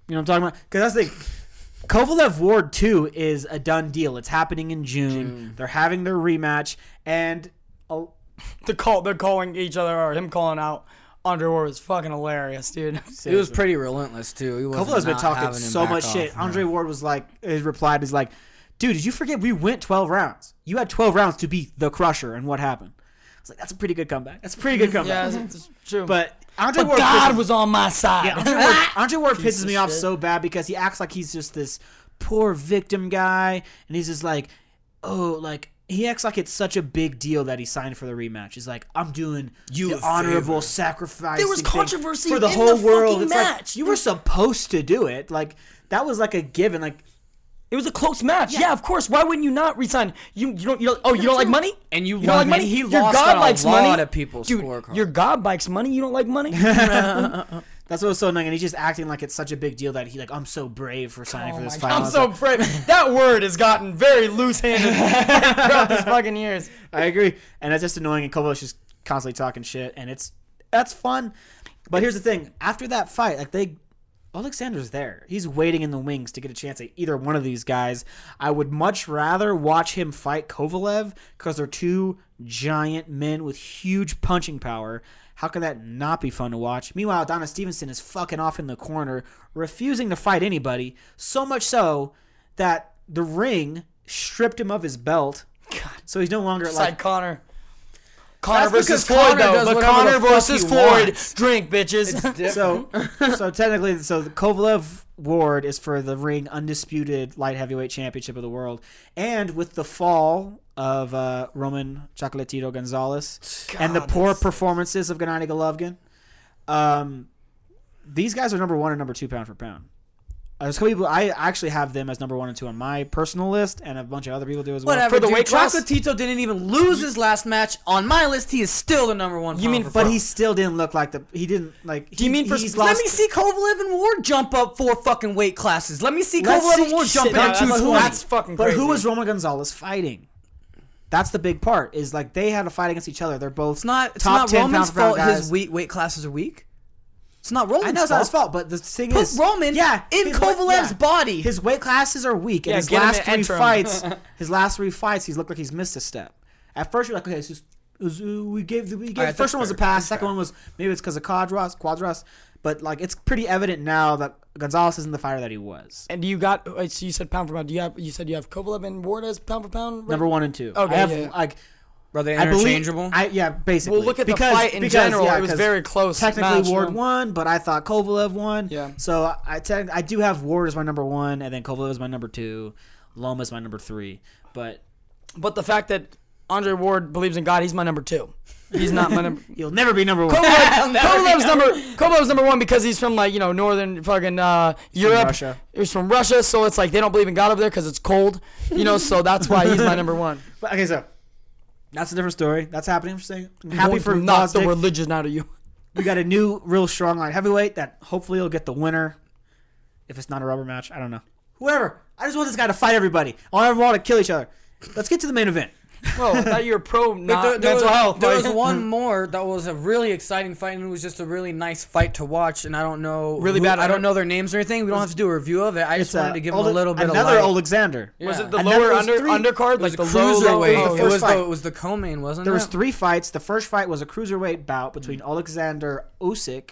you know what I'm talking about? Because that's the Kovalev Ward two is a done deal. It's happening in June. They're having their rematch, and oh, The call, they're calling each other or him calling out Andre Ward is fucking hilarious, dude. He was pretty relentless too. He wasn't Kovalev's been talking so much off, shit. man. Andre Ward was like, his replied is like, dude, did you forget we went 12 rounds? You had 12 rounds to beat the Crusher, and what happened? I was like, that's a pretty good comeback. That's a pretty good Yeah, comeback. it's, it's true. but Andre But Ward God pisses- was on my side. yeah, Andre Ward, Andre Ward Piece pisses of me off shit. so bad because he acts like he's just this poor victim guy, and he's just like, oh, like he acts like it's such a big deal that he signed for the rematch. He's like, I'm doing You the honorable favor. sacrifice. There was controversy for the in whole the world. fucking It's like match, you were supposed to do it. Like that was like a given. Like It was a close match. Yeah. of course. Why wouldn't you not resign? You you don't you don't, oh you don't like money? And you don't like money? he Your lost God on a likes lot money. of people's Dude, scorecard. Your God likes money. You don't like money? that's what was so annoying. And he's just acting like it's such a big deal that he like I'm so brave for signing oh for this fight. I I'm so like, brave. That word has gotten very loose-handed throughout these fucking years. I agree, and that's just annoying. And Kovalev's just constantly talking shit, and it's that's fun. But here's the thing: after that fight, like they, Alexander's there. He's waiting in the wings to get a chance at either one of these guys. I would much rather watch him fight Kovalev because they're two giant men with huge punching power. How could that not be fun to watch? Meanwhile, Adonis Stevenson is fucking off in the corner, refusing to fight anybody. So much so that the ring stripped him of his belt. God. So he's no longer Like like Conor. Conor That's versus because Floyd, Conor though. does But Conor versus Floyd. wants. Drink, bitches. so so technically so Kovalev Ward is for the ring undisputed light heavyweight championship of the world. And with the fall of uh, Roman Chocolatito Gonzalez and the God, poor that's- performances of Gennady Golovkin um these guys are number 1 and number 2 pound for pound there's a couple people, I actually have them as number one and two on my personal list, and a bunch of other people do as well. Whatever. For the dude, weight class? Chocolatito didn't even lose his last match. On my list, he is still the number one. You pound mean- for But pound. he still didn't look like the. He didn't like. Do you mean for- he's let Let lost- me see Kovalev and Ward jump up four fucking weight classes. Let me see Let's Kovalev see- and Ward shit, jump now into that's- 220. that's fucking But who was Roman Gonzalez fighting? That's the big part. Is like they had a fight against each other. They're both It's not. It's top not 10 Roman's pound for pound fault. His weight weight classes are weak. It's not Roman's I know it's not his fault, but the thing Put is, Roman yeah, in his Kovalev's yeah. body. His weight classes are weak, and Yeah, his last three interim. fights, his last three fights, he's looked like he's missed a step. At first, you're like, okay, it's just it was, uh, we gave the we gave Alright, first that's one was a pass, That's second fair. one was maybe it's because of Cuadras, Cuadras, but like it's pretty evident now that Gonzalez isn't the fighter that he was. And you got? uh, So you said pound for pound. Do you have? You said you have Kovalev and Ward as pound for pound. right? Number one and two. Okay, I have yeah. like Are they I believe interchangeable? I yeah, basically. Well, look at the fight in because, general. yeah, it was 'cause very close. Technically, match, Ward won, but I thought Kovalev won. Yeah. So I te- I do have Ward as my number one, and then Kovalev is my number two, Loma is my number three. But But the fact that Andre Ward believes in God, he's my number two. He's not my number. he'll never be number one. Kovalev, Kovalev's number Kovalev's number one because he's from like you know northern fucking uh, Europe. Russia. He's from Russia, so it's like they don't believe in God over there because it's cold, you know. So that's why he's my number one. But, okay, so that's a different story. That's happening. I'm saying I'm happy Going for from not the religion out of you. We got a new, real strong line heavyweight that hopefully will get the winner. If it's not a rubber match, I don't know. Whoever. I just want this guy to fight everybody. I want to kill each other. Let's get to the main event. Well, I thought you were pro not there, there mental was, health. There like- was one more that was a really exciting fight, and it was just a really nice fight to watch. And I don't know Really who- bad I under- don't know their names or anything. We don't have to do a review of it. I just uh, wanted to give them a little bit another of light. Alexander. Yeah. Was it the And then lower under three- undercard, like the cruiserweight. low- Oh, it was first fight. the it was the co-main, wasn't There it? was three fights. The first fight was a cruiserweight bout between Alexander Usyk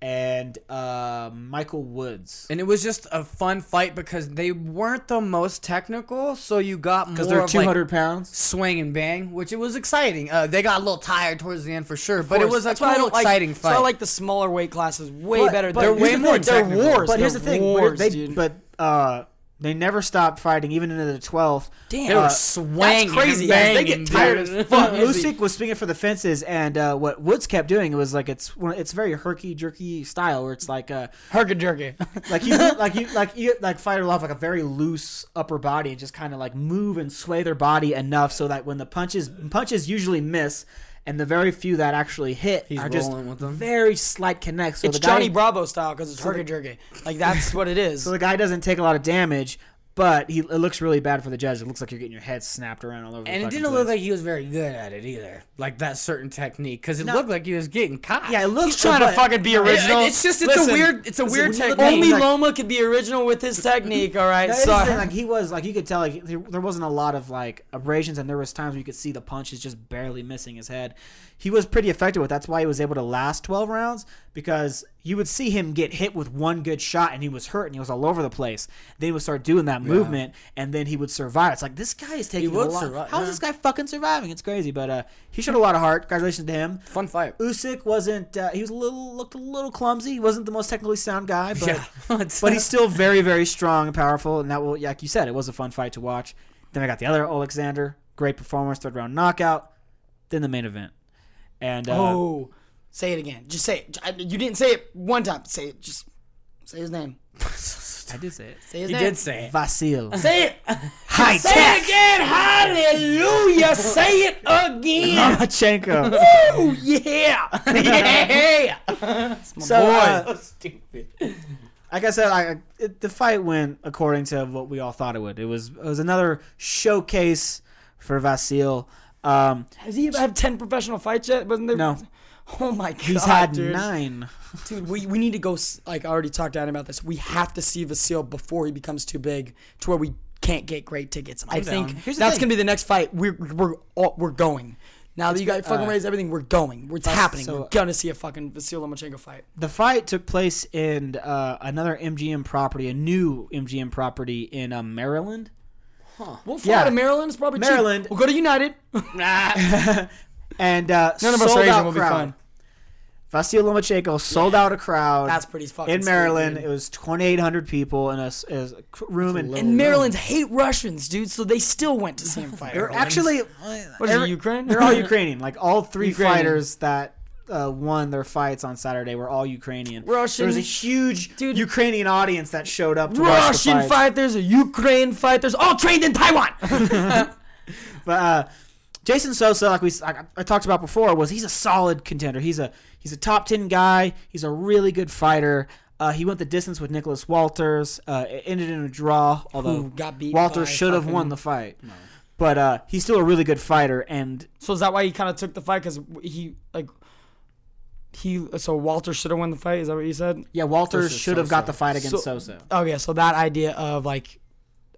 and uh, Michael Woods. And it was just a fun fight because they weren't the most technical, so you got more Because they're of 200 like pounds. swing and bang, which it was exciting. Uh, they got a little tired towards the end for sure, but it course. was a That's why I cool, don't like- exciting that's why fight. I like the smaller weight classes way But- better. but They're here's way the more. thing, They're technical. wars. But here's the They're thing, wars, they, dude. but uh, they never stopped fighting, even into the 12th. Damn, they were uh, swinging, crazy. and Yeah, they banging, get tired dude. as fuck. Usyk was swinging for the fences, and uh, what Woods kept doing was like it's it's very herky jerky style, where it's like uh, Herky jerky. like you like you like you like fighter will have like a very loose upper body and just kind of like move and sway their body enough so that when the punches punches usually miss and the very few that actually hit He's are just rolling with them. very slight connects. So it's the guy, Johnny Bravo style because it's herky jerky. Like that's what it is. So the guy doesn't take a lot of damage, but he it looks really bad for the judge. It looks like you're getting your head snapped around all over. the And it didn't place. look like he was very good at it either, like that certain technique, because it looked like he was getting caught. Yeah, it looks He's trying to fucking be original. it's just it's Listen, a weird it's a weird when you look technique. Only like- Loma could be original with his technique. All right, No, so thing, like he was like you could tell like there, there wasn't a lot of like abrasions and there was times where you could see the punches just barely missing his head. He was pretty effective with. That's why he was able to last 12 rounds because you would see him get hit with one good shot and he was hurt and he was all over the place. Then he would start doing that movement and then he would survive. It's like this guy is taking would a lot. survive, How is yeah. this guy fucking surviving? It's crazy, but uh, he showed a lot of heart. Congratulations to him. Fun fight. Usyk wasn't. Uh, he was a little looked a little clumsy. He wasn't the most technically sound guy, but but he's still very very strong and powerful. And that will, like you said, it was a fun fight to watch. Then I got the other Alexander, great performance, third round knockout. Then the main event, and uh, Oh, say it again. Just say it. I- You didn't say it one time. Say it. Just say his name. I did say it. Say his He name. did say it. Vasil. Say it. High Say it again. Hallelujah. Say it again. Lomachenko. oh yeah. Yeah. so, uh, like I said, I, it, the fight went according to what we all thought it would. It was it was another showcase for Vasil. Um, Has he ever had ten professional fights yet? Wasn't there? No. Oh my god. he's had dude. nine. Dude, we, we need to go. Like I already talked to Adam about this. We have to see Vasil before he becomes too big to where we can't get great tickets. I think down. Here's that's thing. gonna be the next fight. We're we're all, we're going. Now that you guys fucking uh, raised everything, we're going. It's happening. so- we're gonna see a fucking Vasil Lomachenko fight. The fight took place in uh, another MGM property, a new MGM property in uh, Maryland. We'll fly Yeah. to Maryland. It's probably cheap. Maryland. We'll go to United. And uh, None of us sold are Asian. out We'll be crowd. fine. Vasil Lomachenko sold out a crowd. That's pretty fucking in Maryland. dude. It was 2,800 people in a, s- a s- room. And, And Maryland's hate Russians, dude. So they still went to see him fight. They're actually What is it, Ukraine? They're all Ukrainian. Like all three Ukrainian. fighters that uh, won their fights on Saturday were all Ukrainian. Russian- There was a huge Dude. Ukrainian audience that showed up to watch the Russian fight. fighters, a Ukraine fighters, all trained in Taiwan. But uh, Jason Sosa, like we I, I talked about before, was he's a solid contender. He's a he's a top ten guy. He's a really good fighter. Uh, he went the distance with Nicholas Walters. Uh, it ended in a draw, although Walters should have won the fight. But uh, he's still a really good fighter, and So is that why he kind of took the fight? Because he like he so Walter should have won the fight. Is that what you said? yeah, Walters Versus should have got the fight against So- Sosa. Oh yeah. So that idea of like.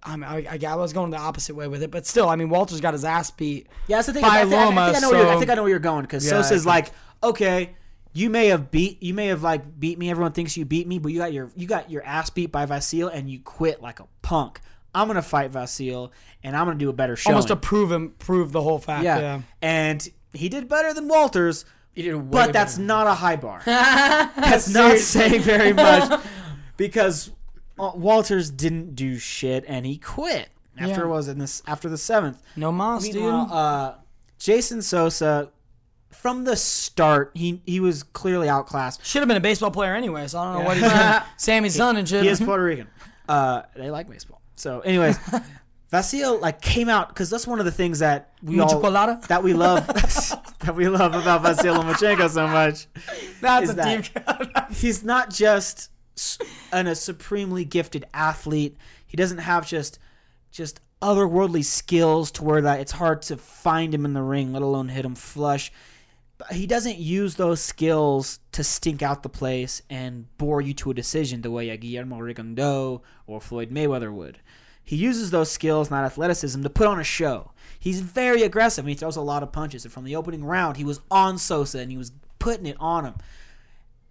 I, mean, I, I, I was going the opposite way with it, but still, I mean, Walter's got his ass beat. Yeah, that's the thing. by I, think, I, think I know where you're, I think I know where you're going because Yeah, I Sosa's like, okay, you may have beat, you may have like beat me. Everyone thinks you beat me, but you got your you got your ass beat by Vasil and you quit like a punk. I'm gonna fight Vasil and I'm gonna do a better show. Almost to prove him, prove the whole fact. yeah. Yeah. and he did better than Walters, He did way but that's better. not a high bar. that's not saying very much because uh, Walters didn't do shit and he quit after Yeah. it was in this after the seventh. No mas, dude. Uh, Jason Sosa, from the start, he he was clearly outclassed. Should have been a baseball player anyway, so I don't know what he's doing. Sammy's son and shit. He is Puerto Rican. Uh, they like baseball. So, anyways, Vasil like came out because that's one of the things that we all that we love that we love about Vasil Lomachenko so much. That's a that- deep cut. He's not just an, a supremely gifted athlete. He doesn't have just just otherworldly skills to where that it's hard to find him in the ring, let alone hit him flush. But he doesn't use those skills to stink out the place and bore you to a decision the way a Guillermo Rigondeaux or Floyd Mayweather would. He uses those skills, not athleticism, to put on a show. He's very aggressive. and He throws a lot of punches. And from the opening round, he was on Sosa and he was putting it on him.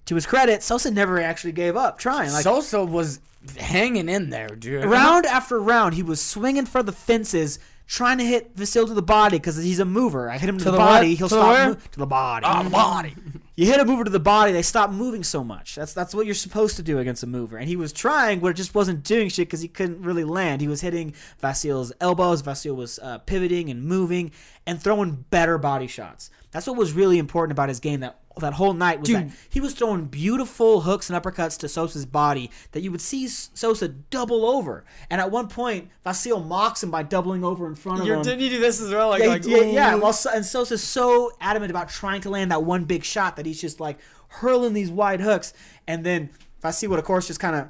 To his credit, Sosa never actually gave up trying. Like Sosa was hanging in there, dude. round after round, he was swinging for the fences, trying to hit Vasil to the body because he's a mover. I hit him to, the, the body, what? he'll To stop where? mo- to the body. Oh, body. You hit a mover to the body, they stop moving so much. That's that's what you're supposed to do against a mover. And he was trying, but it just wasn't doing shit because he couldn't really land. He was hitting Vasil's elbows. Vasil was uh, pivoting and moving and throwing better body shots. That's what was really important about his game that that whole night was Dude. that he was throwing beautiful hooks and uppercuts to Sosa's body that you would see Sosa double over. And at one point, Vasil mocks him by doubling over in front of You're, him. didn't you do this as well? Like, Yeah, like yeah, yeah. Well, so, and Sosa's so adamant about trying to land that one big shot that he's just like hurling these wide hooks, and then Vasil would, of course, just kind of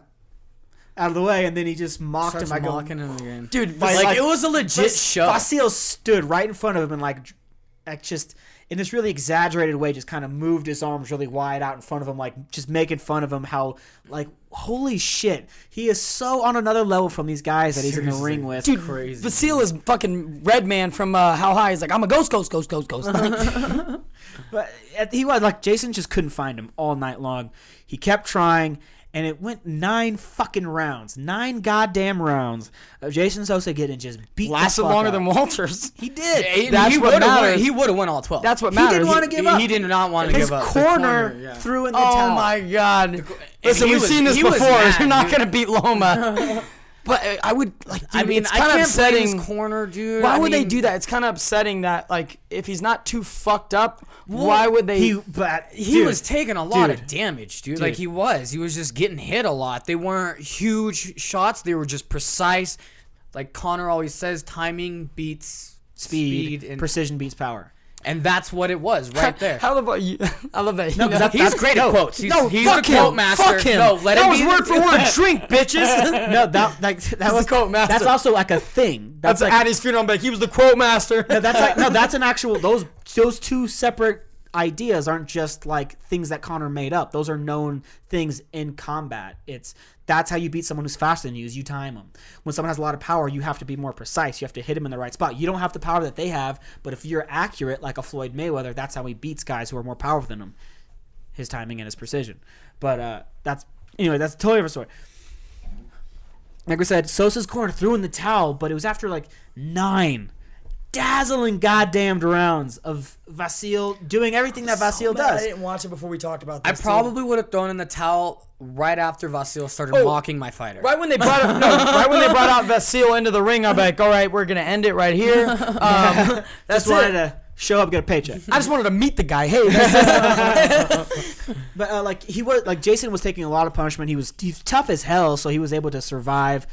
out of the way, and then he just mocked Starts him by mocking going. him again. dude. By, like, it was a legit show. Vasil stood right in front of him and like like just in this really exaggerated way, just kind of moved his arms really wide out in front of him, like just making fun of him. How like holy shit, he is so on another level from these guys that he's in the ring with. Dude, Crazy. Vasil is fucking Redman from uh, How High. He's like, I'm a ghost, ghost, ghost, ghost, ghost. But uh, he was like Jason just couldn't find him all night long. He kept trying, and it went nine fucking rounds, nine goddamn rounds of Jason Sosa getting just beat. lasted longer up. than Walters. he did. He- That's he what would've won- He would have won all twelve. That's what mattered. He didn't want to give up. he did not want to give up. The corner, yeah. threw in the Oh towel. my god! Listen, we've was- seen this before. You're not dude. gonna beat Loma. but I would like. Dude, I mean, it's I kind can't of upsetting. corner, dude. Why I would they do that? It's kind of upsetting that like if he's not too fucked up, why would they? He, but He dude, was taking a lot dude. of damage, dude. Like he was. He was just getting hit a lot. They weren't huge shots. They were just precise. Like Conor always says, timing beats speed, speed, and, precision beats power. And that's what it was right there. I love that. You, I love that. No, you know- that- He's that's- great no, at quotes. He's, no, he's fuck the him. quote master. Fuck him. No, let that him was be word the- for word. Drink, bitches. No, that like that He's was the quote master. That's also like a thing. That's, That's like at his funeral. I'm like, he was the quote master. no, that's like no, that's an actual those those two separate ideas aren't just like things that Conor made up. Those are known things in combat. It's that's how you beat someone who's faster than you is you time them. When someone has a lot of power, you have to be more precise. You have to hit them in the right spot. You don't have the power that they have, but if you're accurate like a Floyd Mayweather, that's how he beats guys who are more powerful than him. His timing and his precision. But uh that's anyway, that's a totally different story. Like we said, Sosa's corner threw in the towel, but it was after like nine dazzling goddamn rounds of Vasil doing everything that Vasil I does. I didn't watch it before we talked about I this. dude. probably would have thrown in the towel right after Vasil started Oh, mocking my fighter. Right when they brought up, no, right when they brought out Vasil into the ring, I'm like, all right, we're gonna end it right here. Um, that's Just wanted it. to show up, get a paycheck. I just wanted to meet the guy. Hey. But uh, like he was, like Jason was taking a lot of punishment. He was he's tough as hell, so he was able to survive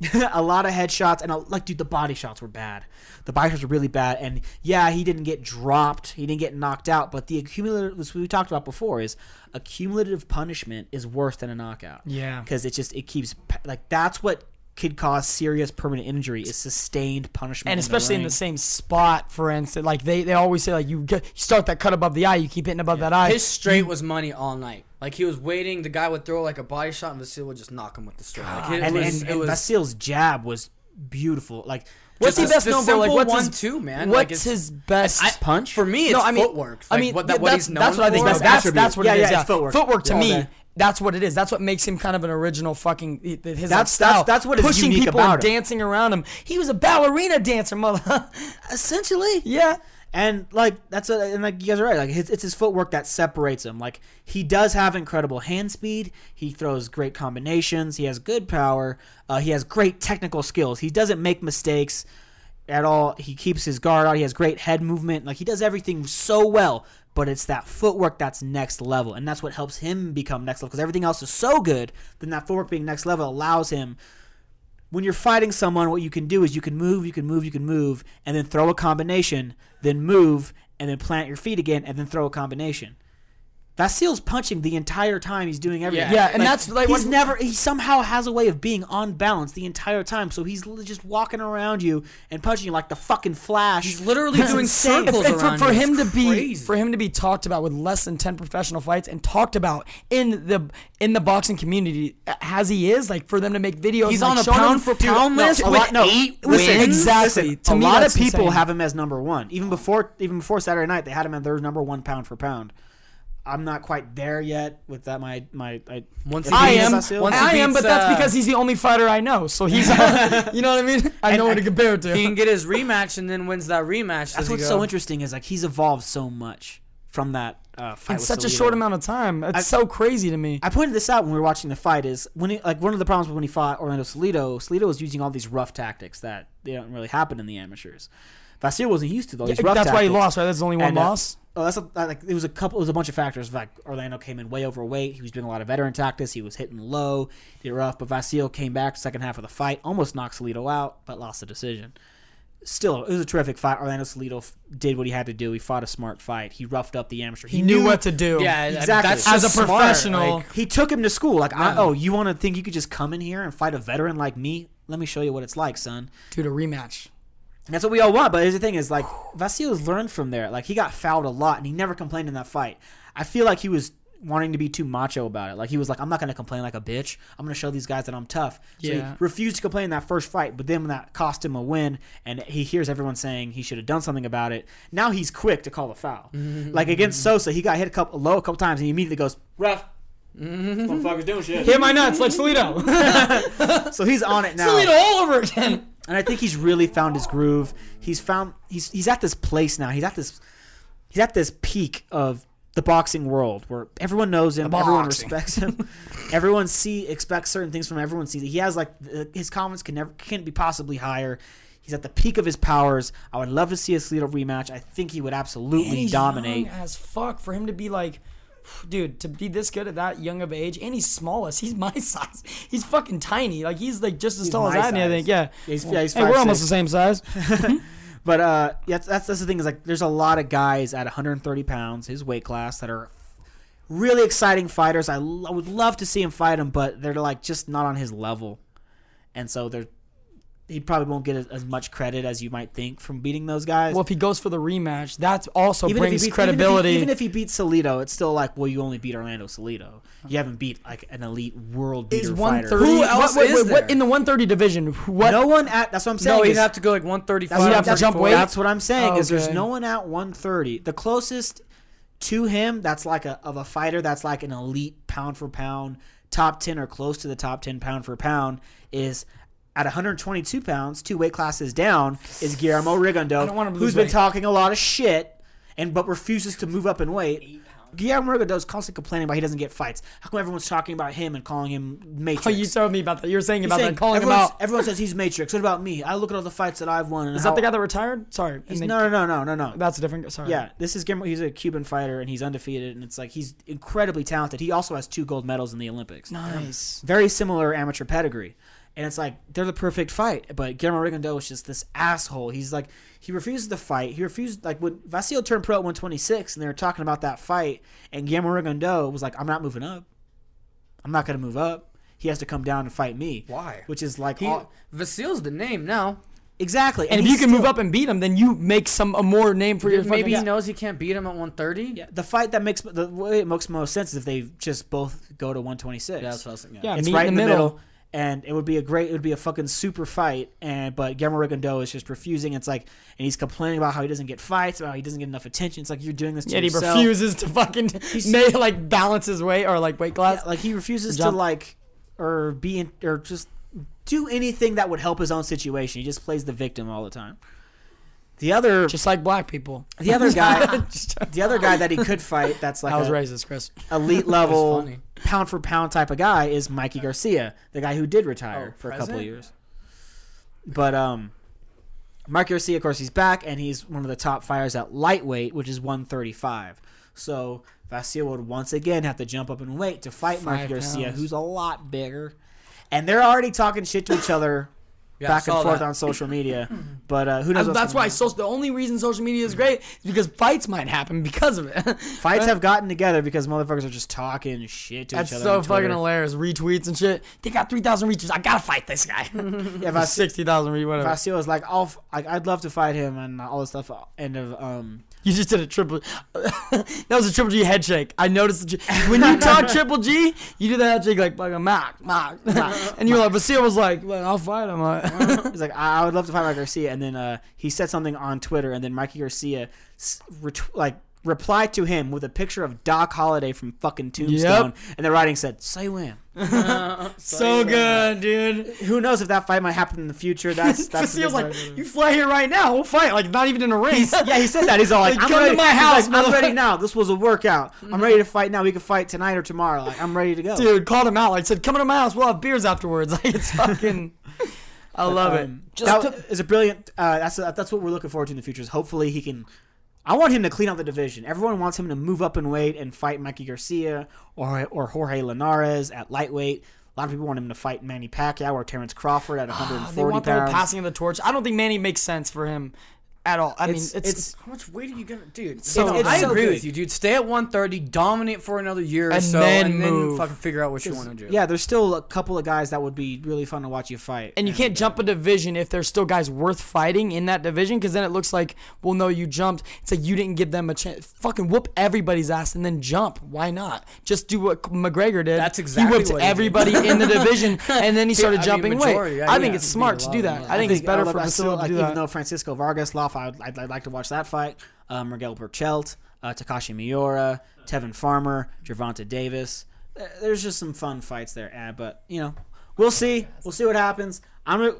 a lot of headshots and a, like dude, the body shots were bad. The body shots were really bad, and yeah, he didn't get dropped, he didn't get knocked out, but the accumulative, as we talked about before, is accumulative punishment is worse than a knockout. Yeah. because it just it keeps like that's what could cause serious permanent injury is sustained punishment, and especially in the same spot, for instance, like they, they always say, like you get, you start that cut above the eye, you keep hitting above that eye. His straight was money all night. Like he was waiting, the guy would throw like a body shot, and Vasil would just knock him with the straight. Like it and, was, and, and was Vasil's jab was beautiful. Like What's he best known for? Like what's one his too, man. What's Like, his best I- punch? for me. It's no, I mean, footwork. I mean, what, yeah, that, what he's known that's what I think. for. That's, That's that's, what Yeah, it is. yeah, Yeah, footwork. Footwork to Yeah, me. okay. That's what it is. That's what makes him kind of an original fucking his like, That's- style. that's- that's what is pushing unique people about and him. dancing around him. He was a ballerina dancer, mother. essentially, yeah. And like that's a, and like you guys are right. Like his, it's his footwork that separates him. Like he does have incredible hand speed. He throws great combinations. He has good power. Uh, he has great technical skills. He doesn't make mistakes at all. He keeps his guard out. He has great head movement. Like he does everything so well. But it's that footwork that's next level, and that's what helps him become next level. Because everything else is so good, then that footwork being next level allows him when you're fighting someone, what you can do is you can move, you can move, you can move, and then throw a combination, then move, and then plant your feet again, and then throw a combination. Vasil's punching the entire time he's doing everything. Yeah, and that's, like, he's when- never. He somehow has a way of being on balance the entire time. So he's just walking around you and punching you like the fucking Flash. He's literally It's doing insane. circles and for, around for you. him to be crazy. for him to be talked about with less than 10 professional fights and talked about in the in the boxing community uh, as he is like for them to make videos He's like, on a pound him- for pound no, list a with lot- no, eight listen, wins? exactly Listen, to a me, lot of people insane. have him as number one. Even before, even before Saturday night, they had him as their number one pound for pound. I'm not quite there yet with that. My my. I, Once I am, once I am, but that's uh, because he's the only fighter I know. So he's, you know what I mean. I know And what to compare it to. he can get his rematch and then wins that rematch. That's what's so interesting is like he's evolved so much from that uh, fight. in with such a short amount of time. It's I- so crazy to me. I pointed this out when we were watching the fight. Is when he, like one of the problems when he fought Orlando Salido. Salido was using all these rough tactics that they don't really happen in the amateurs. Vasil wasn't used to those Yeah, rough that's why he lost, right? That's the only one And, uh, loss. Oh, that's a, like it was a couple. It was a bunch of factors. Like Orlando came in way overweight. He was doing a lot of veteran tactics. He was hitting low, did rough. But Vasil came back second half of the fight, almost knocked Salido out, but lost the decision. Still, it was a terrific fight. Orlando Salido f- did what he had to do. He fought a smart fight. He roughed up the amateur. He knew what to do. Yeah, Exactly. That's As just a smart, professional. like- He took him to school. Like, I, uh-uh. oh, you want to think you could just come in here and fight a veteran like me? Let me show you what it's like, son. Dude, a rematch. That's what we all want. But here's the thing: is like Vasil's learned from there. Like he got fouled a lot, and he never complained in that fight. I feel like he was wanting to be too macho about it. Like he was like, "I'm not going to complain like a bitch. I'm going to show these guys that I'm tough." So Yeah. he refused to complain in that first fight. But then when that cost him a win, and he hears everyone saying he should have done something about it, now he's quick to call a foul. Mm-hmm. like against Sosa, he got hit a couple low a couple times, and he immediately goes, "Ref." This motherfucker's doing shit. Hit my nuts like Salido. So he's on it now. Salido all over again. And I think he's really found his groove. He's found he's he's at this place now. He's at this he's at this peak of the boxing world where everyone knows him, everyone respects him, everyone see expects certain things from him, everyone sees it. He has like uh, his confidence can never can't be possibly higher. He's at the peak of his powers. I would love to see a Salido rematch. I think he would absolutely dominate. as fuck for him to be like, dude, to be this good at that young of age, and he's smallest. He's my size. He's fucking tiny. Like he's like just as He's tall as my Adney, I think. Yeah. He's- yeah, he's hey, we're 5'6". almost the same size. But uh, yeah, that's that's the thing is like there's a lot of guys at 130 pounds, his weight class, that are really exciting fighters. I, l- I would love to see him fight him, but they're like just not on his level, and so they're he probably won't get as, as much credit as you might think from beating those guys. Well, if he goes for the rematch, that also even if, brings he beat, credibility. Even if, he, even if he beats Salido, it's still like, well, you only beat Orlando Salido. You haven't beat like an elite world beater is fighter. 130. Who else what, what- is what- there? in the 130 division? What? No one at that's what I'm saying. No, he'd is- have to go like 135. That's, what, have to that's, jump weight? that's what I'm saying. Oh, Is there's no one at 130. The closest to him that's like a of a fighter that's like an elite pound for pound top 10 or close to the top 10 pound for pound is at 122 pounds, two weight classes down, is Guillermo Rigondeaux, don't want him to who's been weight. talking a lot of shit and but refuses to move up in weight. Guillermo Rigondeaux is constantly complaining about he doesn't get fights. How come everyone's talking about him and calling him Matrix? Oh, you told me about that. You were saying He's about saying that, calling him everyone's- out. Everyone says he's Matrix. What about me? I look at all the fights that I've won. And Is that the guy that retired? Sorry. No, no, no, no, no, no. That's a different. Sorry. Yeah, this is Guillermo. He's a Cuban fighter and he's undefeated, and it's like he's incredibly talented. He also has two gold medals in the Olympics. Nice. Very similar amateur pedigree, and it's like they're the perfect fight. But Guillermo Rigondeaux is just this asshole. He's like he refuses to fight. He refused like when Vasil turned pro at 126, and they were talking about that fight, and Guillermo Rigondeaux was like, "I'm not moving up. I'm not gonna move up. He has to come down and fight me." Why? Which is like He, all, Vasil's the name now. exactly. And if you he's can move up and beat him, then you make some a more name for your Maybe fucking- he knows he can't beat him at 130. Yeah, the fight that makes the way it makes most sense is if they just both go to 126. Yeah, that's what I was thinking. Yeah, it's right in the middle. And it would be a great, it would be a fucking super fight. And but Guillermo Rigondeaux is just refusing. It's like, and he's complaining about how he doesn't get fights, about how he doesn't get enough attention. It's like you're doing this to Yet he refuses to fucking may, like balance his weight or like weight class. Yeah, like he refuses Jump. to like or be in, or just do anything that would help his own situation. He just plays the victim all the time. The other, just like black people. the other guy, the other guy that he could fight, that's like I was a- racist, Chris. elite level pound for pound type of guy is Mikey Garcia, the guy who did retire Oh, for a couple of years. But um, Mikey Garcia, of course, he's back and he's one of the top fighters at lightweight, which is 135. So Vasil would once again have to jump up in weight to fight Mikey Five Garcia, who's a lot bigger. And they're already talking shit to each other Yeah, back and forth that. on social media. But uh, who knows? What's that's why the only reason social media is great is because fights might happen because of it. fights have gotten together because motherfuckers are just talking shit to That's each other. so on fucking hilarious. Retweets and shit. They got 3,000 retweets. I gotta fight this guy. Yeah, Vas- 60,000 retweets, whatever. Vasil was like, I'll, like, I'd love to fight him and all this stuff. And of, um, You just did a triple. that was a triple G head shake. I noticed. The, when you talk triple G, you do the head shake like like a Mac, Mac, and you're like, Vasil was like, well, I'll fight him. Like, he's like, I, I would love to fight Mikey Garcia. And then uh, he said something on Twitter, and then Mikey Garcia, s- ret- like, replied to him with a picture of Doc Holliday from fucking Tombstone, and the writing said, "Say when." so good, dude. Who knows if that fight might happen in the future? That's that's the Vasil's like, you fly here right now. We'll fight. Like, not even in a ring. yeah, he said that. He's all like, Like, I'm come to ready. my house, like, I'm ready now. This was a workout. I'm ready to fight now. We can fight tonight or tomorrow. Like, I'm ready to go. Dude, called him out. Like, said, come to my house. We'll have beers afterwards. Like, it's fucking. I love it. Um, Just that to- is a brilliant. Uh, that's that's what we're looking forward to in the future. Is hopefully he can. I want him to clean out the division. Everyone wants him to move up in weight and fight Mikey Garcia or or Jorge Linares at lightweight. A lot of people want him to fight Manny Pacquiao or Terrence Crawford at 140 Ah, they want pounds. passing of the torch. I don't think Manny makes sense for him at all. I mean, It's- it's, it's- How much weight are you gonna, dude? so- I it's so agree big. with you, dude. Stay at 130, dominate for another year or so, then and then fucking figure out what you want to do. Yeah, there's still a couple of guys that would be really fun to watch you fight. and you can't jump a division if there's still guys worth fighting in that division because then it looks like, well, no, you jumped. It's like you didn't give them a chance. Fucking whoop everybody's ass and then jump. Why not? Just do what McGregor did. That's exactly He whipped what he did. everybody in the division and then he started I mean, jumping majority, weight. yeah, I think yeah. it's smart to do that. I think it's better for I Vasily to like, do even though Francisco Vargas lost, I would, I'd, I'd like to watch that fight. Uh, Miguel Berchelt, uh, Takashi Miura, Tevin Farmer, Gervonta Davis. There's just some fun fights there, uh, but you know, we'll see. We'll see what happens. I'm gonna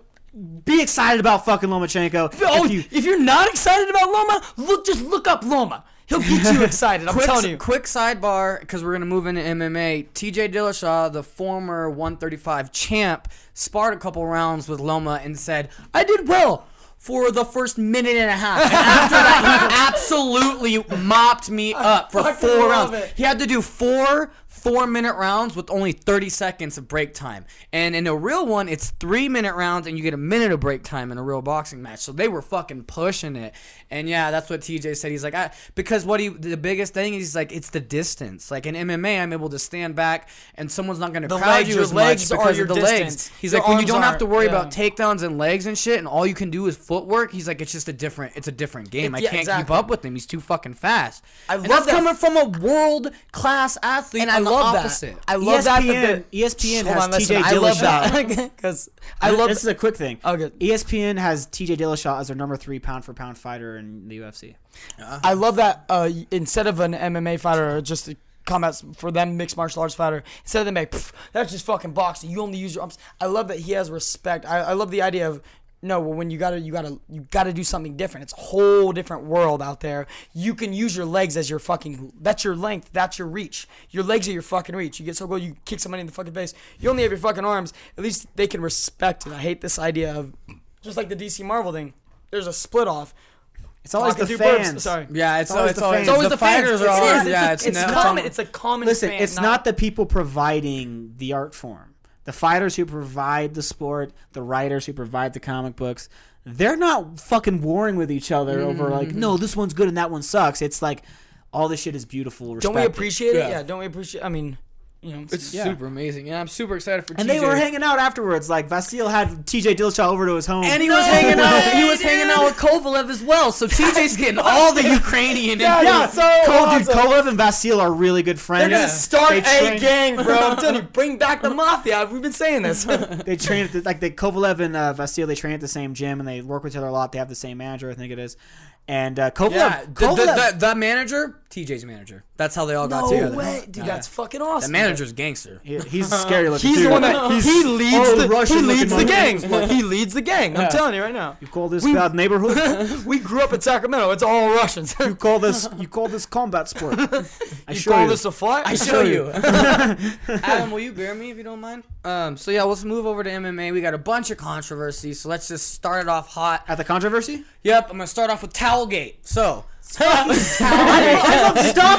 be excited about fucking Lomachenko. Oh, if you, if you're not excited about Loma, look just look up Loma. He'll get you excited. I'm quick, telling you. quick sidebar because we're gonna move into MMA. TJ Dillashaw, the former 135 champ, sparred a couple rounds with Loma and said, "I did well." For the first minute and a half, and after that, he absolutely mopped me up for four rounds. it. He had to do four four-minute rounds with only 30 seconds of break time, and in a real one, it's three-minute rounds, and you get a minute of break time in a real boxing match. So they were fucking pushing it, and yeah, that's what TJ said. He's like, I, because what he the biggest thing is he's like, it's the distance. Like in MMA, I'm able to stand back, and someone's not going to crowd legs- you as legs much because of the distance. legs. He's Your like, when you don't have to worry yeah. about takedowns and legs and shit, and all you can do is footwork. He's like, it's just a different, it's a different game. I yeah, can't keep up with him. He's too fucking fast. I and love that's that- coming from a world class athlete. and I love opposite. that. I love that. ESPN the- ESPN has on, listen, TJ I love Dillashaw. that because I love. this is a quick thing. Oh, good. ESPN has TJ Dillashaw as their number three pound for pound fighter in the UFC. I love that. Uh, instead of an MMA fighter, or just a combat for them mixed martial arts fighter, instead of them like, that's just fucking boxing. You only use your arms. I love that he has respect. I, I love the idea of. No, well, when you gotta, you gotta, you gotta do something different. It's a whole different world out there. You can use your legs as your fucking. That's your length. That's your reach. Your legs are your fucking reach. You get so good, you kick somebody in the fucking face. You only have your fucking arms. At least they can respect it. I hate this idea of, just like the DC Marvel thing. There's a split off. It's always Talking the through burps. fans. Sorry. Yeah, it's, always always, the always, fans. it's always the the fighters are It always yeah. It's, It's, it's never- common. It's a common. Listen, fan, it's not the people providing the art form. The fighters who provide the sport, the writers who provide the comic books, they're not fucking warring with each other over like, Mm-hmm. no, this one's good and that one sucks. It's like all this shit is beautiful. Don't we appreciate it? Yeah. Yeah. Don't we appreciate? I mean, you know, It's Yeah. super amazing, and I'm super excited for. And TJ. they were hanging out afterwards. Like Vasil had TJ Dillashaw over to his home. and he was hanging out. He was hanging out with Kovalev as well. So TJ's getting all the Ukrainian. Yeah, yeah, so Cole, awesome. dude, Kovalev and Vasil are really good friends. they're gonna start They a train- gang, bro. I'm telling you, bring back the mafia. We've been saying this. They train at the, like they Kovalev and uh, Vasil. They train at the same gym and they work with each other a lot. They have the same manager, I think it is. And uh, Kovalev, Yeah, the, the, the, the manager, TJ's manager. That's how they all got no together. way, dude. Yeah. That's fucking awesome. the manager's gangster. He- he's scary looking. He's too. the one that He's he leads old the he leads the gang. he leads the gang. I'm telling you right now. You call this bad neighborhood? We grew up in Sacramento. It's all Russians. you call this you call this combat sport? I you show call you. this a fight? I show you. Adam, will you bear me if you don't mind? Um. So yeah, let's move over to MMA. We got a bunch of controversies. So let's just start it off hot. At the controversy? Yep, I'm gonna start off with Towelgate. So. Stop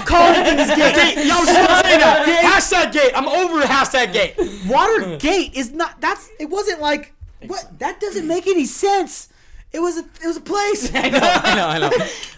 calling it things gay. Yo, stop saying that. Hashtag gate. I'm over hashtag gate. Watergate is not. That's. It wasn't like. What? That doesn't make any sense. It was a. It was a place. I know, I know, I know.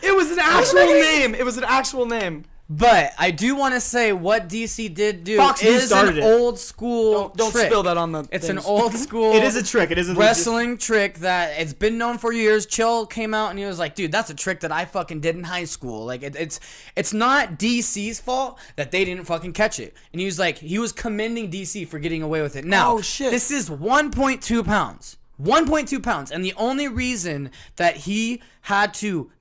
It was an actual name. It was an actual name. But I do want to say what DC did do Fox News is started an it. old school. Don't, don't trick. spill that on the. It's an things. old school. It is a trick. It is a wrestling trick that it's been known for years. Chill came out and he was like, "Dude, that's a trick that I fucking did in high school. Like, it, it's it's not DC's fault that they didn't fucking catch it." And he was like, he was commending DC for getting away with it. Now, Oh, shit. this is 1.2 pounds. 1.2 pounds, and the only reason that he had to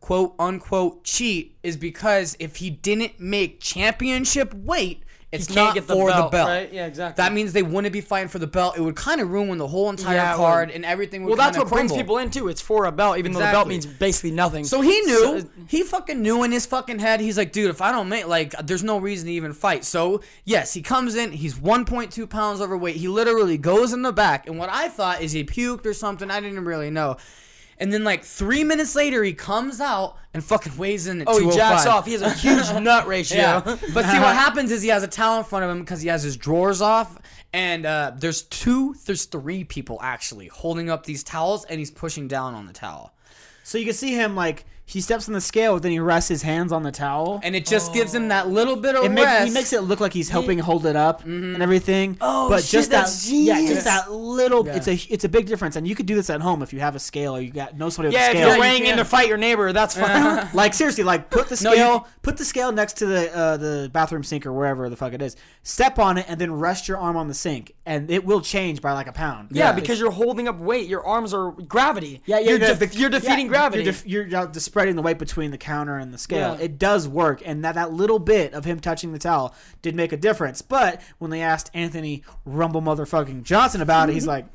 quote unquote cheat is because if he didn't make championship weight, it's get the for the belt, belt. right? Yeah, exactly. That means they wouldn't be fighting for the belt. It would kind of ruin the whole entire Yeah, card and everything. Would be Well, that's what brings people in too. It's for a belt, even though the belt means basically nothing. So he knew. So- uh, he fucking knew in his fucking head. He's like, dude, if I don't make like, there's no reason to even fight. So yes, he comes in. He's 1.2 pounds overweight. He literally goes in the back, and what I thought is he puked or something. I didn't really know. And then like three minutes later, he comes out and fucking weighs in at oh, he jacks off. He has a huge nut ratio. Yeah. But see, what happens is he has a towel in front of him because he has his drawers off, and uh, there's two, there's three people actually holding up these towels, and he's pushing down on the towel. So you can see him like he steps on the scale, then he rests his hands on the towel. and it just gives him that little bit of it make, rest. he makes it look like he's helping hold it up and everything. Oh, but shit, just that, that's yeah, genius. just that little. It's a it's a big difference, and you could do this at home if you have a scale or you got know somebody with Yeah, a if scale. you're weighing in to fight your neighbor, that's fine. like seriously, like put the No, scale, you- put the scale next to the uh, the bathroom sink or wherever the fuck it is. Step on it and then rest your arm on the sink, and it will change by like a pound. yeah, because you're holding up weight. Your arms are gravity. Yeah, yeah, you're, the- def- you're defeating yeah, gravity. You're, def- you're uh, just spreading the weight between the counter and the scale. Yeah. It does work, and that, that little bit of him touching the towel did make a difference. But when they asked Anthony Rumble motherfucking Johnson about it, he's like,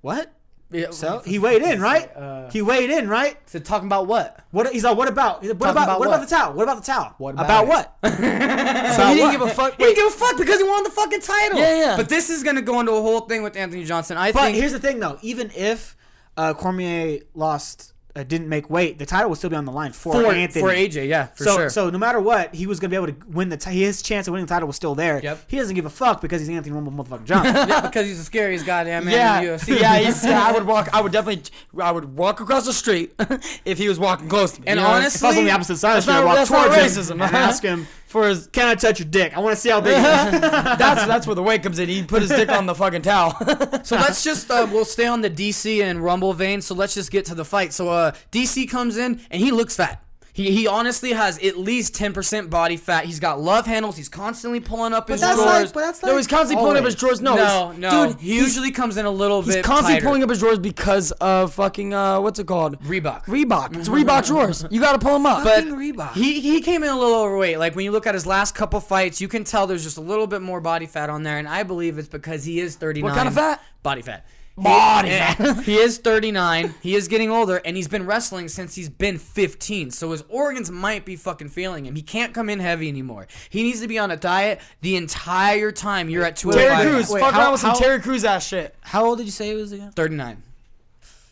"What?" Yeah, So he weighed in, right? he weighed in, right? So talking about what? What? He's like, "What about? What about? about what, what? about the towel? What about the towel? What about, about what? so he didn't give a fuck. He didn't give a fuck because he won the fucking title. Yeah, yeah. But this is gonna go into a whole thing with Anthony Johnson. I But think here's the thing, though. Even if uh, Cormier lost, uh, didn't make weight, the title would still be on the line for, for, Anthony. for AJ, yeah, for so, sure. so no matter what, he was gonna be able to win the. T- his chance of winning the title was still there. Yep. He doesn't give a fuck because he's Anthony Rumble motherfucking Johnson. yeah, because he's the scariest goddamn man yeah, in the UFC. yeah, he's, yeah. I would walk. I would definitely. I would walk across the street if he was walking close to me. And you know? honestly- if I was on the opposite side of the That's street, I'd walk that's not towards racism. him and ask him, for his. "Can I touch your dick? I want to see how big." That's that's where the weight comes in. He put his dick on the fucking towel. So let's just uh, we'll stay on the DC and Rumble vein. So let's just get to the fight. So uh, DC comes in and he looks fat. He, he honestly has at least ten percent body fat. He's got love handles. He's constantly pulling up his that's drawers. like, but that's like no, he's constantly pulling up his drawers. No, no, no, dude. he usually comes in a little He's bit. He's constantly tighter. pulling up his drawers because of fucking uh, what's it called? Reebok. Reebok. It's Reebok drawers. You gotta pull them up. But Fucking Reebok. he he came in a little overweight. Like when you look at his last couple fights, you can tell there's just a little bit more body fat on there, and I believe it's because he is 39. kind of fat? Body fat. Body He- he is 39. He is getting older, and he's been wrestling since he's been 15. So his organs might be fucking failing him. He can't come in heavy anymore. He needs to be on a diet the entire time you're at 205. Terry Crews. Wait, Fuck how- around with some how- Terry Crews ass shit. How old did you say he was again? 39.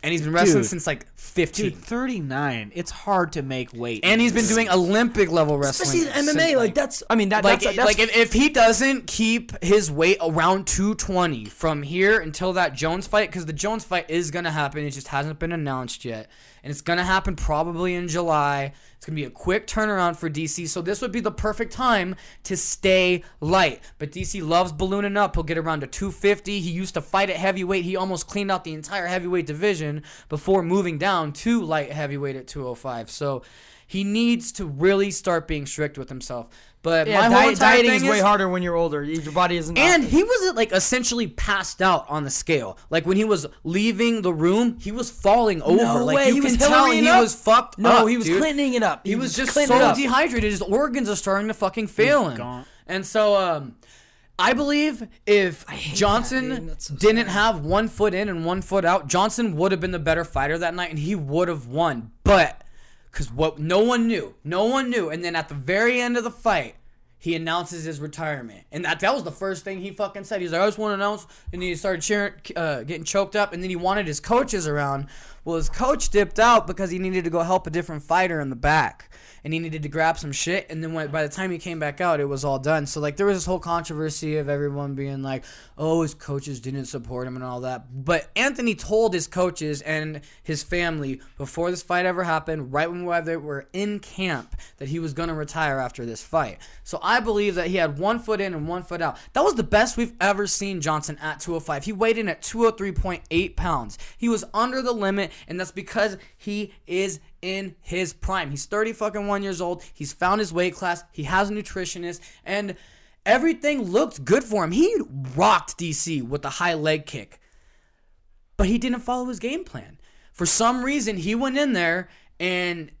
And he's been wrestling Dude. since like 15. Dude, thirty nine. It's hard to make weight. and he's been doing Olympic level wrestling. Especially since, MMA. Like that's. I mean that. like, that's, that's like if, if he doesn't keep his weight around 220 from here until that Jones fight, because the Jones fight is gonna happen, it just hasn't been announced yet, and it's gonna happen probably in July. It's gonna be a quick turnaround for DC, so this would be the perfect time to stay light. But DC loves ballooning up. He'll get around to 250. He used to fight at heavyweight. He almost cleaned out the entire heavyweight division before moving down to light heavyweight at 205. So. He needs to really start being strict with himself. But yeah, my whole diet, entire dieting thing is way harder when you're older. Your body isn't. and he was like essentially passed out on the scale. Like when he was leaving the room, he was falling over. No like way, you he can was tell he up? was fucked no, up. he was dude. cleaning it up. He was just cleaning so dehydrated. His organs are starting to fucking fail him. And so um I believe if dude. Johnson That's so didn't have one foot in and one foot out, Johnson would have been the better fighter that night and he would have won. But because what no one knew, no one knew, and then at the very end of the fight, he announces his retirement, and that that was the first thing he fucking said. He's like, "I just want to announce," and he started cheering, uh, getting choked up, and then he wanted his coaches around. Well, his coach dipped out because he needed to go help a different fighter in the back, and he needed to grab some shit. And then when, by the time he came back out, it was all done. So like there was this whole controversy of everyone being like, "Oh, his coaches didn't support him and all that." But Anthony told his coaches and his family before this fight ever happened, right when they were in camp, that he was going to retire after this fight. So I believe that he had one foot in and one foot out. That was the best we've ever seen Johnson at 205. He weighed in at 203.8 pounds. He was under the limit, and that's because he is in his prime. He's 30 fucking one years old. He's found his weight class. He has a nutritionist, and everything looked good for him. He rocked DC with a high leg kick but he didn't follow his game plan. For some reason, he went in there and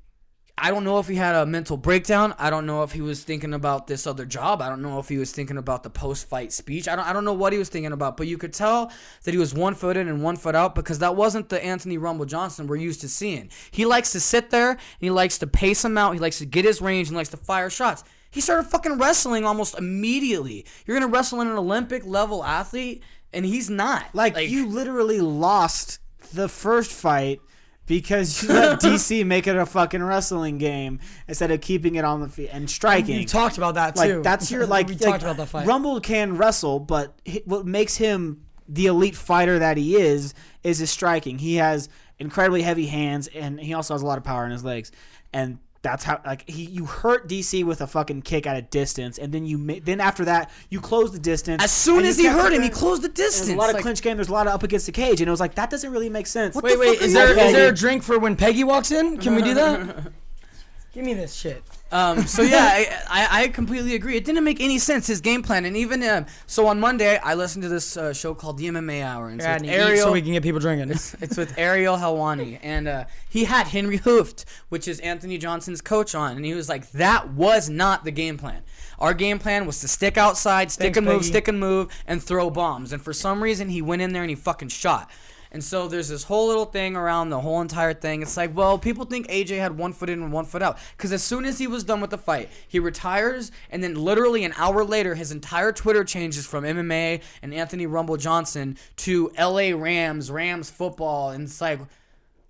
I don't know if he had a mental breakdown. I don't know if he was thinking about this other job. I don't know if he was thinking about the post-fight speech. I don't I don't know what he was thinking about, but you could tell that he was one foot in and one foot out because that wasn't the Anthony Rumble Johnson we're used to seeing. He likes to sit there and he likes to pace him out. He likes to get his range and likes to fire shots. He started fucking wrestling almost immediately. You're gonna wrestle in an Olympic level athlete, and he's not. Like, you literally lost the first fight because you let DC make it a fucking wrestling game instead of keeping it on the feet and striking. You talked about that like too. that's your like, we like, talked about the fight. Rumble can wrestle, but what makes him the elite fighter that he is is his striking. He has incredibly heavy hands, and he also has a lot of power in his legs. And that's how like he you hurt DC with a fucking kick at a distance, and then you ma- then after that you close the distance. As soon as he kept hurt him, he closed the There's distance. a lot of Like, clinch game. There's a lot of up against the cage, and it was like that doesn't really make sense. Wait, wait. Is are there you is there Peggy? a drink for when Peggy walks in? Can we do that? Give me this shit. Um, so yeah, I, I, I completely agree. It didn't make any sense his game plan, and even um, so on Monday I listened to this uh, show called the MMA Hour, and it's Yeah, with and Ariel. so we can get people drinking. it's with Ariel Helwani, and uh, he had Henry Hooft, which is Anthony Johnson's coach, on, and he was like, "That was not the game plan. Our game plan was to stick outside, stick Thanks, and move, Peggy. stick and move, and throw bombs." And for some reason, he went in there and he fucking shot. And so there's this whole little thing around the whole entire thing. It's like, well, people think AJ had one foot in and one foot out. Because as soon as he was done with the fight, he retires, and then literally an hour later, his entire Twitter changes from MMA and Anthony Rumble Johnson to LA Rams, Rams football. And it's like,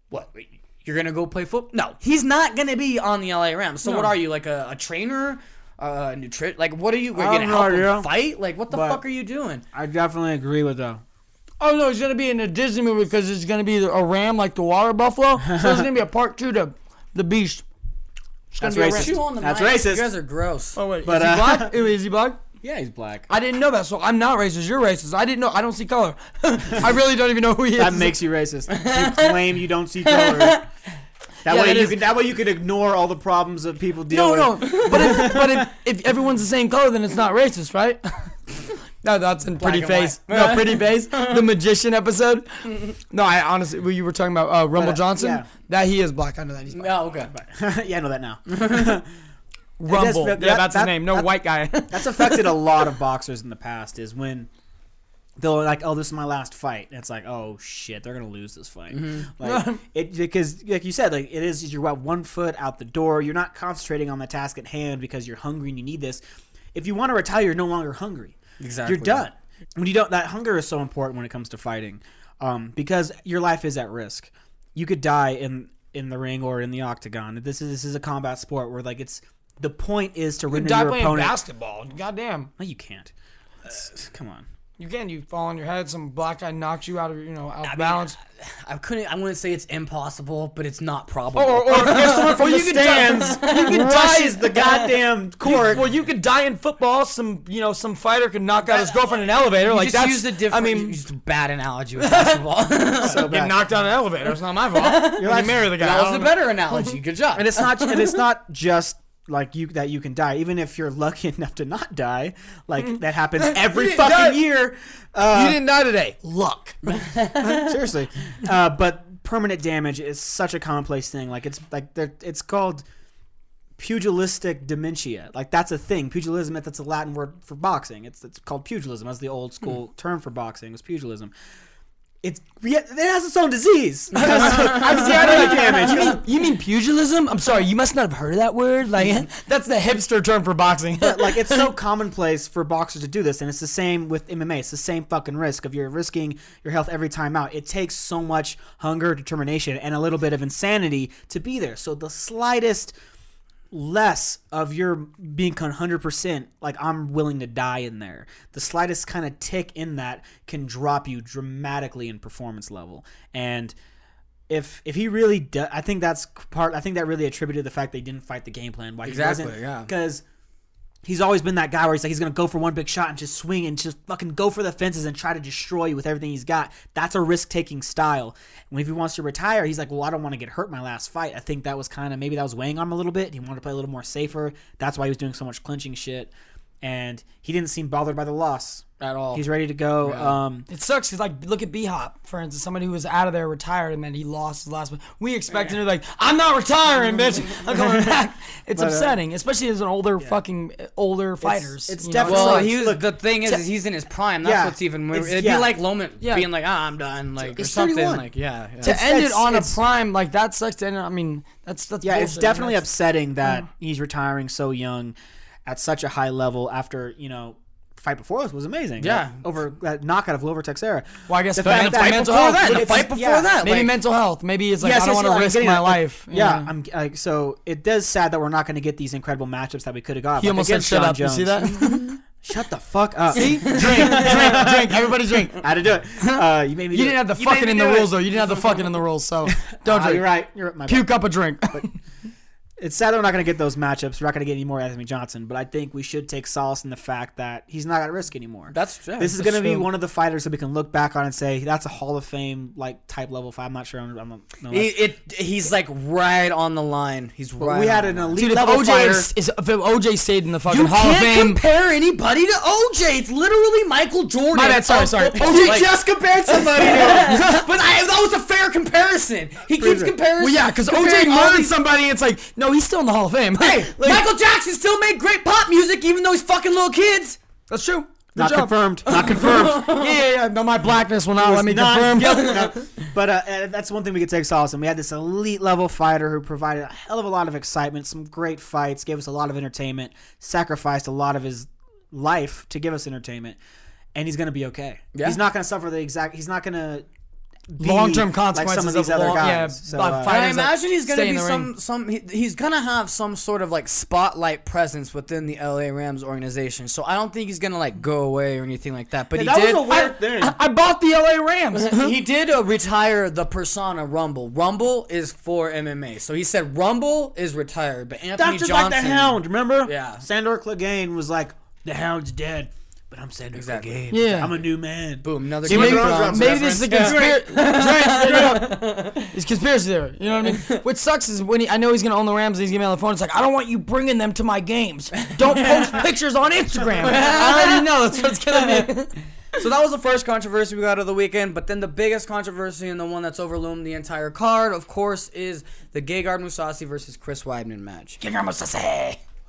what? You're gonna go play football? No, he's not gonna be on the LA Rams. So what are you, like a, a trainer, uh, a nutri- Like what are you? You gonna help know, him yeah. fight? Like what the But- fuck are you doing? I definitely agree with though. Oh no, he's gonna be in a Disney movie because it's gonna be a ram like the water buffalo. so there's gonna be a part two to the beast. It's gonna That's be a racist. ram- Chew on the That's mic. racist. You guys are gross. Oh wait, But, is he uh, black? is he black? Yeah, he's black. I didn't know that, so I'm not racist. You're racist. I didn't know. I don't see color. I really don't even know who he is. That makes you racist. You claim you don't see color. That Yeah, way that you is- can. That way you can ignore all the problems that people no, deal no. with. But if, but if, if everyone's the same color, then it's not racist, right? No, that's in Pretty Face. No, Pretty Face, the magician episode. No, I honestly, when you were talking about uh, Rumble But, uh, Johnson, yeah. that he is black. I know that he's black. Oh, okay. yeah, I know that now. Rumble. that- yeah, that's that- his name. No that- white guy. That's affected a lot of boxers in the past. Is when they'll like, oh, this is my last fight. And it's like, oh shit, they're gonna lose this fight. Like it because, like you said, like it is. You're about one foot out the door. You're not concentrating on the task at hand because you're hungry and you need this. If you want to retire, you're no longer hungry. Exactly. You're done. When you don't, that hunger is so important when it comes to fighting, um, because your life is at risk. You could die in in the ring or in the octagon. This is this is a combat sport where like it's the point is to You render die your playing opponent. basketball. Goddamn. No, you can't. Come on. You can. You fall on your head. Some black guy knocks you out of you know out of mean, balance. I couldn't. I wouldn't say it's impossible, but it's not probable. Or, or, or if someone from Or the you could stands die, you could rushes the goddamn court. Well, you could die in football. Some you know some fighter could knock out his girlfriend in an elevator. You like just that's. used a different. I I mean, mean, used a bad analogy with basketball. so get knocked out in an elevator. It's not my fault. You're like- marry the guy. that was don't a better analogy. Good job. and it's not and it's not just like you that you can die. Even if you're lucky enough to not die, like that happens every fucking die. year. Uh, you didn't die today. Luck. seriously. Uh, but permanent damage is such a commonplace thing. Like it's like it's called pugilistic dementia. Like that's a thing. Pugilism. That's a Latin word for boxing. It's it's called pugilism. That's the old school term for boxing. Was pugilism. It's yeah, it has its own disease. Brain damage. You mean, you mean pugilism? I'm sorry, you must not have heard of that word. Like that's the hipster term for boxing. but like it's so commonplace for boxers to do this, and it's the same with MMA. It's the same fucking risk of you're risking your health every time out. It takes so much hunger, determination, and a little bit of insanity to be there. So the slightest less of your being 100% like I'm willing to die in there. The slightest kind of tick in that can drop you dramatically in performance level. And if if he really does, I think that's part. I think that really attributed to the fact they didn't fight the game plan. Why Exactly, he wasn't, yeah. Because he's always been that guy where he's like he's gonna go for one big shot and just swing and just fucking go for the fences and try to destroy you with everything he's got. That's a risk taking style. And if he wants to retire, he's like, well, I don't want to get hurt my last fight. I think that was kind of maybe that was weighing on him a little bit. He wanted to play a little more safer. That's why he was doing so much clinching shit. And he didn't seem bothered by the loss At all. He's ready to go. Um, It sucks because like look at B Hop for instance, somebody who was out of there retired and then he lost his last one. We expected him to like I'm not retiring, bitch. I'm coming back. It's But, uh, upsetting, especially as an older fucking uh, older fighters. it's you know? definitely- Well, sucks. he was, Look, the thing is, to- is he's in his prime. That's Yeah, what's even weird. It'd yeah. be like Loman Yeah. being like, ah, I'm done, like or something. 31. Like, yeah, yeah. to It's- end it on a prime like that sucks. To end it, I mean, that's that's yeah, it's definitely That's- upsetting that he's retiring so young at such a high level after, you know, fight before this was amazing. Yeah. Like, over that knockout of Glover Teixeira. Well, I guess the the, fact that- mental before health. that, the fight before yeah, that, Maybe like, mental health. Maybe it's like Yes, I don't yes, want to risk my. Like, life. Yeah, I'm like so. It does sad that we're not going to get these incredible matchups that we could have got. He almost said shut John up. You see that? Shut the fuck up. See? drink, drink, drink. Everybody drink. I had to do it. Uh, you made me. You didn't it. have the You fucking in the do it. rules though. You didn't have the fucking in the rules, so don't Ah, drink. you're right. You're my bad. Puke up a drink. It's sad that we're not going to get those matchups. We're not going to get any more Anthony Johnson, but I think we should take solace in the fact that he's not at risk anymore. That's yeah, this is going to be one of the fighters that we can look back on and say that's a Hall of Fame like type level fight. I'm not sure. I'm, I'm no, He, it he's like right on the line. He's but right. we had on an elite Dude, level OJ fighter. is, is if OJ stayed in the fucking You Hall of Fame, you can't Fame, compare anybody to OJ. It's literally Michael Jordan. My bad, sorry, sorry. football. OJ Like- just compared somebody but I, that was a fair comparison. He keeps comparing. well, yeah, because OJ comparing all murdered somebody. It's like, no, he's still in the Hall of Fame. Hey, Like, Michael Jackson still made great pop music, even though he's fucking little kids. that's true. Good Not job. confirmed. Not confirmed. Yeah, yeah, yeah. No, my blackness will not let me not confirm. guilty. No. But uh, uh, that's one thing we could take solace in. We had this elite level fighter who provided a hell of a lot of excitement, some great fights, gave us a lot of entertainment, sacrificed a lot of his life to give us entertainment, and he's going to be okay. Yeah. He's not going to suffer the exact. He's not going to Long-term consequences like some of these of other long- yeah, so, but uh, I imagine he's gonna be some ring. some he, he's gonna have some sort of like spotlight presence within the LA Rams organization. So I don't think he's gonna like go away or anything like that. But yeah, he that did. was a weird thing. I bought the LA Rams. he did uh, retire the persona Rumble. Rumble is for MMA. So he said Rumble is retired, but Anthony That's just Johnson. like the Hound. Remember? Yeah. Sandor Clegane was like, "The Hound's dead." But I'm Sandor Exactly. Clegane. Yeah. I'm a new man. Boom, another See, Game maybe- of Thrones Maybe this is a reference. conspiracy. It's conspiracy theory. You know what I mean? What sucks is when he, I know he's gonna own the Rams. He's gonna be on the phone. It's like I don't want you bringing them to my games. Don't post pictures on Instagram. I already know that's what it's gonna be. So that was the first controversy we got of the weekend, but then the biggest controversy and the one that's overloomed the entire card, of course, is the Gegard Mousasi versus Chris Weidman match.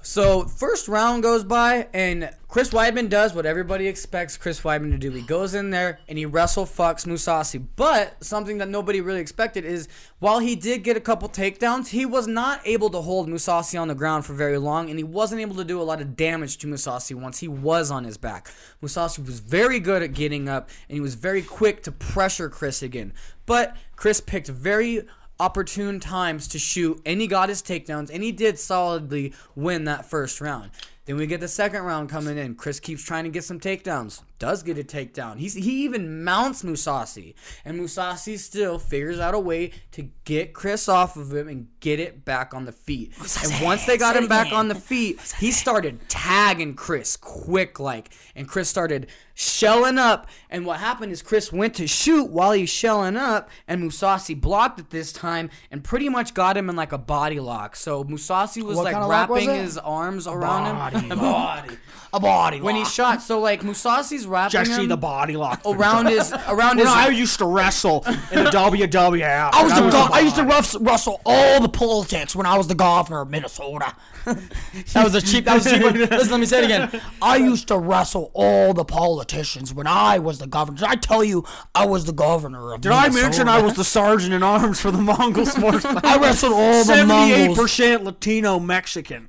So first round goes by, and Chris Weidman does what everybody expects Chris Weidman to do. He goes in there and he wrestle fucks Mousasi. But something that nobody really expected is while he did get a couple takedowns, he was not able to hold Mousasi on the ground for very long, and he wasn't able to do a lot of damage to Mousasi once he was on his back. Mousasi was very good at getting up, and he was very quick to pressure Chris again. But Chris picked very opportune times to shoot, and he got his takedowns, and he did solidly win that first round. Then we get the second round coming in. Chris keeps trying to get some takedowns. Does get a takedown. He's, he even mounts Mousasi. And Mousasi still figures out a way to get Chris off of him and get it back on the feet. And once they got him back on the feet, he started tagging Chris quick like. And Chris started shelling up. And what happened is Chris went to shoot while he's shelling up. And Mousasi blocked it this time and pretty much got him in like a body lock. So Mousasi was What like lock was wrapping his arms around him. A body. A body. When he shot, so like Mousasi's wrapping Jesse him the body lock. around his around his. I used to wrestle in the WWF. I was the that go- I used to body. ruff- rustle all the politics when I was the governor of Minnesota. that was a cheap. That was a cheap. Listen, let me say it again. I used to wrestle all the politicians when I was the governor. Did I tell you I was the governor of Did I Minnesota? mention I was the sergeant in arms for the Mongol sports? I wrestled all the Seventy-eight Mongols percent Latino Mexican.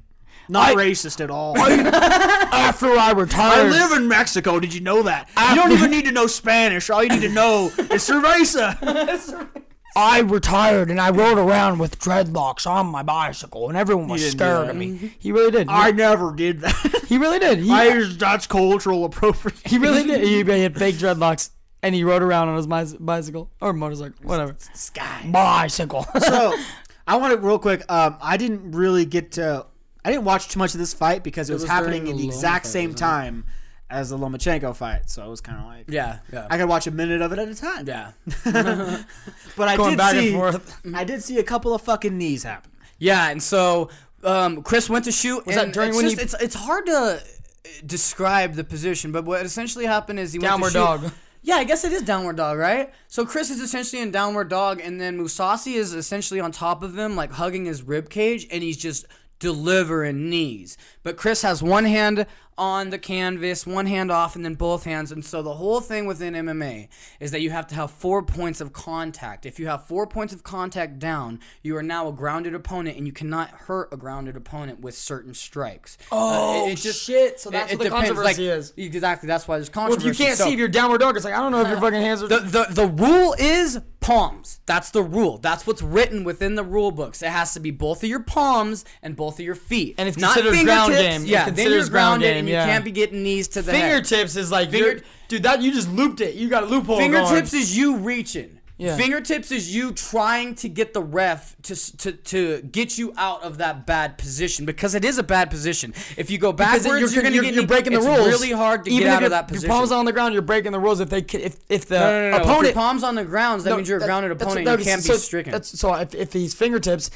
Not I- racist at all. after I retired. I live in Mexico. Did you know that? You don't even need to know Spanish. All you need to know is cerveza. I retired and I rode around with dreadlocks on my bicycle, and everyone was didn't scared of me. He really did. I never did that. he really did. He, I just, that's cultural appropriation. he really did. He, he had fake dreadlocks, and he rode around on his bicy- bicycle or motorcycle, whatever. Sky. Bicycle. so I want to real quick. Um, I didn't really get to. I didn't watch too much of this fight because it, was, was happening the at the exact fight, same wasn't it? time as the Lomachenko fight. So it was kind of like yeah, yeah, I could watch a minute of it at a time. yeah, but I Going did back and see. forth. I did see a couple of fucking knees happen. yeah. And so um, Chris went to shoot. Was and that during it's when just, he- it's it's hard to uh, describe the position, but what essentially happened is he went Downward dog. Yeah, I guess it is downward dog, right? So Chris is essentially in downward dog, and then Mousasi is essentially on top of him, like hugging his rib cage, and he's just delivering knees. But Chris has one hand on the canvas, one hand off, and then both hands. And so the whole thing within MMA is that you have to have four points of contact. If you have four points of contact down, you are now a grounded opponent, and you cannot hurt a grounded opponent with certain strikes. Uh, oh, shit. So that's what the depends, controversy is. Exactly. That's why there's controversy. Well, if you can't So- see if you're downward dog, it's like I don't know if your uh, fucking hands are. the, the the rule is palms. That's the rule. That's what's written within the rule books. It has to be both of your palms and both of your feet. And it's not considered ground fingertips. Game. It Yeah, then you're grounded game, and yeah. you can't be getting knees to the head. Fingertips is like Finger- dude. That you just looped it. You got a loophole. Fingertips going. is you reaching. Yeah. Fingertips is you trying to get the ref to, to to get you out of that bad position because it is a bad position. If you go Because backwards, you're, you're, gonna you're, get you're breaking the rules. it's really hard to Even get out of that position. Your palms on the ground. You're breaking the rules. If they if if the no, no, no. If opponent your palms on the ground, that means you're a grounded opponent. that- you can't so, be stricken. That's, so if, if he's fingertips,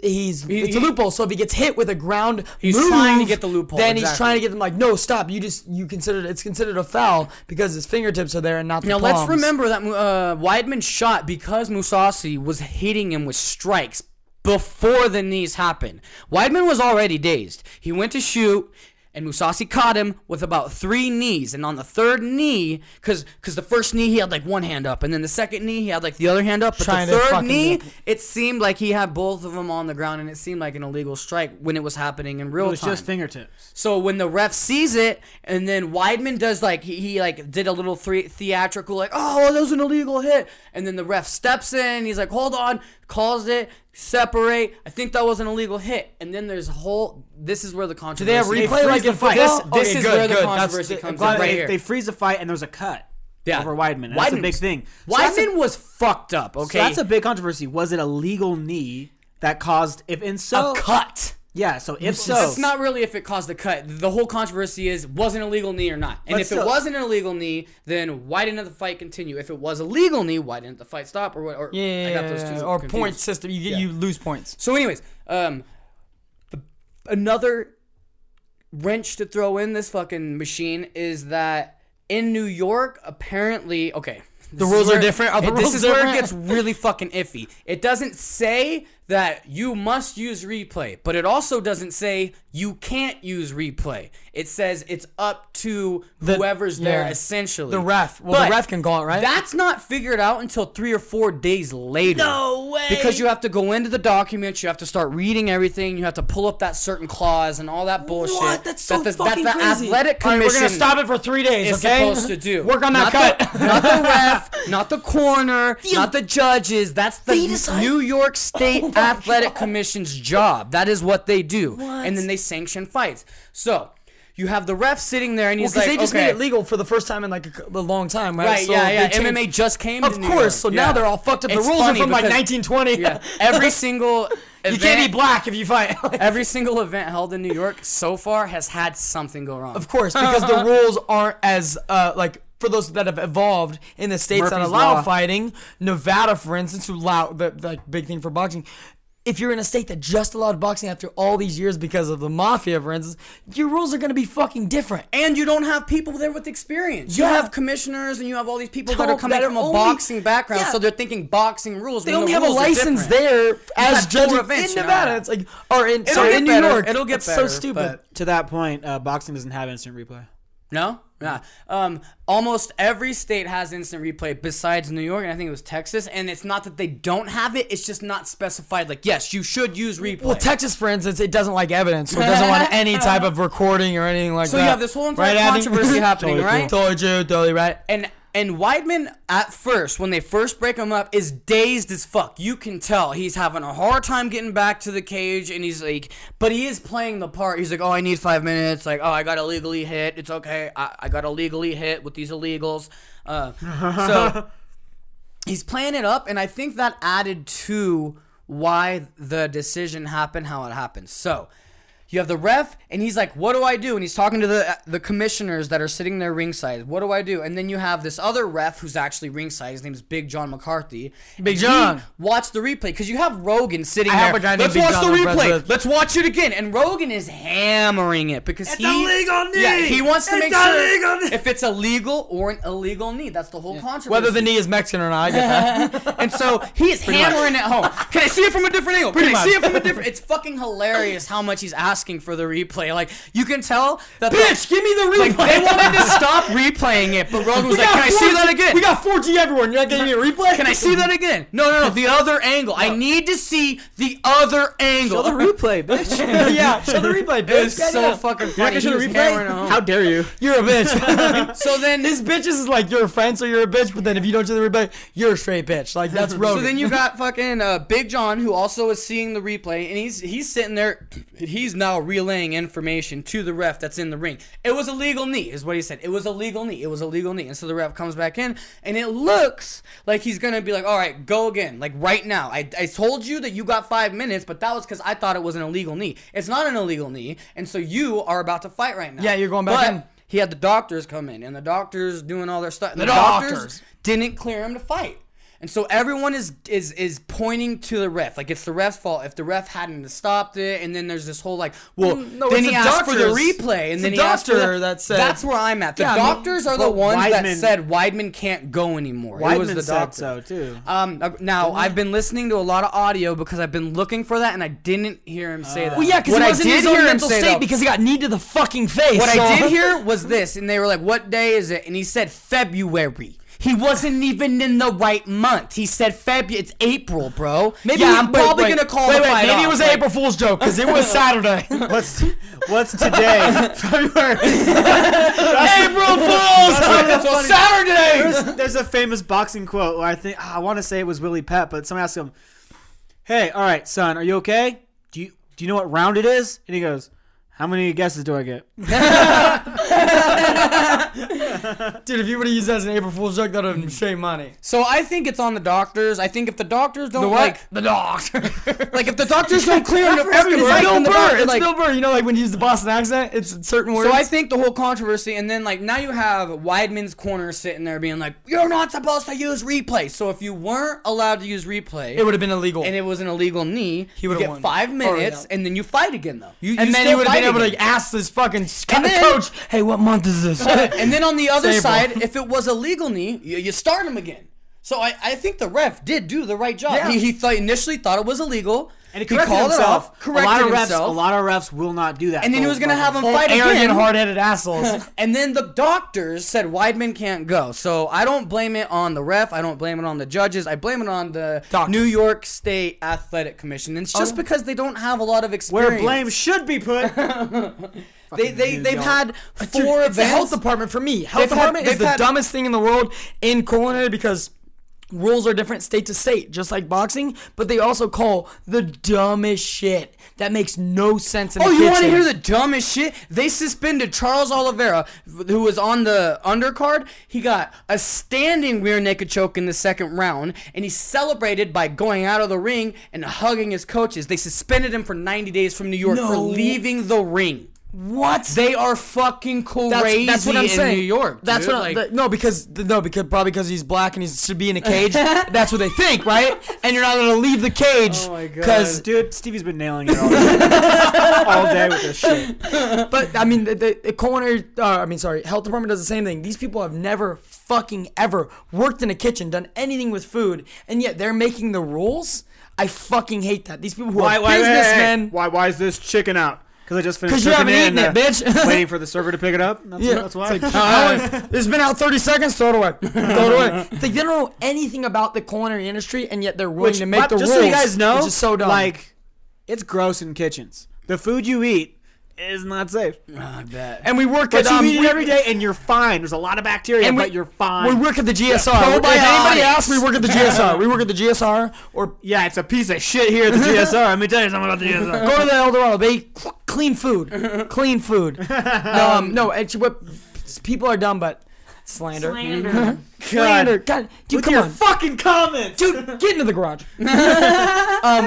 he's He- it's a loophole. So if he gets hit with a ground, He's move, trying to get the loophole, Then he's trying to get them like, no, stop. You just you consider it's considered a foul because his fingertips are there and not the Now palms. let's remember that uh, Weidman shot because Mousasi was hitting him with strikes before the knees happened. Weidman was already dazed. He went to shoot, and Mousasi caught him with about three knees. And on the third knee, because because the first knee he had like one hand up, and then the second knee he had like the other hand up. But Trying the third knee, it seemed like he had both of them on the ground, and it seemed like an illegal strike when it was happening in real time. It was time. just fingertips. So when the ref sees it, and then Weidman does like he, he like did a little three, theatrical like oh that was an illegal hit, and then the ref steps in, he's like hold on, calls it, separate. I think that was an illegal hit, and then there's a whole. This is where the controversy. Do controversy. they have They replay like freeze in the fight. football? This- this Okay, is good, where the good. That's controversy the- comes glad in, right they, here. they freeze the fight and there's a cut Yeah. over Weidman. and That's a big thing. So that's a- Weidman was fucked up. Okay, So that's a big controversy. Was it a legal knee that caused? If and so, a cut. yeah. So if so, it's not really if it caused a cut. The whole controversy is was it a legal knee or not. And But if it wasn't an illegal knee, then why didn't the fight continue? If it was a legal knee, why didn't the fight stop? Or what? Or Yeah, I got those two or confused. point system. You get Yeah. you lose points. So, anyways, um, the, another wrench to throw in this fucking machine is that in New York, apparently, okay. The rules are different? Are the this rules is where it gets really fucking iffy. It doesn't say that you must use replay, but it also doesn't say you can't use replay. It says it's up to The- whoever's there, essentially. The ref. Well, the ref can call it, right? That's not figured out until three or four days later. No way. Because you have to go into the documents, you have to start reading everything, you have to pull up that certain clause and all that bullshit. What? That's so that the, fucking that the crazy. athletic All right, commission we're gonna stop it for three days. is okay? supposed to do. Work on that not cut. The, not the ref, not the coroner, not the judges. That's the New York oh State Oh Athletic God. Commission's job. That is what they do. What? And then they sanction fights. So you have the ref sitting there and Well, he's because like, they just okay. made it legal for the first time in like a long time, right? Right, So yeah, yeah. changed- MMA just came Of course. So yeah. now they're all fucked up. The It's rules are from like 1920. Yeah, every single you can't be black if you fight. Every single event held in New York so far has had something go wrong. Of course, because the rules aren't as uh, like for those that have evolved in the states that allow Law. fighting. Nevada, for instance, who allow the, the like, big thing for boxing. If you're in a state that just allowed boxing after all these years because of the mafia, for instance, your rules are going to be fucking different. And you don't have people there with experience. You have commissioners and you have all these people that are coming that are from a only- boxing background, Yeah. so they're thinking boxing rules. They only the have a license there as had four judges events in you Nevada. know. It's like, or in, sorry, in New better. York. It'll get It's better, so stupid. but- to that point, uh, boxing doesn't have instant replay. No, yeah. Um, almost every state has instant replay besides New York, and I think it was Texas. And it's not that they don't have it; it's just not specified. Like, yes, you should use replay. Well, Texas, for instance, it doesn't like evidence, so it doesn't want any type of recording or anything like So that. So you have this whole entire Right, controversy happening, Totally right? cool. Totally true, totally right. And and Weidman at first, when they first break him up, is dazed as fuck. You can tell he's having a hard time getting back to the cage, and he's like, but he is playing the part. He's like, oh, I need five minutes. Like, oh, I got illegally hit. It's okay. I, I got illegally hit with these illegals. Uh, so he's playing it up, and I think that added to why the decision happened how it happened. So you have the ref, and he's like, "What do I do?" And he's talking to the the commissioners that are sitting there ringside. What do I do? And then you have this other ref who's actually ringside. His name is Big John McCarthy. Big John. He watched the replay because you have Rogan sitting I there. have a guy Let's Big watch John the replay. with." Let's watch it again. And Rogan is hammering it because It's he a legal knee! Yeah, he wants to It's make a sure legal knee! if it's a legal or an illegal knee. That's the whole controversy. Whether the knee is Mexican or not, I get that. And so he is hammering it home. Can I see it from a different angle? Can I see it from a different? It's fucking hilarious how much he's asking for the replay. Like you can tell that the- Bitch, give me the replay. like, they wanted to stop replaying it, but Rogan was We like, got "Can I see 4G that again? We got 4G everywhere. and You're not getting me a replay? Can I see that again? No, no, no. The other angle. I need to see the other angle. Show the replay, bitch. yeah, show the replay, bitch. It was Yeah, so yeah. fucking You're not gonna show the replay? home. How dare you? You're a bitch. So then this bitch is like you're a friend, so you're a bitch. But then if you don't do the replay, you're a straight bitch. Like that's Rogan. So then you got fucking uh, Big John, who also is seeing the replay, and he's he's sitting there. He's now relaying information to the ref that's in the ring. It was a legal knee, is what he said. It was a legal knee. It was a legal knee. And so the ref comes back in, and it looks like he's gonna be like, "All right, go again, like right now." I, I told you that you got five minutes, but that was because I thought it was an illegal knee. It's not an illegal knee, and so you are about to fight right now. Yeah, you're going back But in. He had the doctors come in, and the doctors doing all their stuff. and The doctors. didn't clear him to fight. And so everyone is is is pointing to the ref, like it's the ref's fault. If the ref hadn't stopped it, and then there's this whole like, well, Mm, no, then he asked for the replay, and It's then the he asked for doctor the, that said- That's where I'm at. The Yeah, I mean, doctors are the ones that said Weidman can't go anymore. it was Weidman the said doctor. so too. Um, uh, now I've been listening to a lot of audio because I've been looking for that, and I didn't hear him say that. well, yeah, because he wasn't in did his own hear mental state though- because he got knee to the fucking face. what so- I did hear was this, and they were like, "What day is it?" And he said February. He wasn't even in the right month. He said February. It's April, bro. Maybe yeah, I'm wait, probably wait, gonna call wait, the wait, fight Maybe it was an like- April Fool's joke because it was Saturday. What's what's today? February. April Fool's. That's so. Saturday. There's, there's a famous boxing quote where I think ah, I want to say it was Willie Pep, but someone asked him, "Hey, all right, son, are you okay? Do you do you know what round it is?" And he goes, "How many guesses do I get?" Dude, if you would have used that as an April Fool's joke, that would have been straight money. So I think it's on the doctors. I think if the doctors don't The what? like, the doctor. like if the doctors don't clear fucking it's Bill Burr. It's like, Bill Burr. You know, like when you use the Boston accent, it's certain words. So I think the whole controversy, and then like now you have Weidman's corner sitting there being like, "You're not supposed to use replay." So if you weren't allowed to use replay, it would have been illegal. and it was an illegal knee, He you would've get won. five minutes, yeah. and then you fight again though. You, and you then he would have been able to ask this fucking then- coach, "Hey, what month is this?" and then on the other side, if it was a legal knee, you, you start him again. So I, I think the ref did do the right job. Yeah. He, he thought inally thought it was illegal. And he, he called himself. it off, corrected a lot of refs, himself, a lot of refs will not do that. and then he was gonna have him fight arrogant, again. hard-headed assholes. And then the doctors said Weidman can't go. So I don't blame it on the ref. I don't blame it on the judges. I blame it on the Doctors. New York State Athletic Commission. And it's just oh. because they don't have a lot of experience. where blame should be put. they they they've had Dude, four it's the health department for me. Health They've had- department is the had- dumbest thing in the world in culinary because rules are different state to state, just like boxing. But they also call the dumbest shit that makes no sense in oh, the world. Oh, you want to hear the dumbest shit? They suspended Charles Oliveira, who was on the undercard. He got a standing rear naked choke in the second round, and he celebrated by going out of the ring and hugging his coaches. They suspended him for 90 days from New York for leaving the ring. What? They are fucking crazy That's, that's what I'm in saying. New York. That's dude. what. like, I, no, because no, because probably because he's black and he should be in a cage. that's what they think, right? And you're not gonna leave the cage Oh my God. because Dude, Stevie's been nailing it all day, all day with this shit. But I mean, the, the, the culinary, uh, I mean, sorry, health department does the same thing. These people have never fucking ever worked in a kitchen, done anything with food, and yet they're making the rules. I fucking hate that. These people who Why, are why, hey, hey, hey, businessmen. why, why is this chicken out? Because I just finished 'Cause you haven't eaten it, uh, bitch. waiting for the server to pick it up. That's, Yeah, that's why. It's, like, long- it's been out 30 seconds. Throw it away. Throw it away. It's like they don't know anything about the culinary industry, and yet they're willing Which, to make but the just rules. so you guys know, which is so dumb. like, it's gross in kitchens. The food you eat is not safe. I bet. and we work But at you um, eat we- it every day and you're fine. There's a lot of bacteria, and we- but you're fine. We work at the GSR. if probiotics. anybody asks, we work at the GSR. We work at the GSR or yeah, it's a piece of shit here at the GSR. Let me tell you something about the GSR. go to the El Dorado. They clean food, clean food. um, no, actually, what people are dumb, but slander, slander, slander. God, dude, With come your on, fucking comments. dude, get into the garage. um,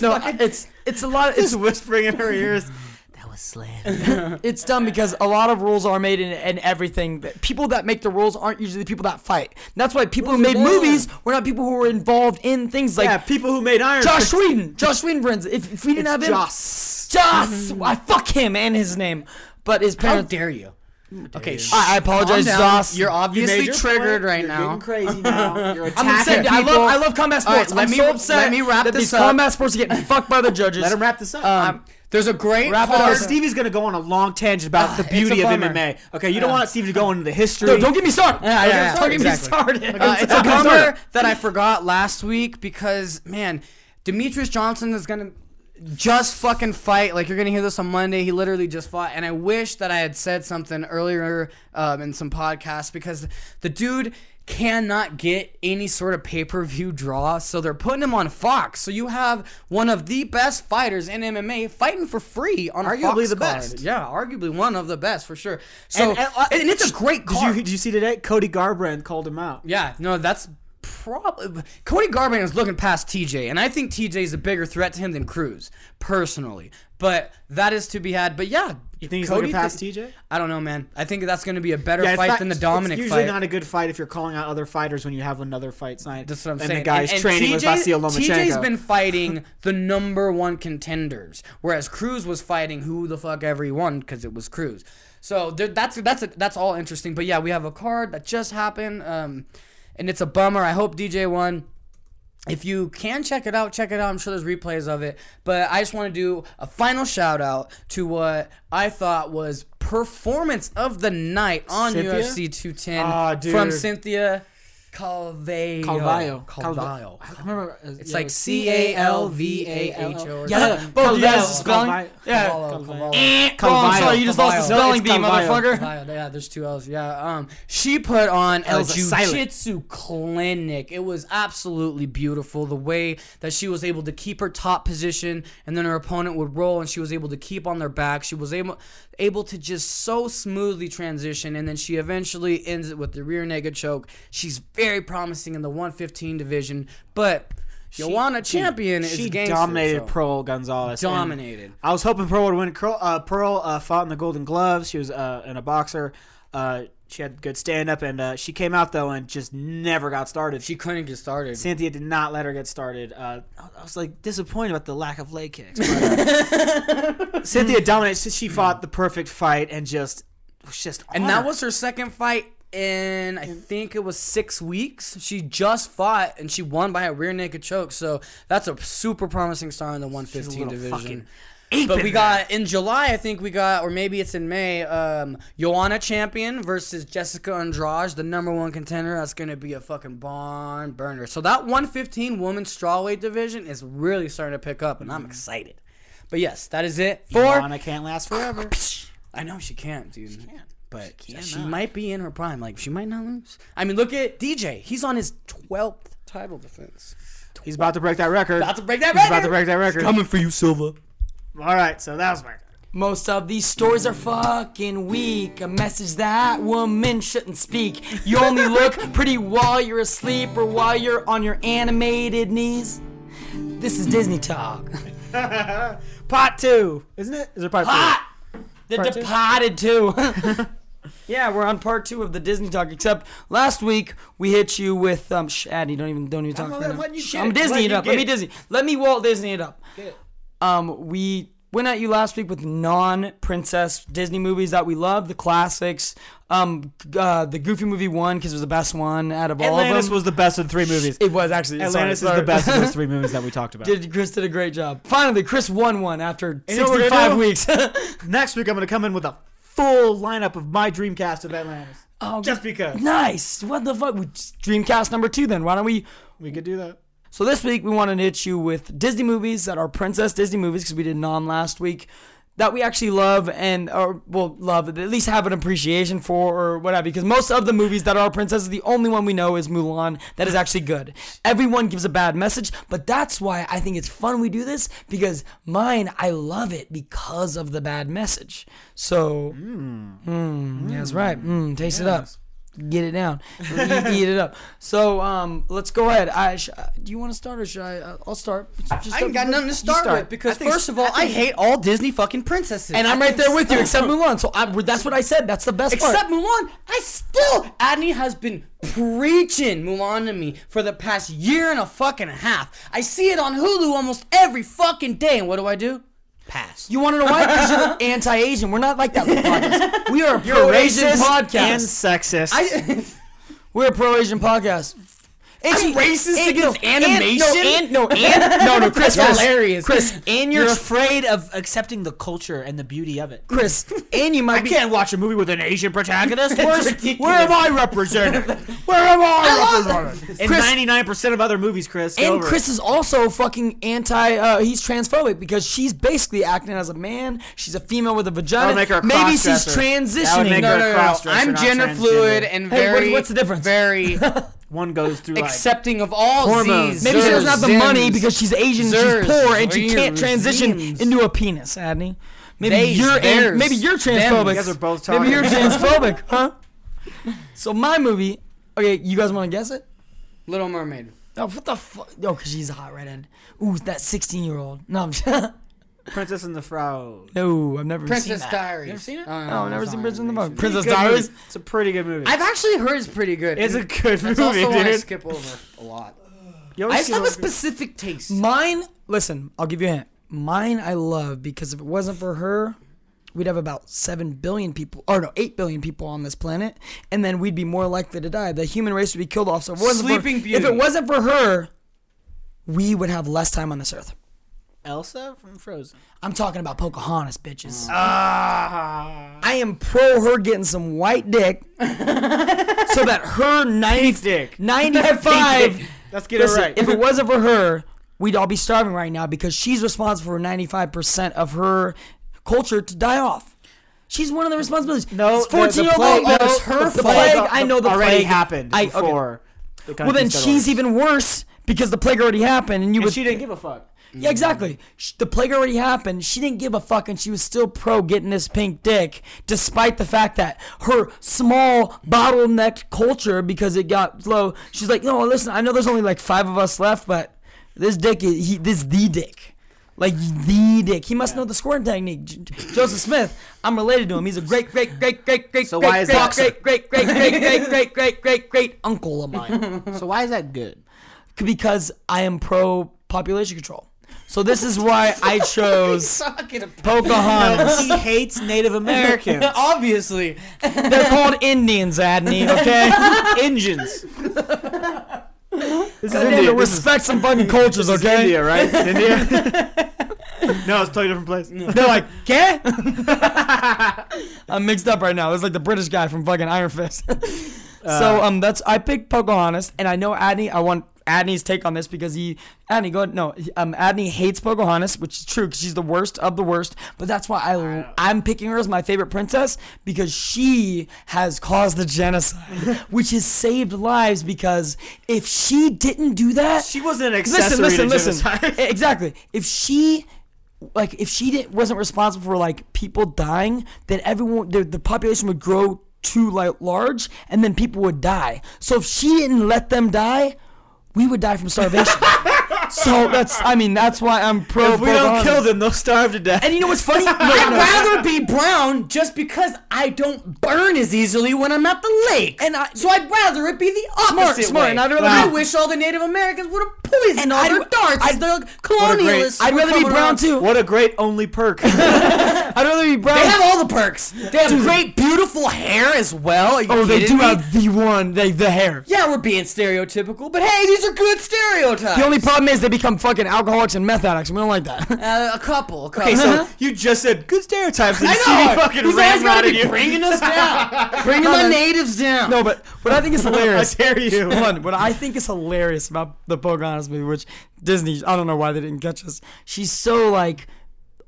no, it's it's a lot. It's Just whispering in her ears. It's dumb because a lot of rules are made in, in everything. People that make the rules aren't usually the people that fight. That's why people who made movies were not people who were involved in things like yeah, people who made Iron. Josh Whedon. Josh Whedon, friends. If, if we didn't It's have him, Joss. Joss. I fuck him and his name, but his parents. How dare you? Okay, sh- I- I apologize, calm down. Sauce. You're obviously your triggered point. right You're now. Getting crazy now. You're I'm attacking upset. I people. love I love combat All right, sports. let I'm me- so upset let me wrap that this these up. combat sports are getting fucked by the judges. Let him wrap this up. Um, there's a great Wrap it card. up. Stevie's gonna go on a long tangent about the beauty of bummer. MMA. Okay, you don't want Stevie to go into the history. No, don't get me started. Yeah, yeah, yeah, don't get me exactly. started. Uh, it's a Okay, bummer that I forgot last week because man, Demetrious Johnson is gonna just fucking fight. Like you're gonna hear this on Monday. He literally just fought, and I wish that I had said something earlier um, in some podcasts because the dude cannot get any sort of pay-per-view draw so they're putting him on Fox so you have one of the best fighters in MMA fighting for free on Arguably Fox the card. best. yeah arguably one of the best for sure so And- and, and, uh, it's a great Did you did you see today? Cody Garbrandt called him out. yeah, no, that's probably Cody Garbrandt is looking past TJ, and I think TJ is a bigger threat to him than Cruz, personally. But that is to be had. But yeah, You think he's Cody looking past TJ? I don't know, man. I think that's going to be a better it's fight not- than the it's usually fight. not a good fight if you're calling out other fighters when you have another fight signed. That's what I'm and saying. the guy's and, and training with TJ Vasil Lomachenko. TJ's been fighting the number one contenders, whereas Cruz was fighting who the fuck ever he won because it was Cruz. So there, that's that's a, that's all interesting. But yeah, we have a card that just happened, um, and it's a bummer. I hope DJ won. If you can check it out, check it out. I'm sure there's replays of it. But I just want to do a final shout out to what I thought was performance of the night on Cynthia? UFC 210 Ah, dude. from Cynthia Calvillo. Calvillo. I remember. uh, It's yeah, like C A L V A H O. Yeah, both guys Calvillo. spelling. Yeah. Calvillo. Eh, oh, I'm sorry, you just lost the spelling bee, No, Calvillo. motherfucker. Yeah, yeah, there's two L's. Yeah, um, she put on a L's are silent. jiu-jitsu clinic. It was absolutely beautiful. The way that she was able to keep her top position, and then her opponent would roll, and she was able to keep on their back. She was able able to just so smoothly transition, and then she eventually ends it with the rear naked choke. She's very promising in the 115 division, but Joanna Champion is She dominated so- Pearl Gonzalez. and Dominated. I was hoping Pearl would win. Pearl, uh, Pearl uh, fought in the Golden Gloves. She was uh, in a boxer. Uh, she had good stand up, and uh, she came out though and just never got started. She couldn't get started. Cynthia did not let her get started. Uh, I was like disappointed about the lack of leg kicks. but, Cynthia dominated. She fought the perfect fight and just was just And that was her second fight in I think it was six weeks. She just fought and she won by a rear naked choke. So that's a super promising star in the 115 little division. But we got in July, I think we got, or maybe it's in May, um, Joanna Champion versus Jessica Andrade, the number one contender. That's gonna be a fucking barn burner. So that 115 women's strawweight division is really starting to pick up, and I'm excited. But yes, that is it for Joanna can't last forever. I know she can't, dude. But she, cannot. might be in her prime. Like she might not lose. I mean, look at DJ. He's on his twelfth title defense. He's about to break that record. About to break that record. He's about to break that record. Coming for you, Silva. All right, so that was my. Most of these stories are fucking weak. A message that women shouldn't speak. You only look pretty while you're asleep or while you're on your animated knees. This is Disney Talk. Part two, isn't it? Is there part two? The Part two? Departed too. yeah, we're on part two of the Disney Talk. Except last week we hit you with um. Shad, you don't even don't even talk. I'm right now. Shh, I'm it. Disney it up. Let me it. Disney. Let me Walt Disney it up. Um, we went at you last week with non-princess Disney movies that we love, the classics. Um, uh, the Goofy movie won because it was the best one out of all of Atlantis was the best of three movies. it was actually sorry, Atlantis is the best of those three movies that we talked about. Did Chris did a great job. Finally, Chris won one after You know what we're 65 weeks. Next week, I'm going to come in with a full lineup of my Dreamcast of Atlantis. oh, Just because. nice. What the fuck? We Dreamcast number two. Then why don't we? We could do that. So this week we wanted to hit you with Disney movies that are princess Disney movies because we did non last week that we actually love and or well love at least have an appreciation for or whatever because most of the movies that are princesses the only one we know is Mulan that is actually good. Everyone gives a bad message, but that's why I think it's fun we do this because mine I love it because of the bad message. So mm, yeah, that's right. Mm, taste it up. Get it down. eat, it up. So um, let's go ahead. I sh- do you want to start or should I? Uh, I'll start. Just I ain't got nothing to start, start. with because first of all, I, hate all Disney fucking princesses. And I'm right there with you, except Mulan. So I, that's what I said. That's the best part. Except Mulan, I still Adney has been preaching Mulan to me for the past year and a fucking half. I see it on Hulu almost every fucking day, and what do I do? Pass. You want to know why? Because you're anti-Asian. We're not like that. podcast. We are a pro-Asian podcast and sexist. I, we're a pro-Asian podcast. And she- racist and- against no, and- animation? no, and, no, and, no, no, Chris, That's Chris, hilarious. Chris, and you're, You're afraid of accepting the culture and the beauty of it. Chris, and you might I be. can't watch a movie with an Asian protagonist. Where's, where am I represented? Where am I, represented? In 99% of other movies, Chris. And Chris it. is also fucking anti. Uh, he's transphobic because she's basically acting as a man. She's a female with a vagina. Make her a Maybe she's cross-dresser. That would transitioning. make No, her no, no, no. I'm gender fluid and Hey, what- very. what's the difference? Very One goes through like accepting of all Hormones. Z's. Maybe she doesn't have the Zims, money because she's Asian, Zers, she's poor, and she can't transition Zims. into a penis, Adney. Maybe Theys, you're an- theirs, maybe you're transphobic. You guys are both Maybe you're transphobic, huh? So my movie. Okay, you guys want to guess it? Little Mermaid. Oh, what the fuck? Yo, cause she's a hot redhead. Ooh, that 16 year old. No, I'm just, Princess and the Frog. no, I've never Princess seen that. Diaries. You ever seen it? Uh, oh, No, I've never seen Princess and the animation. Frog. Princess Good movie. Diaries. It's a pretty good movie. I've actually heard it's pretty good. it's a good That's movie, also one I dude. skip over a lot. You I always just have a skip over- specific taste. Mine, listen, I'll give you a hint. Mine I love because if it wasn't for her, we'd have about 7 billion people, or no, 8 billion people on this planet, and then we'd be more likely to die. The human race would be killed off. So if it wasn't, Sleeping for, Beauty. if it wasn't for her, we would have less time on this earth. Elsa from Frozen. I'm talking about Pocahontas, bitches. Ah. I am pro her getting some white dick so that her 90, dick. 95. Let's get Listen, it right. if it wasn't for her, we'd all be starving right now because she's responsible for 95% of her culture to die off. She's one of the responsibilities. no, This 14 year old plague, girl, no, was her the plague. plague I know the already plague happened I, okay. before. the Well, then she's even worse because the plague already happened, and you And would. she didn't give a fuck. Yeah, exactly. The plague already happened. She didn't give a fuck, and she was still pro getting this pink dick, despite the fact that her small bottleneck culture, because it got low. She's like, no, listen, I know there's only like five of us left, but this dick is he, this the dick. Like the dick, he must know the squirting technique. J- J- Joseph Smith, I'm related to him. He's a great, great, great, great, great, So great, why is great, great, great, great, great, great, great, great, great, great uncle of mine So why is that good? because I am pro population control. So this is why I chose Talking about- Pocahontas. he hates Native Americans. Obviously. They're called Indians, Adney. Okay, Engines. This is India. it, respect some fucking cultures, This is okay? India, right? It's India. no, it's a totally different place. They're like, "Get?" I'm mixed up right now. It's like the British guy from fucking Iron Fist. so um, that's I picked Pocahontas, and I know Adney. I want Adney's take on this because he Adney go ahead. No, um, Adney hates Pocahontas, which is true because she's the worst of the worst. But that's why I I'm picking her as my favorite princess because she has caused the genocide, which has saved lives. Because if she didn't do that, She wasn't an accessory listen, listen, to listen. exactly. If she, like, if she didn't wasn't responsible for like people dying, then everyone the, the population would grow too like large, and then people would die. So if she didn't let them die, we would die from starvation. so that's, I mean, that's why I'm pro. If we don't Pocahontas. kill them, they'll starve to death. And you know what's funny? I'd rather be brown just because I don't burn as easily when I'm at the lake. And I- so I'd rather it be the opposite smart, way. and I'd rather I wish all the Native Americans would have poisoned And all I'd- their darts I'd- as the colonialists. I'd rather be brown around. too. What a great only perk. I'd rather be brown. They have all the perks. They have great, beautiful hair as well. Are you oh, they do me? have the one, they the hair. Yeah, we're being stereotypical, but hey, these are good stereotypes. The only problem is they become fucking alcoholics and meth addicts. We don't like that. uh, a couple. A couple. okay, so you just said good stereotypes. And I know. fucking He's always gotta be you. bringing us down, bringing my natives down. No, but what I think is hilarious. I dare you. Hold on. What I think is hilarious about the Pocahontas movie, which Disney, I don't know why they didn't catch us. She's so like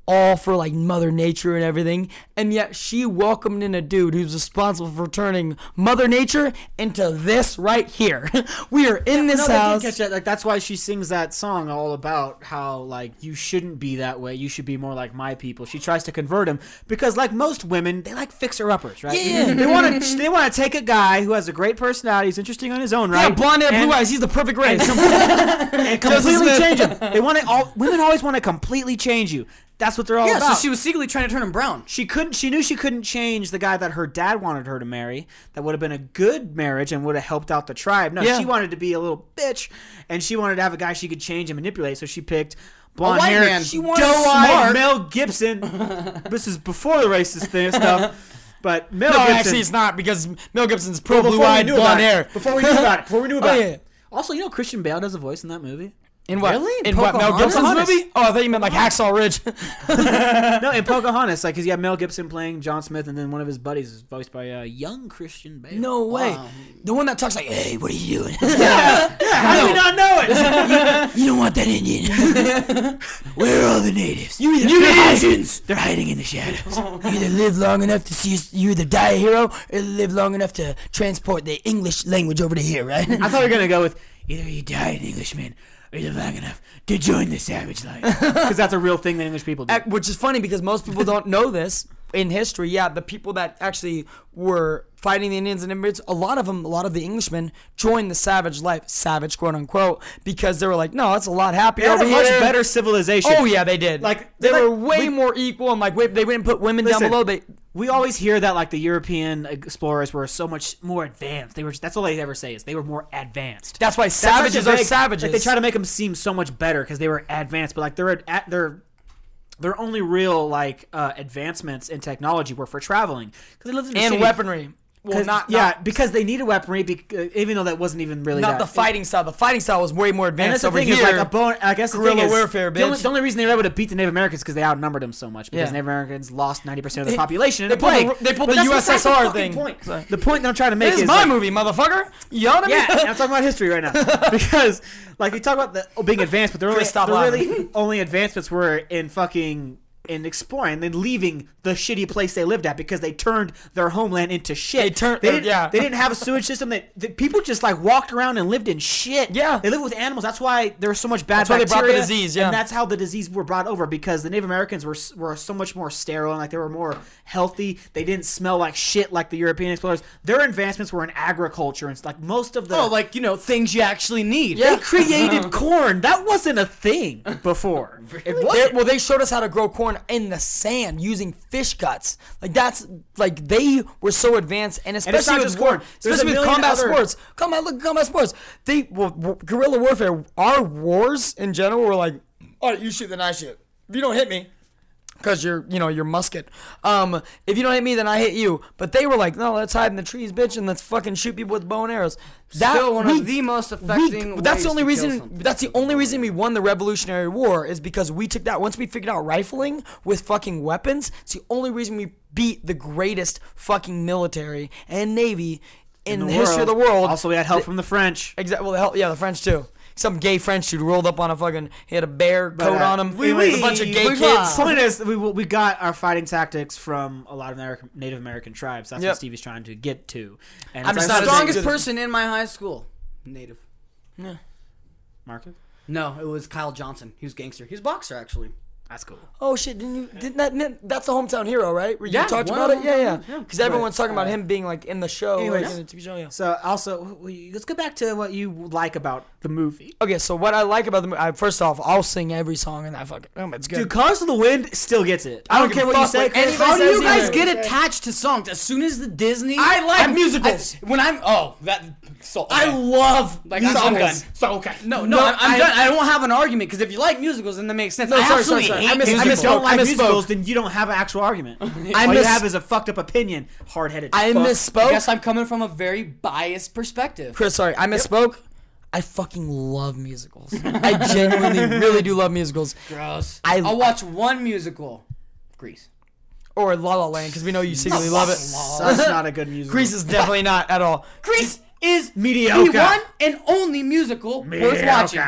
all for like Mother Nature and everything, and yet she welcomed in a dude who's responsible for turning Mother Nature into this right here. we are in this no, house. catch that. Like that's why she sings that song all about how like you shouldn't be that way. You should be more like my people. She tries to convert him because like most women, they like fixer uppers, right? Yeah. they want to they want to take a guy who has a great personality, he's interesting on his own, right? yeah, blonde hair, blue eyes. He's the perfect race. and completely Smith. change him. They want to all women always want to completely change you. That's what they're all yeah, about. so she was secretly trying to turn him brown. She couldn't. She knew she couldn't change the guy that her dad wanted her to marry. That would have been a good marriage and would have helped out the tribe. No, Yeah. she wanted to be a little bitch, and she wanted to have a guy she could change and manipulate. So she picked blonde hair, man. She wants doe-eyed smart. Mel Gibson. this is before the racist thing and stuff. But Mel No, Gibson. actually, it's not because Mel Gibson's pro Well, before we blue-eyed knew about blonde it. hair. Before we knew about it. Before we knew about Oh, it. yeah. Also, you know Christian Bale does a voice in that movie. In what? Really? In what? Mel Pocahontas? Gibson's Pocahontas. movie? Oh, I thought you meant like Hacksaw Ridge. no, in Pocahontas, like, cause you have Mel Gibson playing John Smith, and then one of his buddies is voiced by uh, young Christian Bale. no way. The one that talks like, "Hey, what are you doing? Yeah, how do we not know it? you don't want that Indian. Where are all the natives? You either you Asians. They're hiding in the shadows. You either live long enough to see you either die a hero, or live long enough to transport the English language over to here, right? I thought we were gonna go with either you die an Englishman, or you live long enough to join the savage life. because that's a real thing that English people do. Which is funny because most people don't know this in history. Yeah, the people that actually were fighting the Indians and immigrants, a lot of them, a lot of the Englishmen joined the savage life, savage quote unquote, because they were like, no, it's a lot happier They had over a much here. better civilization. Oh yeah, they did. Like, they they're were way we- more equal and like they didn't put women down Listen, below. They we always hear that like the European explorers were so much more advanced. They were. just, That's all they ever say is they were more advanced. that's why That's savages are vague- savages. Like, they try to make them seem so much better because they were advanced, but like they're at their only real like uh, advancements in technology were for traveling because they lived in a and shitty- weaponry. Well, not yeah, not, because they needed weaponry, bec- uh, even though that wasn't even really not that. the fighting style. The fighting style was way more advanced the over here. is like a bone. I guess the guerrilla thing is, warfare, The only, the only reason they were able to beat the Native Americans because they outnumbered them so much. Because Yeah. Native Americans lost ninety percent of the They- population in they a pulled the- they pulled But the USSR fucking thing. Point. So- The point that I'm trying to make this is is my like- movie, motherfucker. You know what I mean? Yeah, I'm talking about history right now because, like, we talk about the oh, being advanced, but they're, only, really only advancements were in fucking in exploring, then leaving the shitty place they lived at because they turned their homeland into shit. They turned- They didn't, yeah. They didn't have a sewage system. That, that people just like walked around and lived in shit. Yeah. they lived with animals. That's why there was so much bad That's why they brought the bacteria. disease, yeah. and that's how the disease were brought over because the Native Americans were were so much more sterile and like they were more healthy. They didn't smell like shit like the European explorers. Their advancements were in agriculture and like most of the Oh, like you know things you actually need. they created corn. That wasn't a thing before. It wasn't. well, they showed us how to grow corn in the sand using fish guts. Like that's like they were so advanced, and especially not with just war, corn. Especially with combat other- sports. Combat, look, at combat sports. They well, w- guerrilla warfare. Our wars in general were like, all right, you shoot, then I shoot. If you don't hit me. Cause you're, you know, your musket. Um, if you don't hit me, then I hit you. But they were like, no, let's hide in the trees, bitch, and let's fucking shoot people with bow and arrows. Still one we- of the most we- affecting. that's the only reason. That's the only reason we won the Revolutionary War is because we took that. Once we figured out rifling with fucking weapons, it's the only reason we beat the greatest fucking military and navy in, the, history of the world. Also, we had help from the French. Exactly. Well, the yeah, the French too. Some gay French dude rolled up on a fucking. He had a bear coat uh, on him. we- with we- a bunch of gay we- kids. Point is, we we got our fighting tactics from a lot of American, Native American tribes. That's Yep. what Stevie's trying to get to. And I'm it's just like- not strongest person in my high school, native. Yeah. Marcus. No, it was Kyle Johnson. He was gangster. He's a boxer actually. That's cool. Oh shit! Didn't you? Didn't that? didn't- That's the hometown hero, right? Where you Yeah, talked about it. Yeah, yeah, yeah. yeah. Because everyone's talking about him being like in the show, Anyways. like in the TV show. Yeah. So also, let's go back to what you like about the movie. Okay, so what I like about the movie, first off, I'll sing every song in that fucking. Oh, it's good. Dude, Colors of the Wind still gets it. I don't, don't care what you say. what anybody How do you guys either. get attached to songs? As soon as the Disney, I like musicals. I- when I'm oh that so I love like musicals. I'm done. So okay. No, no, No, I'm, I'm I- done. I don't have an argument because if you like musicals, then that makes sense. No, I sorry, sorry, sorry. Hate I miss- I If misspoke. don't like I misspoke. musicals, then you don't have an actual argument. I All you miss- have is a fucked up opinion, hard headed. I I misspoke. guess I'm coming from a very biased perspective. Chris, sorry, I misspoke. I fucking love musicals. I genuinely, really do love musicals. Gross. I- I'll watch one musical. Grease. Or La La Land, because we know you secretly love it. That's not a good musical. Grease is definitely not at all. Grease is Mediocre. the one and only musical worth watching.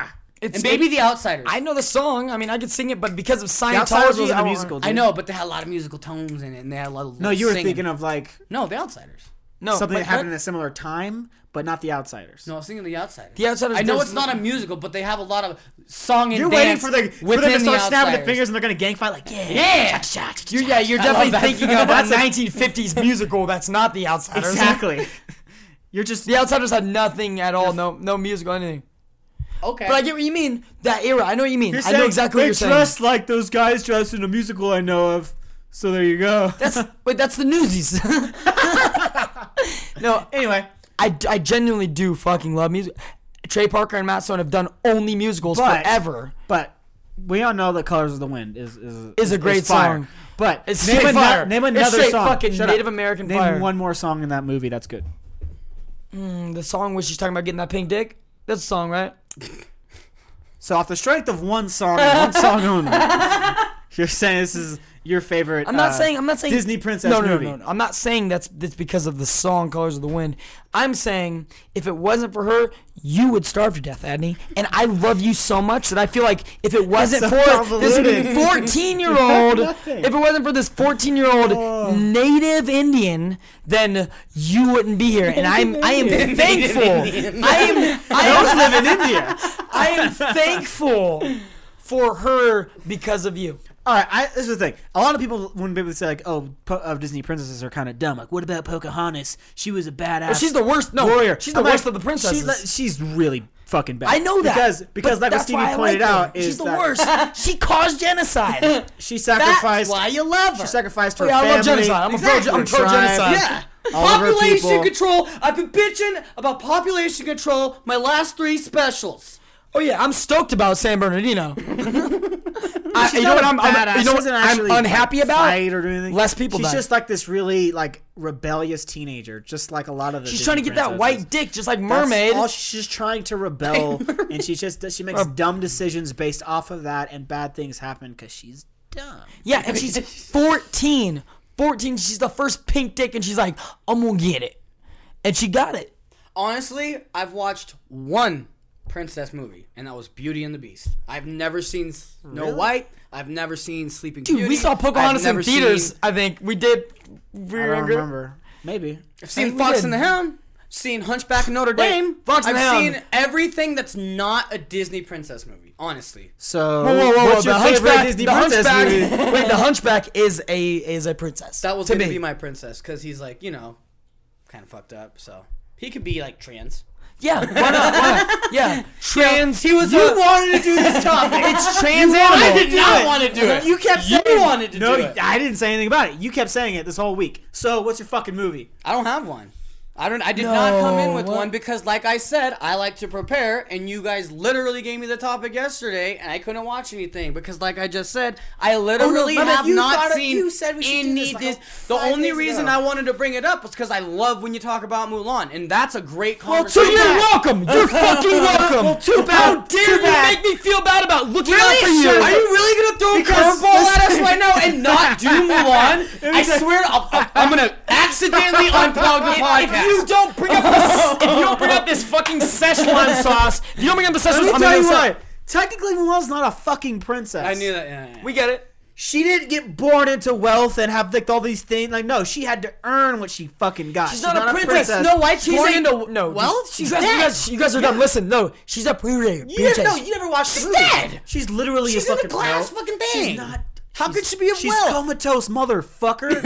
It's and maybe The Outsiders. I know the song. I mean, I could sing it, but because of Outsiders Scientology, wasn't I a don't- I know, but they had a lot of musical tones in it, and they had a lot of No, you were singing. thinking of like no The Outsiders. No, something but that happened in a similar time, but not the Outsiders. No, I was thinking The Outsiders. The Outsiders, I know it's not a musical, but they have a lot of song and dance. You're waiting for the for them to start the snapping their fingers and they're gonna gang fight like yeah. Yeah. You're, yeah, you're definitely that. thinking of That's a- 1950s musical that's not The Outsiders. Exactly. You're just The Outsiders had nothing at all. No, no musical, anything. Okay. But I get what you mean. That era, I know what you mean. You're I know exactly what you're saying. They dress like those guys dressed in a musical I know of. So there you go. That's wait, that's the Newsies. no, anyway, I, I genuinely do fucking love music. Trey Parker and Matt Stone have done only musicals But- forever. but we all know that "Colors of the Wind" is is, Is a great fire. song. But It's name, straight ano- fire. name It's another straight song. fucking Shut Native up. American name fire. one more song in that movie that's good. Mm, the song where she's talking about getting that pink dick. That's a song, right? So off the strength of one song, and one song only, you're saying this is your favorite. I'm not uh, saying I'm not saying Disney princess no, no, movie. No, no, no. I'm not saying that's that's because of the song "Colors of the Wind." I'm saying if it wasn't for her, you would starve to death, Adney. And I love you so much that I feel like if it wasn't so for convoluted. this 14 year old, if it wasn't for this 14 year old Oh. native Indian, then you wouldn't be here. And I'm I am thankful. I am I am live in India. I am thankful for her because of you. All right, I, this is the thing. A lot of people wouldn't be able to say like, "Oh, po- uh, Disney princesses are kind of dumb." Like, what about Pocahontas? She was a badass. she's the worst- no, warrior. she's the I'm worst like, of the princesses. she- like, she's really fucking bad. I know that because because like what Stevie pointed like out is she's the worst. she caused genocide. She sacrificed. That's why you love her. She sacrificed her Oh, yeah, I love genocide. I'm Exactly. pro, I'm pro genocide. Yeah. all population control. I've been bitching about population control my last three specials. Oh yeah, I'm stoked about San Bernardino. I, you know what a I'm, I'm you know what I'm unhappy like, about? Fight or do anything. Less people She's die. just like this really like rebellious teenager, just like a lot of the. She's Disney trying to get that white dick, just like That's Mermaid. all she's just trying to rebel, and she just she makes dumb decisions based off of that, and bad things happen because she's dumb. Yeah, and she's 14. 14, she's the first pink dick, and she's like, I'm gonna get it. And she got it. Honestly, I've watched one princess movie, and that was Beauty and the Beast. I've never seen Snow White. I've never seen Sleeping Dude, Beauty. we saw I've Pocahontas in never theaters, Seen, I think. We did. We I don't younger. remember. Maybe. I've seen Fox and the Hound. Seen Hunchback of Notre Wait, Dame. Fox and I've the Hound. seen everything that's not a Disney princess movie. Honestly, So, Whoa, whoa, whoa, what's your the favorite Hunchback, Disney the princess Hunchback, movie? wait, the Hunchback is a is a princess. that was to gonna me. be my princess because he's like you know, kind of fucked up. So he could be like trans. Yeah, why not? Why not? Yeah, trans. He was. You a, wanted to do this topic. It's trans I animal. did not want to do it. You kept saying You wanted to no, do it. No, I didn't say anything about it. You kept saying it this whole week. So, what's your fucking movie? I don't have one. I don't. I did not come in with what? one because, like I said, I like to prepare, and you guys literally gave me the topic yesterday, and I couldn't watch anything because, like I just said, I oh, literally my bad. have not seen you said we any. this, like, Dis- oh, the only reason ago. I wanted to bring it up was because I love when you talk about Mulan, and that's a great conversation. Well, so you're welcome. You're fucking welcome. Well, too bad. How dare you bad. make me feel bad about looking out Really? for you? Are you really gonna throw a Because- curveball at us right now and not do Mulan? I swear, I'll- I'm gonna accidentally unplug the podcast. If you don't bring up this, if you don't bring up this fucking Szechuan sauce, if you don't bring up the Szechuan Let me sauce, I'm tell gonna you say- what. Technically, Mulan's not a fucking princess. I knew that. Yeah, yeah, yeah. We get it. She didn't get born into wealth and have like all these things. Like, no, she had to earn what she fucking got. She's, not, a princess. Snow White, She's she's born a- into no. well, she's you guys, you dead. guys, you guys are dumb. Listen, no, she's a princess. You never, no, you never watched She's the movie. dead. She's literally She's a in a fucking glass well, fucking thing. She's not. How she's- could she be a She's comatose, motherfucker.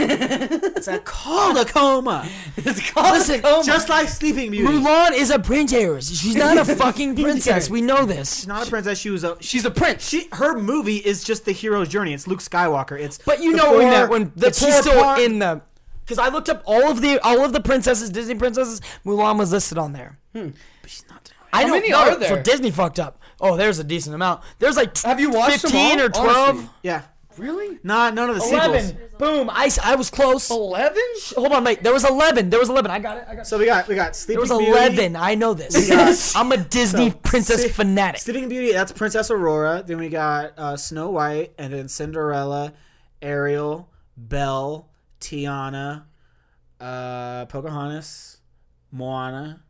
it's a called a coma. It's called Listen, a coma. Just like Sleeping Beauty. Mulan is a princess. She's not a fucking princess. We know this. She's not a princess. She was a. she's a prince. She her movie is just the hero's journey. It's Luke Skywalker. It's But you know we meant when it's she's still part- in the. Because I looked up all of the all of the princesses, Disney princesses. Mulan was listed on there. Hmm. But she's not. I How don't many know. are there? So Disney fucked up. Oh, there's a decent amount. There's like Have you watched them 15 all? or 12? Honestly. Yeah. Really? Not none of the 11. sequels. Boom. I was close. Eleven? Hold on, wait. There was 11. There was 11. I got it. I got it. So we got we got There was Beauty. 11. I know this. I'm a Disney So, princess Sleep- fanatic. Sleeping Beauty. That's Princess Aurora. Then we got uh, Snow White, and then Cinderella, Ariel, Belle, Tiana, uh, Pocahontas, Moana,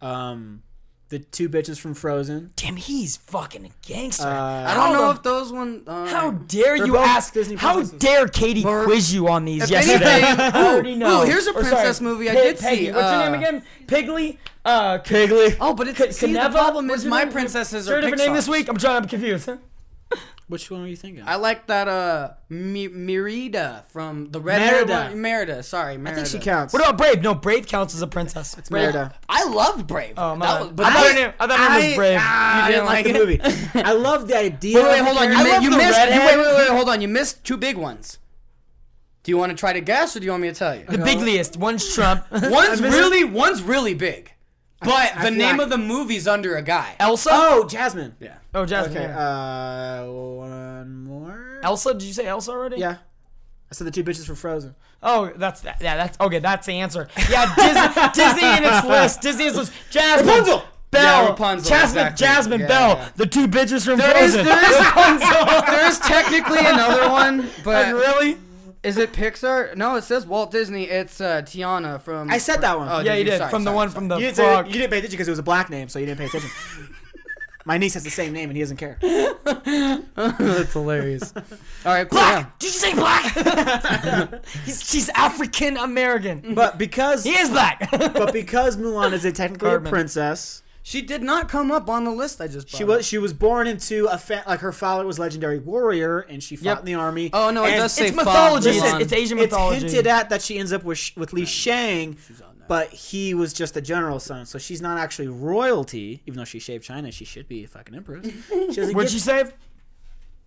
um, the two bitches from Frozen. Damn, he's fucking a gangster. Uh, I don't know the- if those one. Uh, How dare you ask? Disney Princesses. How dare Katie Or- quiz you on these If yesterday? anything- I already know. ooh, here's a Or princess movie I did Peggy. see, What's your name uh, again? Piggly. Uh, Piggly. Oh, but it's K- see, the Kneva? problem is my name? princesses are a different name this week? I'm trying. I'm confused. Which one are you thinking? I like that uh Mi- Merida from the Red Merida. Hair Merida, sorry, Merida. I think she counts. What about Brave? No, Brave counts as a princess. It's Merida. I love Brave. Oh my! That was- but I, thought her name, I thought her name was Brave. I didn't like the movie. I love the idea. Wait, wait, hold on. You, character. mi- love you the missed. You, wait, wait, wait, hold on. You missed two big ones. Do you want to try to guess, or do you want me to tell you? the bigliest. One's Trump. One's really, one's really big. But I the feel name like- of the movie's under a guy. Elsa. Oh, Jasmine. Yeah. Oh, Jasmine. Okay. yeah. Uh, one more. Elsa. Did you say Elsa already? Yeah. I said the two bitches for Frozen. Oh, that's that. Yeah, that's okay. That's the answer. Yeah, Disney, Disney in its list. Disney is list. Jasmine, Rapunzel! Belle, Yeah, Rapunzel, Jasmine, exactly. Jasmine, Yeah, Belle, yeah. the two bitches from There is, Frozen. there is, there is technically another one, but really? Is it Pixar? No, it says Walt Disney. It's uh, Tiana from. I said that one. Oh, Yeah, you did. Sorry, from the sorry, one sorry. from the you, didn't say, frog. you didn't pay attention because it was a black name, so you didn't pay attention. My niece has the same name and he doesn't care. That's hilarious. All right, cool. Black. yeah. Did you say black? He's, she's African American. But because He is black. but because Mulan is a technically a Cartman. princess, She did not come up on the list I just. she brought was she was born into a fa- like her father was legendary warrior and she fought Yep. in the army. Oh no, it And does say it's mythology. Fa- It's, Mulan. it's Asian It's mythology. hinted at that she ends up with Sh- with Li Shang, but he was just a general's son, so she's not actually royalty. Even though she shaved China, she should be a fucking empress. She doesn't What'd get she say?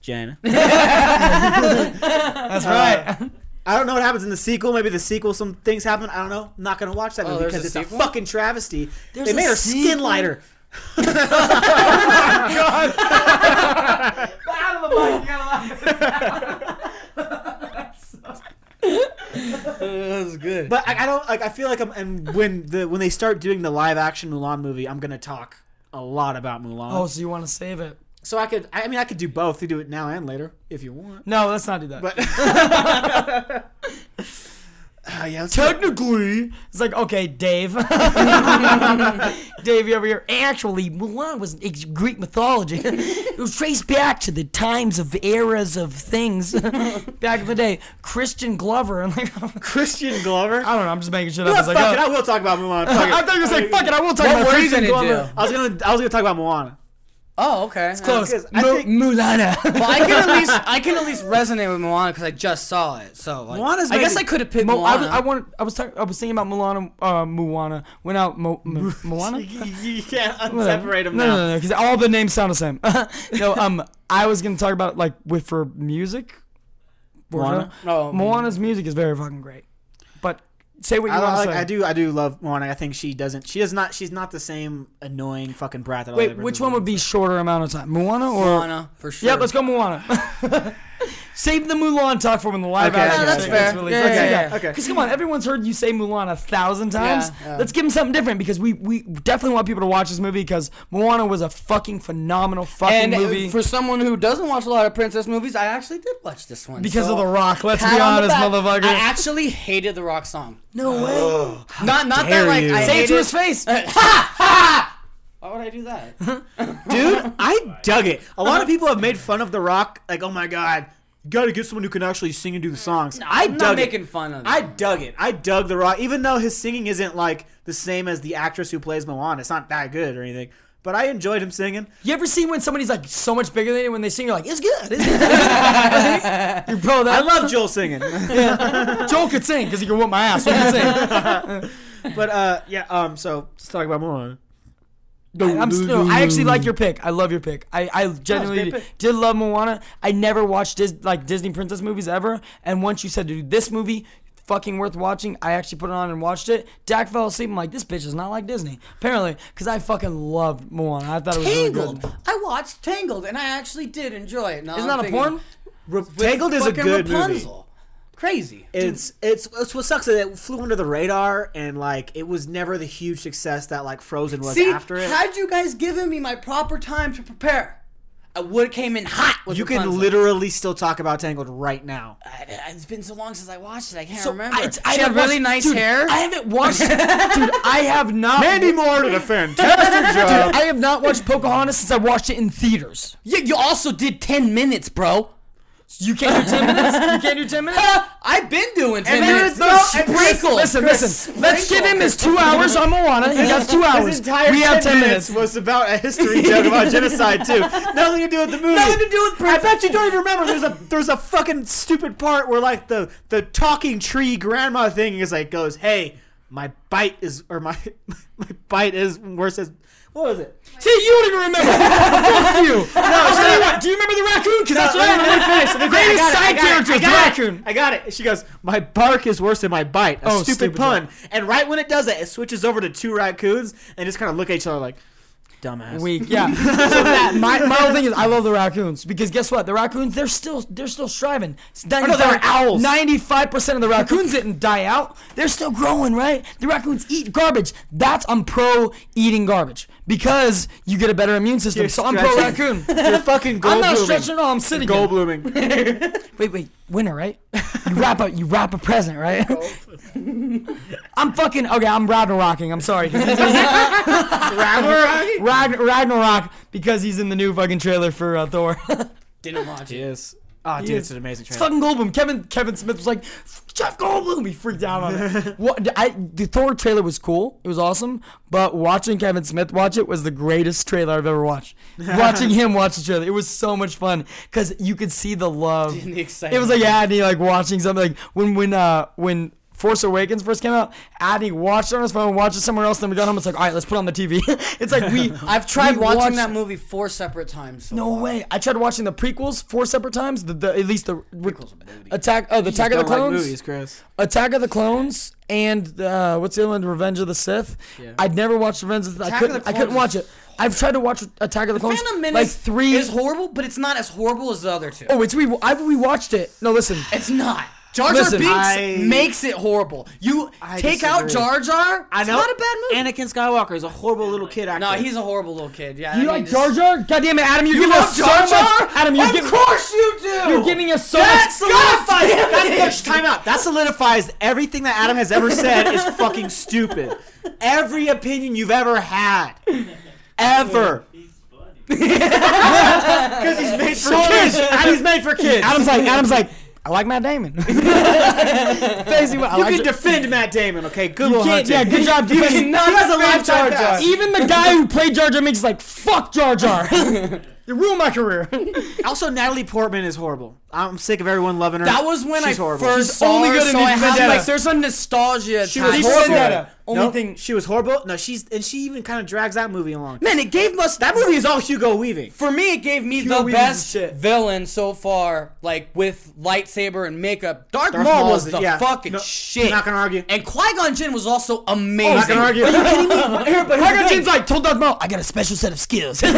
China. That's right. Uh, I don't know what happens in the sequel. Maybe the sequel, some things happen. I don't know. I'm not gonna watch that Oh, movie there's because a it's sequel? a fucking travesty. There's they made her skin sequel? lighter. That's good. But I, I don't like. I feel like I'm. And when the when they start doing the live action Mulan movie, I'm gonna talk a lot about Mulan. oh, so you want to save it? So I could. I mean, I could do both. You do it now and later if you want. No, let's not do that. But Uh, yeah, let's. Technically, it's like okay, Dave. Dave, you over here. Actually, Mulan was it's Greek mythology. it was traced back to the times of eras of things back in the day. Christian Glover and like Christian Glover. I don't know. I'm just making shit You up. know It's what, like, fuck it, oh. I will talk about Mulan. I thought you were saying fuck it. I will talk What about Christian Glover. do? I was gonna. I was gonna talk about Moana. Oh, okay. It's Close. I Mu- think- Mulana. Well, I can at least I can at least resonate with Moana because I just saw it. So like, Moana's I guess I could have picked Mo- I Moana. was, I wanted, I was talking, I was thinking about Mulana, uh, Moana. Went out, Mo, Mo, Moana. you can't unseparate them no, now. No, no, because all the names sound the same. no, um, I was gonna talk about like with for music. Moana? Oh, Moana's music is very fucking great. But say what you I, want like, to say. I do. I do love Moana. I think she doesn't. She does not. She's not the same annoying fucking brat that. Wait, other which one would be shorter amount of time, Moana or? Moana for sure. Yeah, let's go Moana. Save the Mulan talk for when the live Okay, action yeah, that's thing fair. gets released. Yeah, Let's yeah, yeah, okay. Because come on, everyone's heard you say Mulan a thousand times. yeah. Let's give them something different because we we definitely want people to watch this movie because Moana was a fucking phenomenal fucking And uh, movie. for someone who doesn't watch a lot of princess movies, I actually did watch this one because so of The Rock, let's pat be honest, back. motherfucker. I actually hated the Rock song. no way. Not not that like you. I Say it to his face. Why would I do that? dude? I dug it. A lot of people have made fun of The Rock. Like, oh my god, you got to get someone who can actually sing and do the songs. I I'm dug not it. making fun of it. I dug it. I dug The Rock, even though his singing isn't like the same as the actress who plays Moana. It's not that good or anything. But I enjoyed him singing. You ever see when somebody's like so much bigger than you when they sing? You're like, it's good. It's good. You're bro, I love Joel singing. Joel could sing because he could whoop my ass. So he could sing. but uh, yeah. Um, so let's talk about Moana. I'm still, I actually like your pick. I love your pick. I, I genuinely pick. did love Moana. I never watched Dis, like Disney princess movies ever. And once you said, dude, this movie fucking worth watching, I actually put it on and watched it. Dak fell asleep. I'm like, this bitch is not like Disney. Apparently, because I fucking loved Moana. I thought it was really Tangled. good. I watched Tangled and I actually did enjoy it. Now Isn't I'm that a porn? with Tangled is a good movie. Rapunzel. Crazy. It's it's it's what sucks is that it flew under the radar and like it was never the huge success that like Frozen was See, after it. had you guys given me my proper time to prepare, I would have came in hot with you can literally still talk about Tangled right now. I- It's been so long since I watched it. I can't So, remember. I, I she haven't had really watched- nice dude, hair. I haven't watched, dude. I have not. Mandy Moore did a fantastic Dude, I have not watched Pocahontas since I watched it in theaters. yeah, you also did ten minutes, bro. You can't do ten minutes. You can't do ten minutes. I've been doing ten And then minutes. no- sprinkle. Listen, listen. Let's give him his two hours on Moana. He got two hours. Entire we have ten minutes. was about a history joke about genocide too. Nothing to do with the movie. Nothing to do with I bet you don't even remember. There's a there's a fucking stupid part where like the the talking tree grandma thing is like goes, "Hey, my bite is or my my bite is worse as what was it? See, you don't even remember. Fuck you. No, tell you what. Do you remember the raccoon? Because that's what I let me remember. finish. Let me finish. Greatest side it, character it, is the it, raccoon. I got it. She goes, my bark is worse than my bite. A Oh, stupid, stupid pun. And right when it does that, it switches over to two raccoons and just kind of look at each other like, dumbass. Weak, yeah. so that, my, my whole thing is I love the raccoons because guess what? The raccoons they're still they're still striving. It's oh, no, they're owls. Ninety-five percent of the raccoons didn't die out. They're still growing, right? The raccoons eat garbage. That's I'm pro eating garbage because you get a better immune system. You're so I'm pro stretching. raccoon. You're fucking gold I'm not blooming. stretching at all. I'm sitting. Gold blooming. Wait, wait, Winner, right? You wrap a you wrap a present, right? I'm fucking okay. I'm Ragnarocking. I'm sorry. 'cause he's- Ragn- Ragnarok because he's in the new fucking trailer for uh, Thor. Didn't watch it. Yes. Oh, dude, He it's an amazing It's trailer. fucking Goldblum. Kevin Kevin Smith was like, Jeff Goldblum. He freaked out on it. what I the Thor trailer was cool. It was awesome. But watching Kevin Smith watch it was the greatest trailer I've ever watched. watching him watch the trailer, it was so much fun because you could see the love. The It excitement. was like Adney like watching something like when when uh when Force Awakens first came out, Adney watched it on his phone, watched it somewhere else, then we got home. And it's like, all right, let's put it on the TV. it's like we. I've tried we watching watched- that movie four separate times. So No far. way! I tried watching the prequels four separate times. The, the at least the Prequels are attack, oh, the Attack of the Don't like Clones, movies, Chris. Attack of the Clones, and uh, what's the other one? Revenge of the Sith. Yeah. I'd never watched Revenge of the. I Attack of couldn't. the I couldn't watch it. I've tried to watch Attack of the Clones Phantom Menace like three. is horrible, but it's not as horrible as the other two. oh, it's re. I've rewatched it. No, listen. It's not. Jar Jar Listen, Binks I- makes it horrible. You I take out disagree. Jar Jar. I it's know. not a bad movie. Anakin Skywalker is a horrible little kid actor. no, he's a horrible little kid. Yeah, You I mean, like Jar just- Jar? God damn it, Adam! You're You giving love us so Jar much. Jar? Adam, you're of giving. course you do. You're giving us so That much. solidifies. That's, time out. That solidifies everything that Adam has ever said is fucking stupid. Every opinion you've ever had, ever. Because he's made for kids. And he's made for kids. Adam's like, Adam's like, I like Matt Damon. Basically, I you like can defend Matt Damon, okay? Good You can't, yeah, good job You defending. cannot he has a lifetime Jar Jar. Even the guy who played Jar Jar Binks is like, fuck Jar Jar. you ruined my career. Also, Natalie Portman is horrible. I'm sick of everyone loving her. That was when She's I horrible. first She's saw only her, good in so V I for have Vendetta. like there's a nostalgia. She was attached horrible. to. Vendetta. Only Nope, thing- she was horrible. No, she's and she even kind of drags that movie along. Man, it gave us That movie is all Hugo Weaving. For me, it gave me Hugo the Weaving's best shit. villain so far, like with lightsaber and makeup. Darth, Darth Maul Maul was was- the yeah. fucking No, shit. not gonna argue. And Qui Gon Jinn was also amazing. Not gonna argue. Are you kidding me? Here, but here's the Qui-Gon thing. Jinn's like, told Darth Maul, I got a special set of skills. You're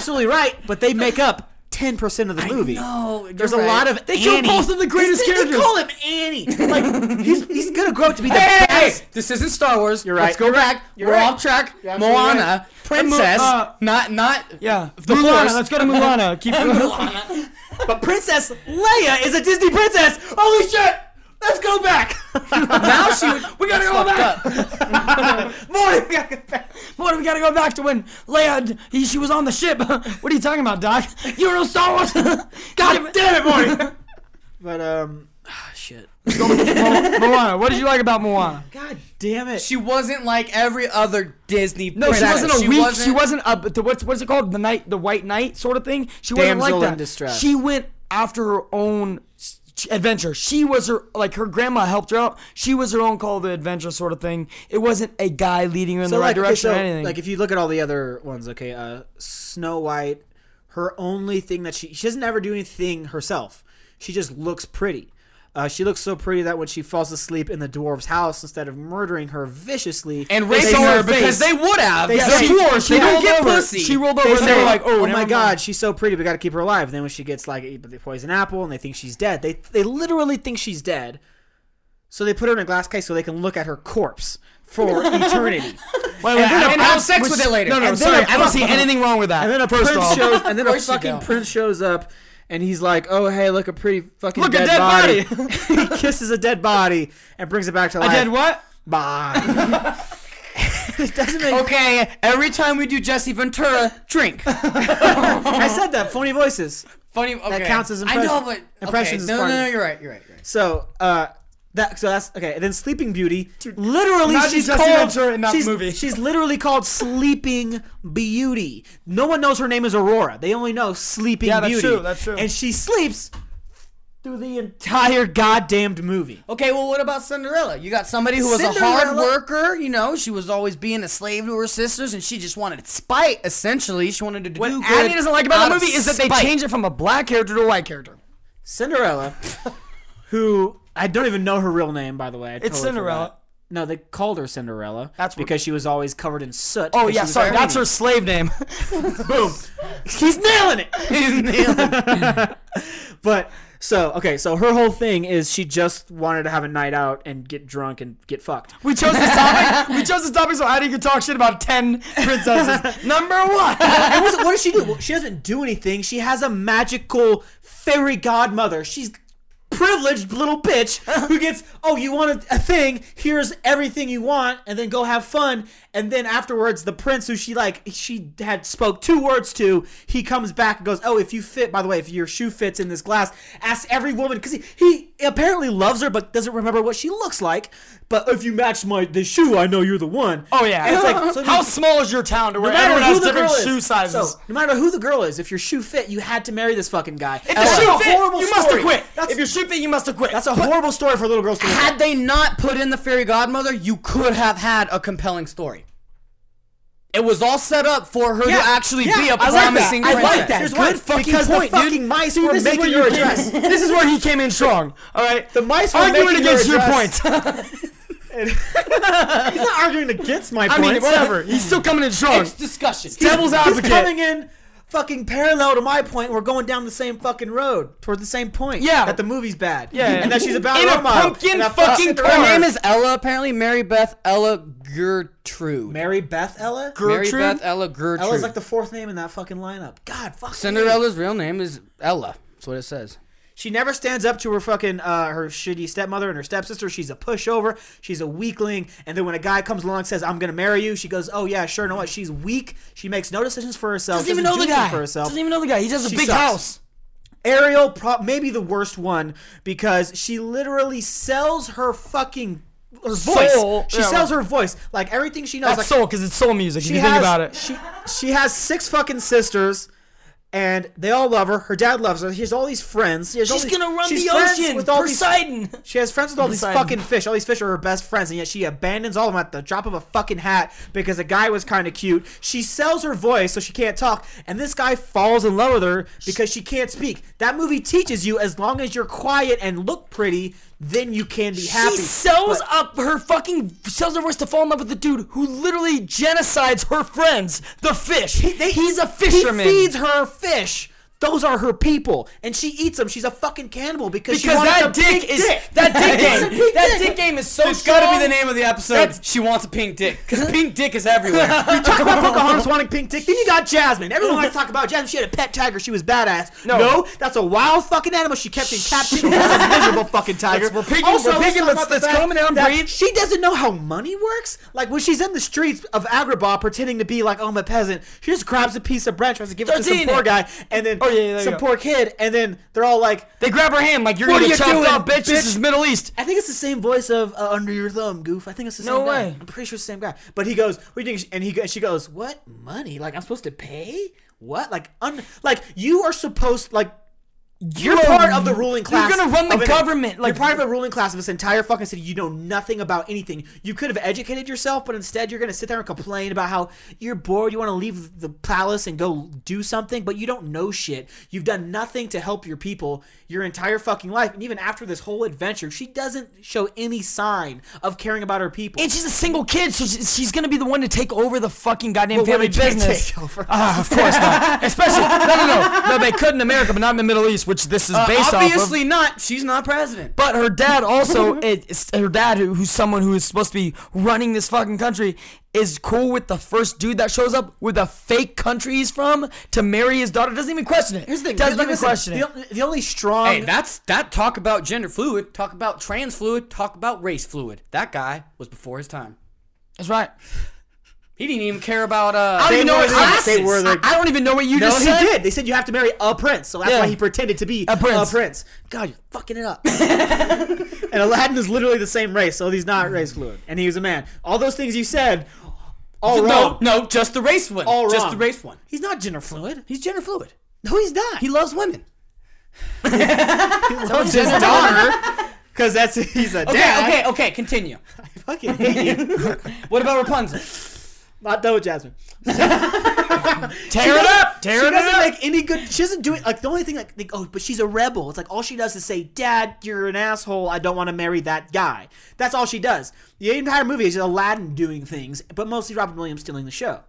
absolutely right, but they make up ten percent of the movie. No, There's you're a lot of They killed Annie. both of the greatest they, characters. They call him Annie. Like he's he's gonna grow up to be the Hey, best. this isn't Star Wars. You're right. Let's go You're back. right. We're off track. You're Moana, right. princess, Uh, not not yeah. The Mulan, Force. let's go to Mulan. Keep going. Moana. But Princess Leia is a Disney princess. Holy shit! Let's go back. now she We gotta go back. Morning. we gotta go back. What, we gotta go back to when Leia, he, she was on the ship. what are you talking about, Doc? You don't know Star Wars? God Damn it, Morning. But um, ah, shit. Moana, what did you like about Moana? God damn it. She wasn't like every other Disney. Person. No, she wasn't a weak. wasn't- She wasn't a. The, what's what's it called? The night, the White Knight sort of thing. She wasn't Damsel like that. in distress. She went after her own s- adventure. She was her like her grandma helped her out. She was her own call to adventure sort of thing. It wasn't a guy leading her in the right like, okay, direction so, or anything. Like if you look at all the other ones, okay, uh, Snow White, her only thing that she she doesn't ever do anything herself. She just looks pretty. Uh, she looks so pretty that when she falls asleep in the dwarf's house, instead of murdering her viciously and they raping her because face. they would have. They They're dwarves. she They don't get over. pussy. She rolled over They and they were like, "Oh, oh my mind." god, she's so pretty. We got to keep her alive." And then when she gets like the poison apple and they think she's dead, they they literally think she's dead. So they put her in a glass case so they can look at her corpse for eternity. Wait, wait, And- and have sex with it later. No, no, And sorry. I don't see anything wrong with that. And then a prince shows, and then a fucking prince shows up, and he's like, "Oh hey, look a pretty fucking Look, a dead, dead body." body. he kisses a dead body and brings it back to life. dead what? Bye. it doesn't make. Okay, every time we do Jesse Ventura, drink. I said that. Phony voices. Funny. Okay. counts as I know, but impressions Okay. is No, no, no, you're right. You're right. You're right. So, uh, that so that's okay. And then Sleeping Beauty, literally, she's called. Ventura in that she's, movie. she's literally called Sleeping Beauty. No one knows her name is Aurora. They only know Sleeping Yeah, that's true, that's true. And she sleeps through the entire goddamned movie. Okay, well, what about Cinderella? You got somebody who was a hard worker. You know, she was always being a slave to her sisters, and she just wanted spite. Essentially, she wanted to do What good. Annie doesn't like about the movie is that they spite. changed it from a black character to a white character. Cinderella, who I don't even know her real name, by the way. I It's totally Cinderella. forgot. No, they called her Cinderella. That's because she was always covered in soot. Oh yeah, sorry, that's her slave name. Boom. He's nailing it. He's nailing. It. but so okay, so her whole thing is she just wanted to have a night out and get drunk and get fucked. we chose this topic. we chose this topic so Addie could talk shit about ten princesses. Number one. What does she do? Well, she doesn't do anything. She has a magical fairy godmother. She's privileged little bitch who gets oh you want a, a thing? Here's everything you want and then go have fun. And then afterwards the prince who she like she had spoke two words to he comes back and goes oh if you fit by the way if your shoe fits in this glass ask every woman because he, he apparently loves her but doesn't remember what she looks like but if you match my the shoe i know you're the one Oh yeah. and it's like so how small is your town to where no matter everyone has the different is. shoe sizes? So, no matter who the girl is, if your shoe fit, you had to marry this fucking guy. if That's your shoe fit, you must have quit. That's, if your shoe fit, you must have quit. that's a horrible story for little girls to Had they not put in the fairy godmother, you could have had a compelling story. It was all set up for her to actually yeah, be a I like that. promising I like that. Here's Good fucking because point, the fucking dude. mice were this is making where your you address. this is where he came in strong. All right. The mice were arguing making against your address. point. He's not arguing against my I point. mean, whatever. He's still coming in strong. It's discussion. Devil's He's advocate. coming in fucking parallel to my point. We're going down the same fucking road toward the same point. Yeah. That the movie's bad. Yeah. And that she's a bad In a pumpkin And that fucking car. Her name is Ella, apparently. Mary Beth Ella Gertrude. Mary Beth Ella. Mary Beth Ella Gertrude. Ella's like the fourth name in that fucking lineup. God, fuck. me. Cinderella's real name is Ella. That's what it says. She never stands up to her fucking uh, her shitty stepmother and her stepsister. She's a pushover. She's a weakling. And then when a guy comes along and says, "I'm gonna marry you," she goes, "Oh yeah, sure." Know what? She's weak. She makes no decisions for herself. Doesn't even know the guy. for herself. Doesn't even know the guy. He has a She big sucks. house. Ariel, pro- maybe the worst one because she literally sells her fucking her voice. Soul. She Yeah, sells her voice, like everything she knows. That's like, soul because it's soul music. If she you has, think about it. She she has six fucking sisters. And they all love her. Her dad loves her. She has all these friends. She She's these- gonna run she's the ocean. with all these Poseidon. she has friends with all these fucking fish. All these fish are her best friends, and yet she abandons all of them at the drop of a fucking hat because a guy was kind of cute. She sells her voice so she can't talk, and this guy falls in love with her because she can't speak. That movie teaches you as long as you're quiet and look pretty, then you can be happy. She sells But- up her fucking sells her voice to fall in love with the dude who literally genocides her friends, the fish. they- He's a fisherman. He feeds her fish. Those are her people, and she eats them. She's a fucking cannibal because, she because wants that a dick big is dick. that dick She wants a game. That dick. dick game is so It's got to be the name of the episode. That's- she wants a pink dick. Because uh-huh. pink dick is everywhere. We talk about Pocahontas wanting pink dick. Then you got Jasmine. Everyone likes to talk about Jasmine. She had a pet tiger. She was badass. No. No, that's a wild fucking animal she kept in captivity. That's a miserable fucking tiger. Let's- we're picking- Also, we're let's picking- let's- about the let's calm down, breathe. She doesn't know how money works. Like when she's in the streets of Agrabah pretending to be like, oh, I'm a peasant. She just grabs a piece of bread, tries to give it to Starts some poor guy, and then Oh, yeah, some poor kid, and then they're all like, They grab her hand like you're What gonna get you chopped doing, up, bitch. This is Middle East. I think it's the same voice of uh, Under Your Thumb, Goof. I think it's the same No guy. way. I'm pretty sure it's the same guy. But he goes, "What do you think?" And he she goes, "What money? Like I'm supposed to pay? What? Like un- like you are supposed like." You're You're- part of the ruling class. you're gonna run the government, like- you're part of a ruling class of this entire fucking city. You know nothing about anything. You could have educated yourself, but instead you're gonna sit there and complain about how you're bored. You want to leave the palace and go do something, but you don't know shit. You've done nothing to help your people your entire fucking life, and even after this whole adventure, she doesn't show any sign of caring about her people. And she's a single kid, so she's, gonna be the one to take over the fucking goddamn Well, family business. Ah, of course not. Especially no, no, no, no. They could in America, but not in the Middle East, which this is Uh, based off of. obviously not. She's not president. But her dad also, is, her dad, who, who's someone who is supposed to be running this fucking country, is cool with the first dude that shows up with a fake country he's from to marry his daughter. Doesn't even question it. Here's the thing. Doesn't even question it. the, the only strong. Hey, that's that talk about gender fluid, talk about trans fluid, talk about race fluid. That guy was before his time. That's right. He didn't even care about uh I don't even know what classes. they were the- I, don't even know what you no, just he said. did. They said you have to marry a prince, so that's Yeah. why he pretended to be A prince. A prince. God, you're fucking it up. and Aladdin is literally the same race, so he's not race fluid, and he was a man. All those things you said, all no, wrong. no, just the race one. all just wrong. the race one. He's not gender fluid. He's gender fluid. No, he's not. He loves women. He loves his daughter because that's he's a Okay, dad. okay, okay. Continue. I fucking hate you. What about Rapunzel? Not done with Jasmine. Tear it up. Tear it up. she it doesn't up. make any good. She doesn't do it. Like the only thing, like, like, oh, but she's a rebel. It's like all she does is say, "Dad, you're an asshole. I don't want to marry that guy." That's all she does. The entire movie is Aladdin doing things, but mostly Robin Williams stealing the show.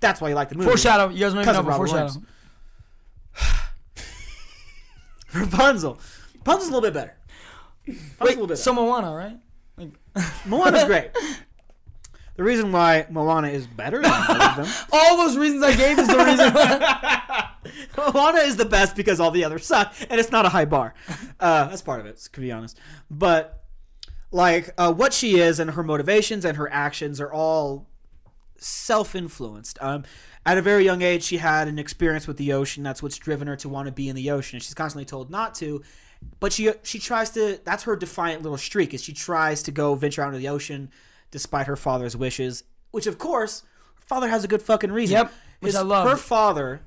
That's why you like the movie. Foreshadow. You guys Because know about Robin foreshadow. Williams. Rapunzel. Rapunzel's a little bit better. Rapunzel's a little bit better. So Moana, right? Moana's great. The reason why Moana is better than all of them All those reasons I gave is the reason. why. Moana is the best because all the others suck, and it's not a high bar. Uh, that's part of it, to be honest. But like uh, what she is and her motivations and her actions are all self-influenced. Um, at a very young age, she had an experience with the ocean. That's what's driven her to want to be in the ocean. And she's constantly told not to, but she she tries to. That's her defiant little streak. Is she tries to go venture out into the ocean despite her father's wishes, which of course her father has a good fucking reason. Yep, which His- I love. Her father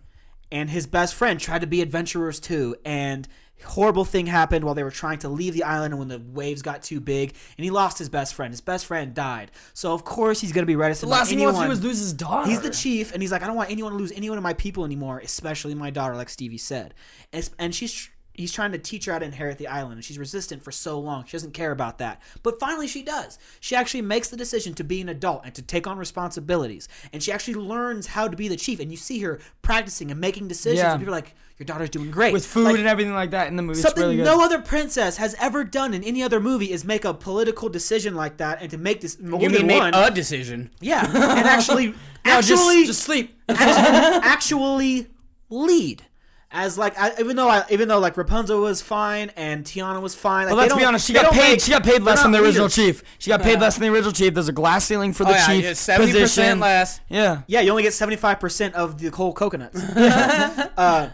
and his best friend tried to be adventurers too, and horrible thing happened while they were trying to leave the island and when the waves got too big and he lost his best friend his best friend died so of course he's going to be reticent The last about thing he wants to do is lose his daughter. He's the chief, and he's like, I don't want anyone to lose anyone of my people anymore, especially my daughter, like Stevie said. And, and she's he's trying to teach her how to inherit the island, and she's resistant for so long. She doesn't care about that, but finally she does. She actually makes the decision to be an adult and to take on responsibilities, and she actually learns how to be the chief. And you see her practicing and making decisions. Yeah. And people are like, "Your daughter's doing great with food Like, and everything like that in the movie. It's Something really good. no other princess has ever done in any other movie is make a political decision like that and to make this You mean make one. a decision? yeah, and actually, No, actually, just sleep. actually lead as like I, even though I even though like Rapunzel was fine and Tiana was fine. Like, Well, let's be don't- honest. She got paid. make- she got paid less than the original leaders. chief. She got paid less than the original chief. There's a glass ceiling for the Oh, yeah, chief. yeah, 70% position. less. Yeah. Yeah, you only get seventy five percent of the whole coconuts. uh,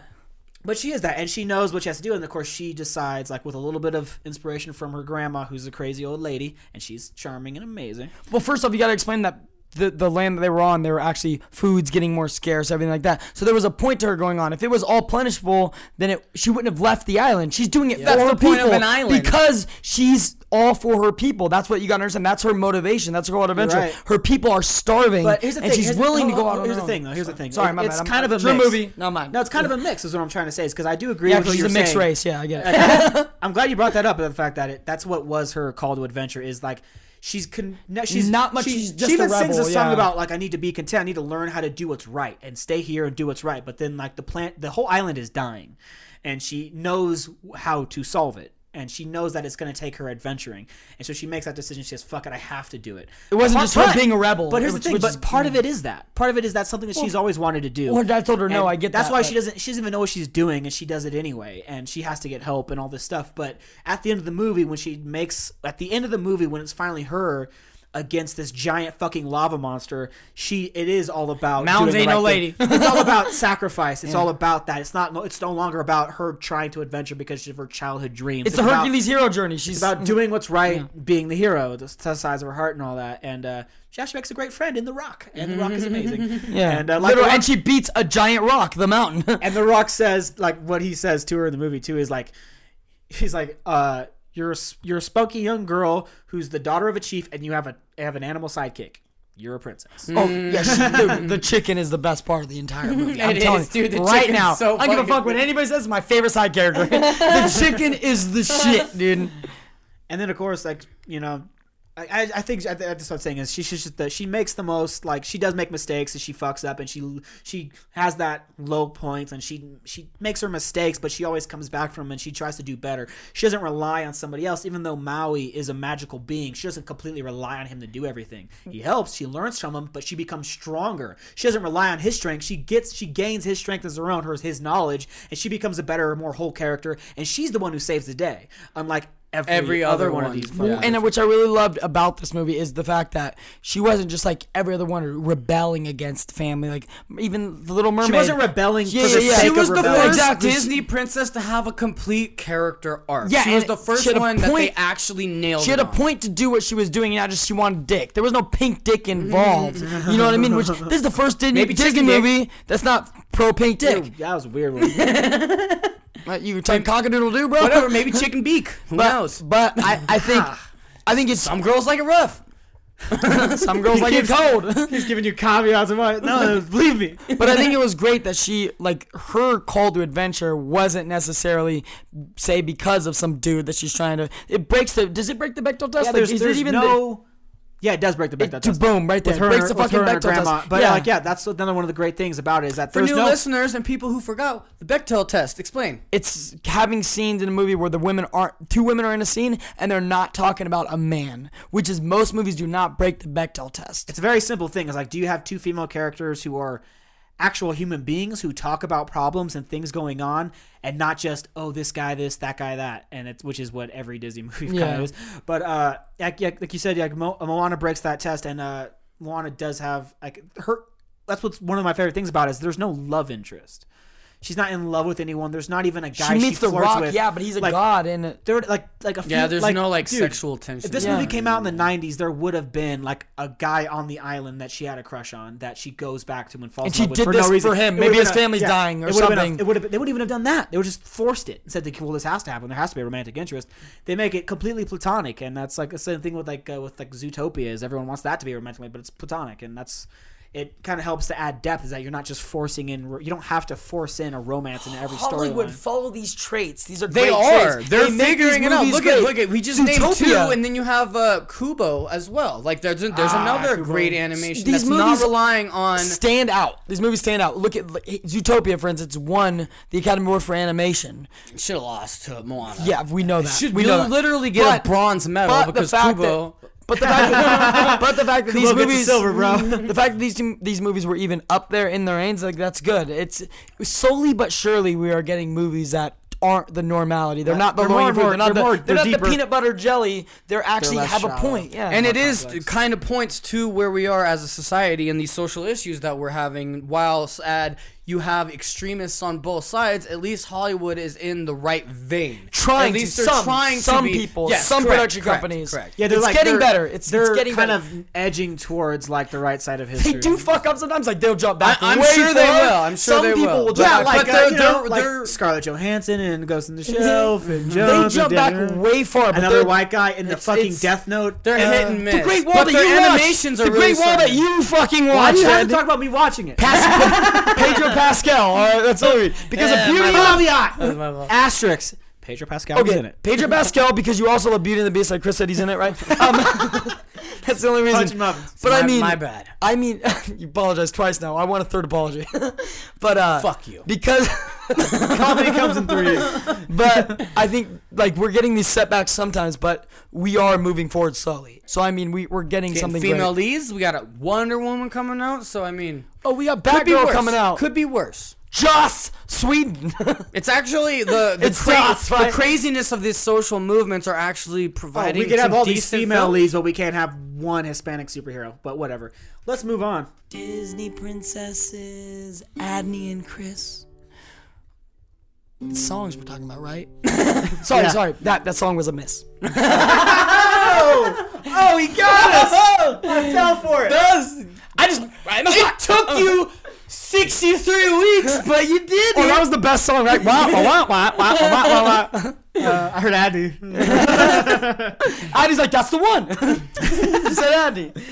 but she is that, and she knows what she has to do. And of course, she decides, like with a little bit of inspiration from her grandma, who's a crazy old lady, and she's charming and amazing. Well, first off, you got to explain that the the land that they were on, there were actually foods getting more scarce, everything like that. So there was a point to her going on. If it was all plentiful, then it she wouldn't have left the island. She's doing it That's for the her point of people an island. because she's all for her people. That's what you got to understand. That's her motivation. That's her goal adventure. right. Her people are starving, But here's the and thing. she's here's willing the, to oh, go oh, out oh, Here's her the thing, though. Here's the thing. Sorry, It- my it's bad. I'm- kind of a mix. movie, not mine. No, it's kind of a mix. Is what I'm trying to say. Is because I do agree Yeah, with she's a mixed saying. race. Yeah, I get it. I'm glad you brought that up. The fact that it, that's what was her call to adventure is like she's con- she's Not much, She, she's she even a sings a song yeah. about like I need to be content. I need to learn how to do what's right and stay here and do what's right. But then like the plant, the whole island is dying, and she knows how to solve it. And she knows that it's going to take her adventuring, and so she makes that decision. She says, "Fuck it, I have to do it." It wasn't Part- just her but- being a rebel, But here's the thing. But part of it is that. Part of it is that's something that she's always wanted to do. Well, her dad told her, "No, And I get That's that, why but- she doesn't. She doesn't even know what she's doing, and she does it anyway. And she has to get help and all this stuff. But at the end of the movie, when she makes at the end of the movie, when it's finally her against this giant fucking lava monster, she it is all about Mountains ain't no right thing. lady. it's all about sacrifice. It's all about that. It's not. It's no longer about her trying to adventure because of her childhood dreams. It's a about- Hercules hero journey. She's it's about doing what's right, being the hero, the size of her heart and all that. And uh, she actually makes a great friend in The Rock, and The Rock is amazing. yeah, and uh, like Rock- and she beats a giant rock, the mountain. and The Rock says like what he says to her in the movie too is like he's like uh you're a, s- you're a spunky young girl who's the daughter of a chief and you have a have an animal sidekick. You're a princess. Oh yeah, she, dude, the chicken is the best part of the entire movie. I'm It telling is, you, dude, the right chicken's now, so I don't give a fuck what anybody says. My favorite side character. the chicken is the shit, dude. And then of course like you know. I, I think that's what I'm saying is she she's just the, she makes the most like she does make mistakes and she fucks up and she she has that low points and she she makes her mistakes but she always comes back from them and she tries to do better. She doesn't rely on somebody else even though Maui is a magical being. She doesn't completely rely on him to do everything. He helps, she learns from him, but she becomes stronger. She doesn't rely on his strength. She gets she gains his strength as her own, her his knowledge, and she becomes a better, more whole character and she's the one who saves the day. Unlike every, Every other, other one, of these. Yeah. And which I really loved about this movie is the fact that she wasn't just like every other one rebelling against family. Like even the Little Mermaid. She wasn't rebelling Yeah, for yeah, the yeah. She was the rebelling. first Exactly. Disney princess to have a complete character arc. Yeah, she was the first she had a one that they actually nailed. She had it a on. point to do what she was doing, and not just she wanted dick. There was no pink dick involved. you know what I mean? Which this is the first Disney, Disney movie that's not pro pink dick. Ew, that was a weird one. You type cockadoodle doo, bro. Whatever, maybe chicken beak. Who But, knows? but I, I think I think it's Some girls like it rough. some girls like it cold. He's giving you caveats about no, believe me. but I think it was great that she like her call to adventure wasn't necessarily say because of some dude that she's trying to. It breaks the. Does it break the Bechdel test? Yeah, Like, there's, it even no. Yeah, it does break the Bechdel to test. boom right there? Her, breaks the fucking Bechdel grandma. test. But uh, yeah. like, yeah, that's another one of the great things about it is that For new no. listeners and people who forgot the Bechdel test, explain. it's having scenes in a movie where the women aren't two women are in a scene and they're not talking about a man, which is most movies do not break the Bechdel test. It's a very simple thing. It's like, do you have two female characters who are actual human beings who talk about problems and things going on, and not just oh this guy this that guy that, and it's which is what every Disney movie kind of is. But uh, like, like you said, like Mo- Moana breaks that test, and uh, Moana does have like her. That's what's one of my favorite things about it is there's no love interest. She's not in love with anyone. There's not even a guy she meets the flirts Rock, with. yeah, but he's a Like, god and There, like, like a few, Yeah, there's like, no like dude, sexual tension. if this Yeah. movie came out in the '90s, there would have been like a guy on the island that she had a crush on that she goes back to and falls And in she love with did for this no reason. for him. It Maybe his a- family's dying or it would've a- something. it would have. They would even have done that. They would just forced it and said, "Well, this has to happen. There has to be a romantic interest." They make it completely platonic, and that's like the same thing with like uh, with like Zootopia. Is everyone wants that to be romantic, but it's platonic, and that's. It kind of helps to add depth. Is that you're not just forcing in. You don't have to force in a romance in every story Hollywood storyline. follow these traits. These are They great are. traits. They're They figuring it out. Look great. at look at. We just named two, and then you have uh, Kubo as well. Like there's a, there's another great animation These that's not relying on. stand out. These movies stand out. Look at like, Zootopia, for instance, won the Academy Award for animation. Should have lost to Moana. Yeah, we know that. should we you'll know that. literally get But- a bronze medal because Kubo. that- but the fact that, but the fact that these Kubo movies, silver, bro. the fact that these these movies were even up there in the range, like that's good. It's slowly but surely we are getting movies that aren't the normality. They're not the They're more low and more- They're not, they're the, more- they're they're not the peanut butter jelly. They're actually less have a point. Yeah, and it is complex. it kind of points to where we are as a society and these social issues that we're having. While sad, you have extremists on both sides. At least Hollywood is in the right vein. trying At least to they're some trying some to be, people, Yes, some correct, production correct, companies. Correct. Yeah, they're it's like, getting they're- better. It's, they're it's getting kind better. of edging towards like the right side of history. They do fuck up sometimes. Like they'll jump back. I- I'm way sure they will. I'm sure Some they people will. will jump Yeah, back. like, but uh, they're- know, they're- like they're- Scarlett Johansson and Ghost in the Shell. and Joe. they Jones. jump and back way far. But Another white guy in the fucking Death Note. They're hit and miss. The Great Wall that you watched. animations are the Great Wall that you fucking Why watched. do you have to talk about me watching it? Pedro Pascal. All right, that's all. Because Yeah, of Beauty. my and the- my fault. Asterisk. Pedro Pascal was in Okay, it. Pedro Pascal because you also love Beauty and the Beast, like Chris said, he's in it, right? Um, that's the only reason. But I mean, my bad. I mean, you apologize twice now. I want a third apology. but uh, Fuck you. Because Comedy comes in threes. but I think like we're getting these setbacks sometimes, but we are moving forward slowly. So I mean, we we're getting Getting something female great. leads. We got a Wonder Woman coming out. So I mean, Oh, we got could be Batgirl coming out. Could be worse. Joss Whedon. It's actually the the, It's cra- tough, the right? craziness of these social movements are actually Oh, providing. we could have some all these decent female films. leads, but we can't have one Hispanic superhero. But whatever. Let's move on. Disney princesses, Adney and Chris. Songs we're talking about, right? sorry, Yeah. sorry. That that song was a miss. Oh, Oh, he got us! I fell for it. Does I just It took you sixty three weeks, but you did it! Oh, it. that was the best song, right? Wow, wow, wow, wow, wow, wow, wow. Uh, I heard Andy. Adney's like, that's the one. He said Adney.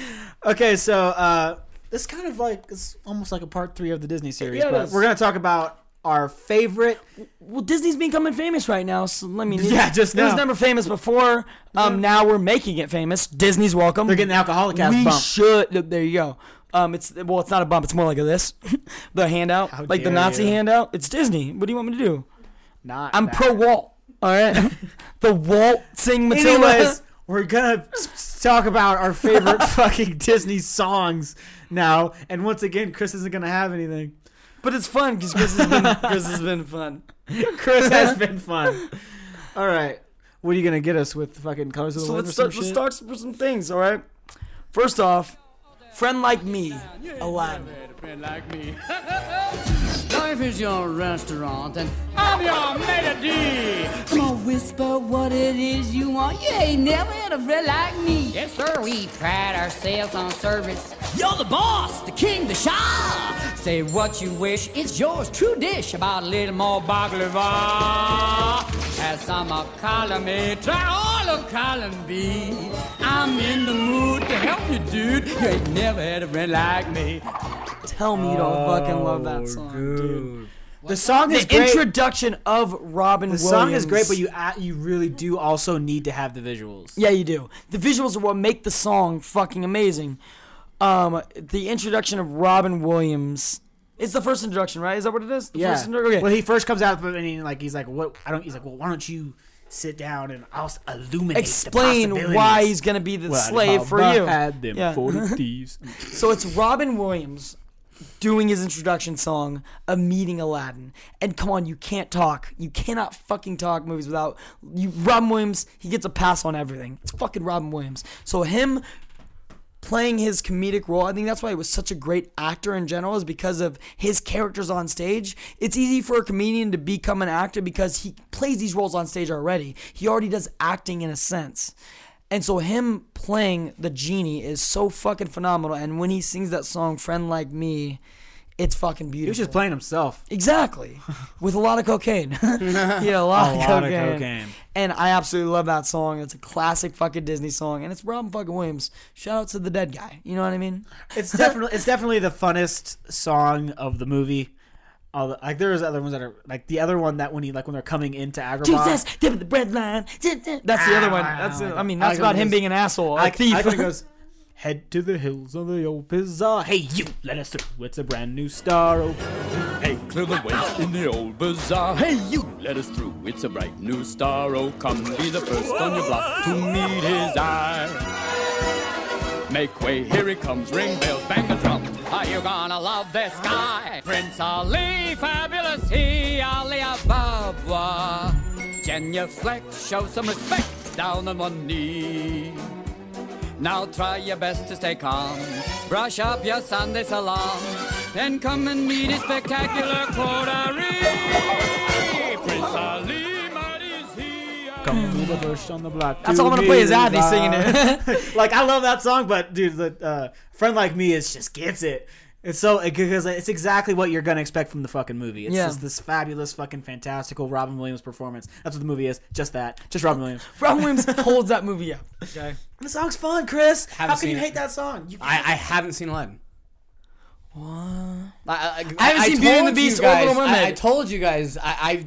Okay, so uh, this kind of like it's almost like a part three of the Disney series, Yeah, it but is. we're gonna talk about our favorite. Well, Disney's becoming famous right now, so let me. Yeah, just it was never famous before. Um, now we're making it famous. Disney's welcome. They're getting the alcoholic cast we bump. should. There you go. Um, it's well, it's not a bump. It's more like a this, the handout, How like the Nazi you. handout. It's Disney. What do you want me to do? Not. I'm that. pro Walt. All right, the waltzing Matilda. Anyways, we're gonna talk about our favorite fucking Disney songs now, and once again, Chris isn't gonna have anything. But it's fun because Chris has been Chris has been fun. Chris has been fun. All right, what are you gonna get us with fucking colors of the So wind let's or some start, let's start with some things. All right. First off, friend like me, Aladdin. Life is your restaurant and I'm your melody. Come on, whisper what it is you want. You ain't never had a friend like me. Yes, sir, we pride ourselves on service. You're the boss, the king, the Shah. Say what you wish, it's yours, true dish. About a little more baklava. Has some of column A, try all of column B. I'm in the mood to help you, dude. You ain't never had a friend like me. Tell me you don't fucking love that song, dude. The song The is great. introduction of Robin the Williams. song is great, but you a- you really do also need to have the visuals. Yeah, you do. The visuals are what make the song fucking amazing. Um, the introduction of Robin Williams. It's the first introduction, right? Is that what it is? The Yeah. First intro- okay. When he first comes out, and he, like he's like, "What? I don't." He's like, "Well, why don't you sit down and I'll illuminate Explain the why he's gonna be the What slave for you. had them Yeah. 40 thieves. So it's Robin Williams doing his introduction song of meeting Aladdin. And come on, you can't talk. You cannot fucking talk movies without you. Robin Williams, he gets a pass on everything. It's fucking Robin Williams. So him playing his comedic role, I think that's why he was such a great actor in general, is because of his characters on stage. It's easy for a comedian to become an actor because he plays these roles on stage already. He already does acting in a sense. And so him playing the genie is so fucking phenomenal. And when he sings that song, Friend Like Me, it's fucking beautiful. He was just playing himself. Exactly. With a lot of cocaine. yeah, a lot, A of, lot of cocaine. cocaine. And I absolutely love that song. It's a classic fucking Disney song. And it's Robin fucking Williams. Shout out to the dead guy. You know what I mean? It's definitely it's definitely the funnest song of the movie. All the, like there's other ones that are like the other one that when he like when they're coming into Agrabah. Jesus, dip the bread line. That's the other one. Ah, that's the, I mean, that's like about him he being an asshole, a I, thief. I think it goes. Head to the hills of the old bazaar. Hey, you, let us through. It's a brand new star. Oh, Hey, clear the way in the old bazaar. Hey, you, let us through. It's a bright new star. Oh, come be the first on your block to meet his eye. Make way, here he comes. Ring bells, bang the drum. Are you gonna love this guy? Prince Ali, fabulous he, Ali Ababwa. Genuflect, show some respect, down on one knee. Now try your best to stay calm. Brush up your Sunday salam. Then come and meet his spectacular coterie. Prince Ali. Come be the on the block. That's all I'm gonna play is Adney singing it. like I love that song, but dude, the uh, friend like me is just gets it. It's so because it's exactly what you're gonna expect from the fucking movie. It's Yeah. just this fabulous, fucking fantastical Robin Williams performance. That's what the movie is. Just that. Just Robin Williams. Robin Williams holds that movie up. Okay. The song's fun, Chris. How Haven't can you it. hate that song? You I, I haven't seen Aladdin. What? I, I, I haven't seen Beauty and the Beast or guys- Little Mermaid. I, I told you guys. I,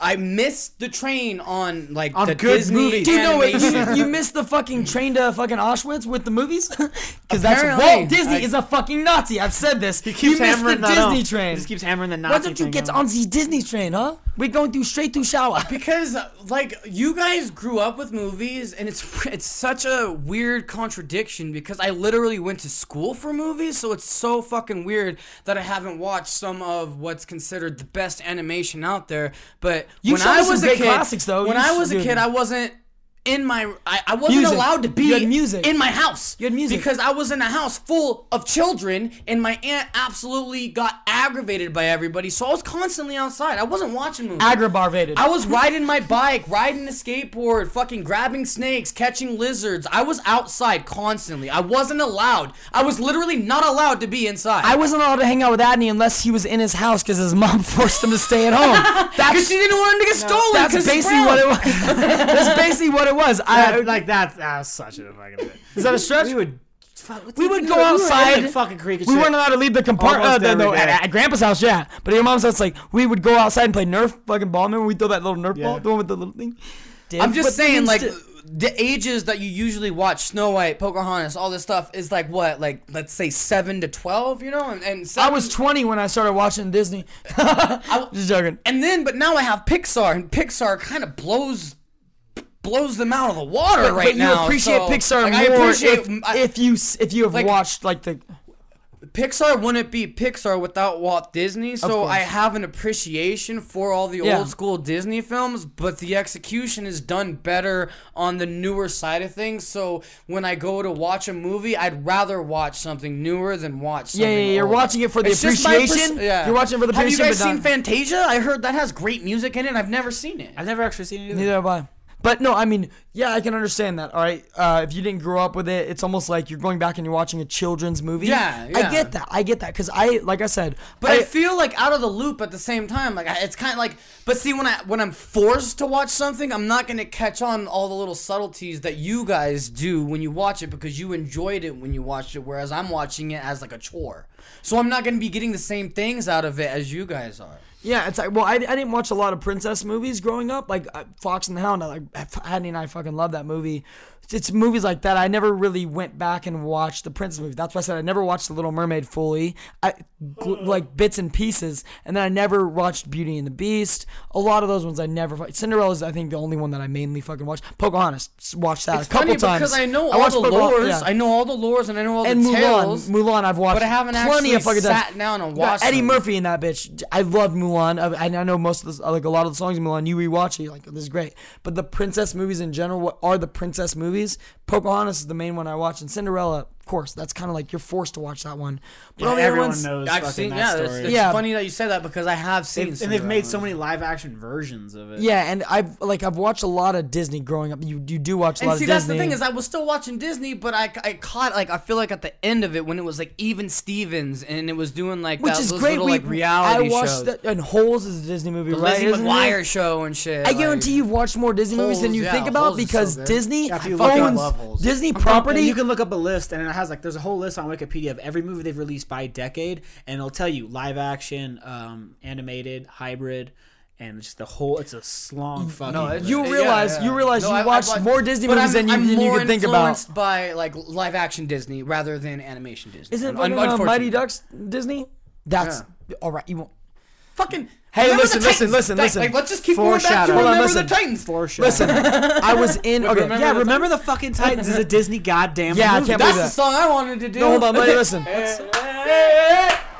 I I missed the train on like On the good Disney movies. Do you know what? You, you missed the fucking train to fucking Auschwitz with the movies? Because that's Apparently. Walt Disney I- is a fucking Nazi. I've said this. He keeps you missed the hammering that Disney home. train. He just keeps hammering the Nazi. Why don't you get home. on the Disney train, huh? We're going through straight through shower. because like you guys grew up with movies and it's it's such a weird contradiction because I literally went to school for movies so it's so fucking weird that I haven't watched some of what's considered the best animation out there but You've when I was a kid classics, though. when You I was a kid I wasn't in my I, I wasn't Music. allowed to be music. in my house You had music. because I was in a house full of children and my aunt absolutely got aggravated by everybody so I was constantly outside I wasn't watching movies Aggrabarvated. I was riding my bike, riding a skateboard, fucking grabbing snakes, catching lizards. I was outside constantly. I wasn't allowed. I was literally not allowed to be inside. I wasn't allowed to hang out with Adney unless he was in his house because his mom forced him to stay at home. because That's she didn't want him to get stolen. that's basically what it was. that's basically what it was. I, That- like that. That's such a fucking. is that a stretch? We would. We would go were- we were outside. fucking creek and we shit. weren't allowed to leave the compartment. Uh, Almost the- no, every at, day. at Grandpa's house, yeah. But at your mom's house, like we would go outside and play Nerf fucking ball. Remember we throw that little Nerf ball, the one with the little thing. I'm just But saying, like to- the ages that you usually watch Snow White, Pocahontas, all this stuff is like what, like let's say seven to twelve, you know, and, and I seven, was 20 when I started watching Disney. just joking. and then but now I have Pixar, and Pixar kind of blows blows them out of the water But, right but you appreciate so, Pixar like, I appreciate if, I- if you if you have like- watched like the Pixar wouldn't be Pixar without Walt Disney, so. I have an appreciation for all the Yeah. old school Disney films, but the execution is done better on the newer side of things. So when I go to watch a movie, I'd rather watch something newer than watch Yeah, something yeah, you're watching it for the It's just my pers- appreciation. yeah. You're watching it for the appreciation. Have you appreciation, guys seen not- Fantasia? I heard that has great music in it. I've never seen it. I've never actually seen it. Either. neither have I. But no, I mean, yeah, I can understand that. All right, uh, if you didn't grow up with it, it's almost like you're going back and you're watching a children's movie. Yeah, I get that. I get that because I, like I said, But I, feel like out of the loop at the same time. Like I, it's kind of like, but see, when I when I'm forced to watch something, I'm not gonna catch on all the little subtleties that you guys do when you watch it because you enjoyed it when you watched it, whereas I'm watching it as like a chore. So I'm not gonna be getting the same things out of it as you guys are. Yeah, it's like well, I, I didn't watch a lot of princess movies growing up, like uh, Fox and the Hound. I, like Hattie and I fucking love that movie. It's movies like that. I never really went back and watched the princess movie. That's why I said I never watched The Little Mermaid fully. I gl- like bits and pieces, and then I never watched Beauty and the Beast. A lot of those ones I never. fu- Cinderella's I think the only one that I mainly fucking watched. Pocahontas watched that It's a couple funny times. because I know all watched the Pocahon- lores. yeah. I know all the lores and I know all and the Mulan, tales. Mulan, I've watched. but I haven't plenty actually of fucking times. sat down and watched Eddie them. Murphy in that bitch. I love Mulan. I, I know most of the like a lot of the songs in Mulan. You rewatch it, you're like this is great. But the princess movies in general, what are the princess movies? Pocahontas is the main one I watch, and Cinderella, course, that's kind of like you're forced to watch that one. But Yeah, all the other everyone knows I've fucking seen. that Yeah, story. it's, it's Yeah. funny that you said that because I have seen. They've- and they've made so many live action versions of it. Yeah, and I've like I've watched a lot of Disney growing up. You you do watch a And lot see, of that's the thing is, I was still watching Disney, but I, I caught like I feel like at the end of it when it was like Even Stevens and it was doing like which that, is those great. little We, like reality I watched shows. that, and Holes is a Disney movie, the right? Lizzie Isn't it? McGuire show and shit. I like- guarantee you've watched more Disney movies than you yeah, think about Holes is so because. Disney Yeah, if you look up owns Disney property. you can look up a list, and it has like there's a whole list on Wikipedia of every movie they've released by decade, and it'll tell you live action, um, animated, hybrid, and just the whole. It's a long fucking. No, it's- You realize- yeah. you realize you I- I watched more Disney movies I'm, than you- I'm than you could think about. influenced by like live action Disney rather than animation Disney. Isn't Un- fucking, uh, Mighty. Ducks Disney? That's all right. You won't. Fucking. Hey, remember listen, listen, listen, listen. Like, let's just keep going back to Foreshadow. On, remember listen. the Titans. For sure. Listen, I was in. Okay, Remember yeah, the remember the fucking Titans is a Disney goddamn Yeah, I can't That's believe the song I wanted to do. No, hold on, let me listen.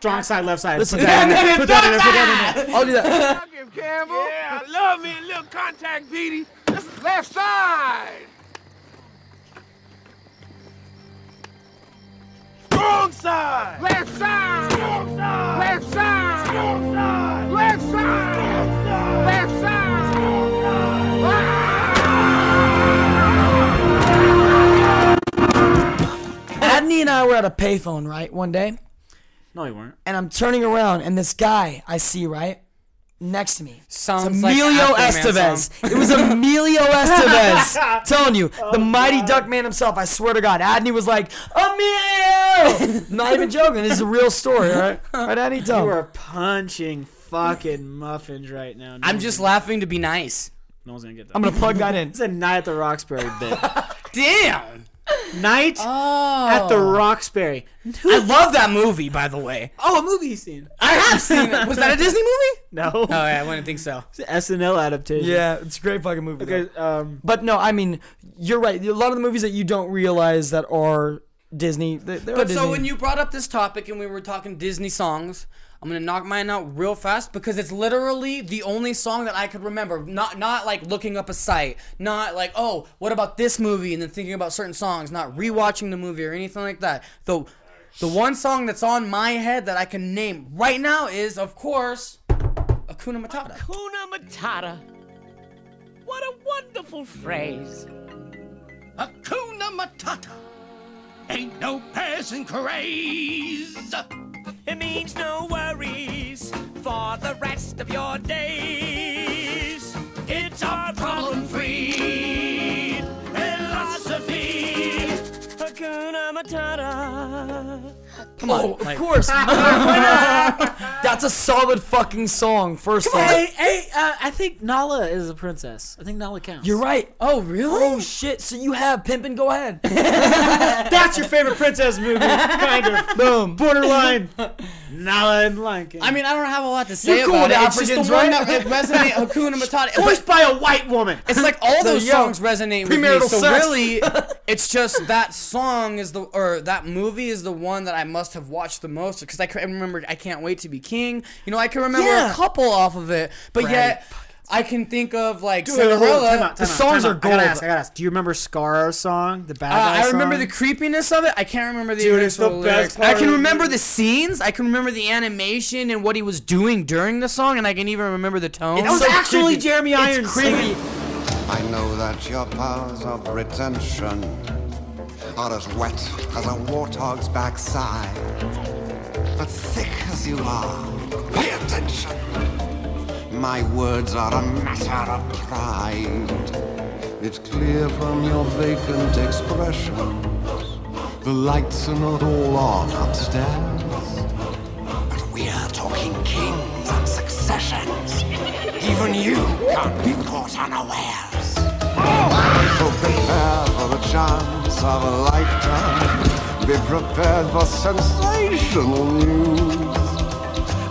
Strong side, left side. Listen, put that in there. Put that in there. Put that in there. I'll do that. Yeah, I love me a little contact, Petey. That's left side. Strong side. Left side. Strong side. Left side. Strong side. Left side. Strong side. Left side. Strong side. Adney and I were at a payphone, right, one day, No, you weren't. and I'm turning around, and this guy I see, right, next to me. Sounds it's Emilio Afro Man Estevez. It was Emilio Estevez. telling you, oh, the mighty duck man himself. I swear to God. Adney was like, Emilio! Not even joking. This is a real story, right? Right, Adney? Tell You are punching fucking muffins right now. No I'm just gonna- laughing to be nice. No one's gonna get that. I'm going to plug that in. It's a night at the Roxbury bit. Damn. Night Oh. at the Roxbury. I love that movie, by the way. Oh, a movie you've seen? I have seen it. Was that a Disney movie? No. Oh, yeah, I wouldn't think so. It's an SNL adaptation. Yeah, it's a great fucking movie. Okay. Um. But no, I mean, you're right. A lot of the movies that you don't realize that are Disney, they, But Disney. so when you brought up this topic and we were talking Disney songs, I'm gonna knock mine out real fast because it's literally the only song that I could remember. Not not like looking up a site, not like oh what about this movie and then thinking about certain songs, not rewatching the movie or anything like that. The the one song that's on my head that I can name right now is of course Akuna Matata. Hakuna Matata. What a wonderful phrase. Hakuna Matata. Ain't no passing craze. It means no worries for the rest of your days. It's our problem free philosophy. Hakuna Matata. Come on, Oh, of like- course. That's a solid fucking song. First off, Hey, hey, uh, I think Nala is a princess. I think Nala counts. you're right. Oh really? Oh shit! So you have Pimpin'? Go ahead. That's your favorite princess movie, kind of. Boom. Borderline. Nala and Lion King. I mean, I don't have a lot to say You're cool about with it. It's just Africans, the one right? that it resonate Hakuna Matata. But voiced by a white woman. It's like all those you songs resonate with me. Premarital So sex. really, it's just that song is the or that movie is the one that I must have watched the most because I can remember I can't wait to be king. You know, I can remember Yeah. a couple off of it, but Right. yet I can think of like Dude, hold on, Cinderella. time out, time the out, songs time are out. I gotta gold. ask, I gotta ask. Do you remember Scar's song, the bad Uh, guy I remember song? the creepiness of it. I can't remember the Dude, it's the original best lyrics. part I can remember the scenes. I can remember the animation and what he was doing during the song, and I can even remember the tone. It was actually Jeremy Irons It's creepy. I know that your powers of retention are as wet as a warthog's backside. But thick as you are, pay attention. My words are a matter of pride. It's clear from your vacant expression. The lights are not all on upstairs. But we're talking kings and successions. Even you can't be caught unawares. So prepare for the chance of a lifetime. Be prepared for sensational news.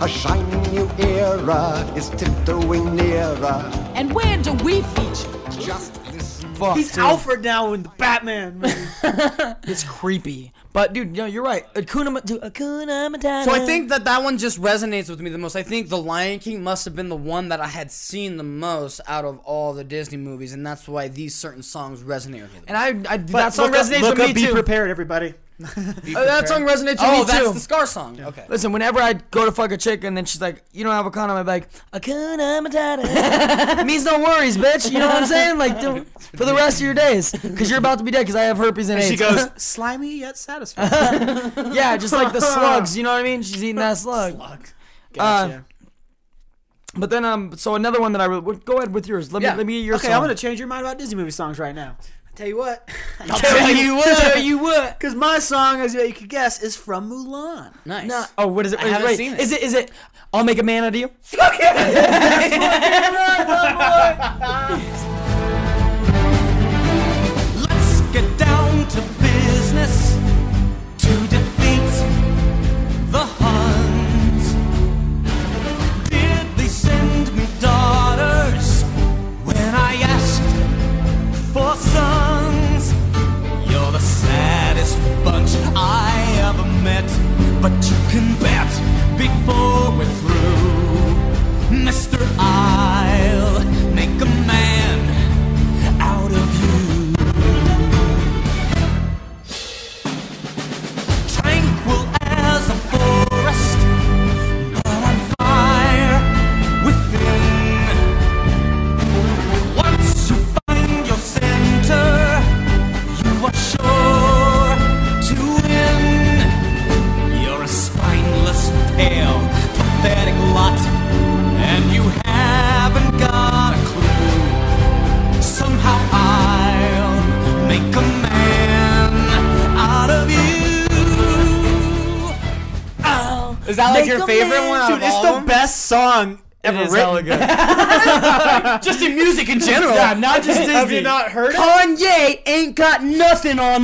A shining new era is tiptoeing nearer. And where do we feature? Just listen. Fuck, He's dude. Alfred now in the Batman movie. It's creepy. But dude, no, you're right. Akuna, dude, Akuna Matata. So I think that that one just resonates with me the most. I think The Lion King must have been the one that I had seen the most out of all the Disney movies, and that's why these certain songs resonate with me. and I, I But that song look up- resonates look with up me Be too. prepared, everybody. Uh, that song resonates with oh, me that's too. the Scar song. Okay. Listen, whenever I go to fuck a chick and then she's like, "You don't have a condom," I'm like, "Akuna Matata." means no worries, bitch. You know what I'm saying? Like don't- for the rest of your days, because you're about to be dead. Because I have herpes and And AIDS. she goes, slimy yet satisfying. yeah, just like the slugs. You know what I mean? She's eating that slug. Gotcha. But then, um, so another one that I really, go ahead with yours. Let Yeah. me let me hear your okay, song. I'm gonna change your mind about Disney movie songs right now. I tell you what. I'll tell you what. Tell you what. Because my song, as you could guess, is from Mulan. Nice. No, oh, what is it? I Wait, haven't wait, seen it. Is it? Is it? I'll make a man out of you. Let's get down to business to defeat the Huns. Did they send me daughters when I asked for sons? Met, but you can bet before we're through, Mister, I'll song ever is written. hella good. just in music in general. Yeah, not just Disney. Have you not heard it? Kanye ain't got nothing on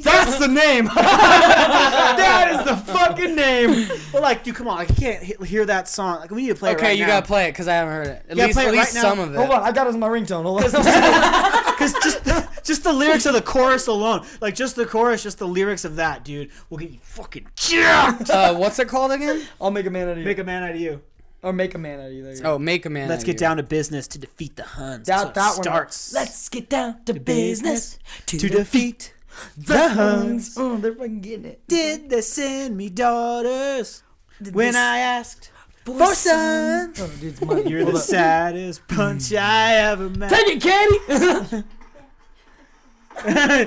Mulan. That's the name. that is the fucking name. But like, dude, come on, like, you can't he- hear that song. Like, we need to play it okay, right you now. gotta play it because I haven't heard it. At gotta least, play at it least right now. some of it. Hold on, I got it as my ringtone. Hold on. Because just the, just the lyrics of the chorus alone, like just the chorus, just the lyrics of that, dude, will get you fucking jacked. Uh, what's it called again? I'll make a man out of you. Make a man out of you. or make a man out of you. There you go. Oh, make a man. Let's out get you. down to business to defeat the Huns. That, That's that what one starts. Let's get down to business to, to defeat the Huns. Oh, they're fucking getting it. Did they send me daughters Did when they I asked For for sons. sons? Oh, dude, it's. You're the saddest punch mm. I ever met. Take it, Katie.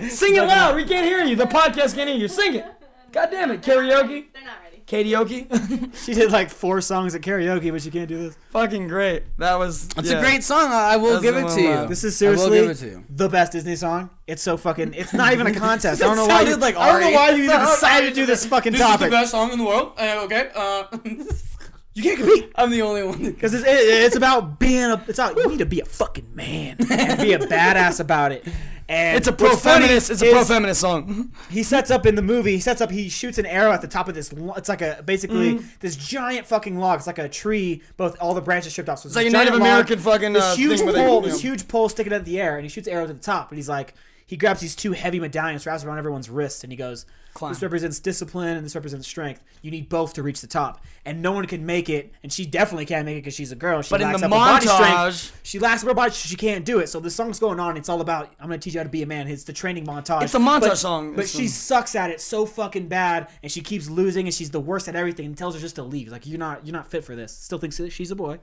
Sing it loud. We can't hear you. The podcast can't hear you. Sing it. God damn it. Karaoke. They're not ready. Karaoke. She did like four songs at karaoke, but she can't do this. Fucking great. That was. It's yeah. a great song. I I will That's give it to you. This is seriously give it to you. the best Disney song. It's so fucking. It's not even a contest. I don't know why you. sounded like I don't know why you even decided to do this fucking This topic. is the best song in the world. Uh, okay. Uh, You can't compete I'm the only one. because it's, it, it's about being a. It's about you need to be a fucking man and be a badass about it. And It's a what's pro-feminist. It's a is pro-feminist song. He sets up in the movie. He sets up. He shoots an arrow at the top of this. lo- It's like a basically Mhm. this giant fucking log. It's like a tree. Both all the branches stripped off. So It's this like a giant Native log, American fucking, This uh, huge thing where they- pole. you This know. huge pole sticking at the air, and he shoots arrows at the top. And he's like, he grabs these two heavy medallions, wraps around everyone's wrist, and he goes, Climb. "This represents discipline, and this represents strength. You need both to reach the top, and no one can make it. And she definitely can't make it because she's a girl. She But in lacks the upper body strength. She lacks upper body. She can't do it. So the song's going on. It's all about I'm gonna teach you how to be a man. It's the training montage. It's a montage But- song. But It's she a- sucks at it so fucking bad, and she keeps losing, and she's the worst at everything. And tells her just to leave. Like you're not you're not fit for this. Still thinks that she's a boy.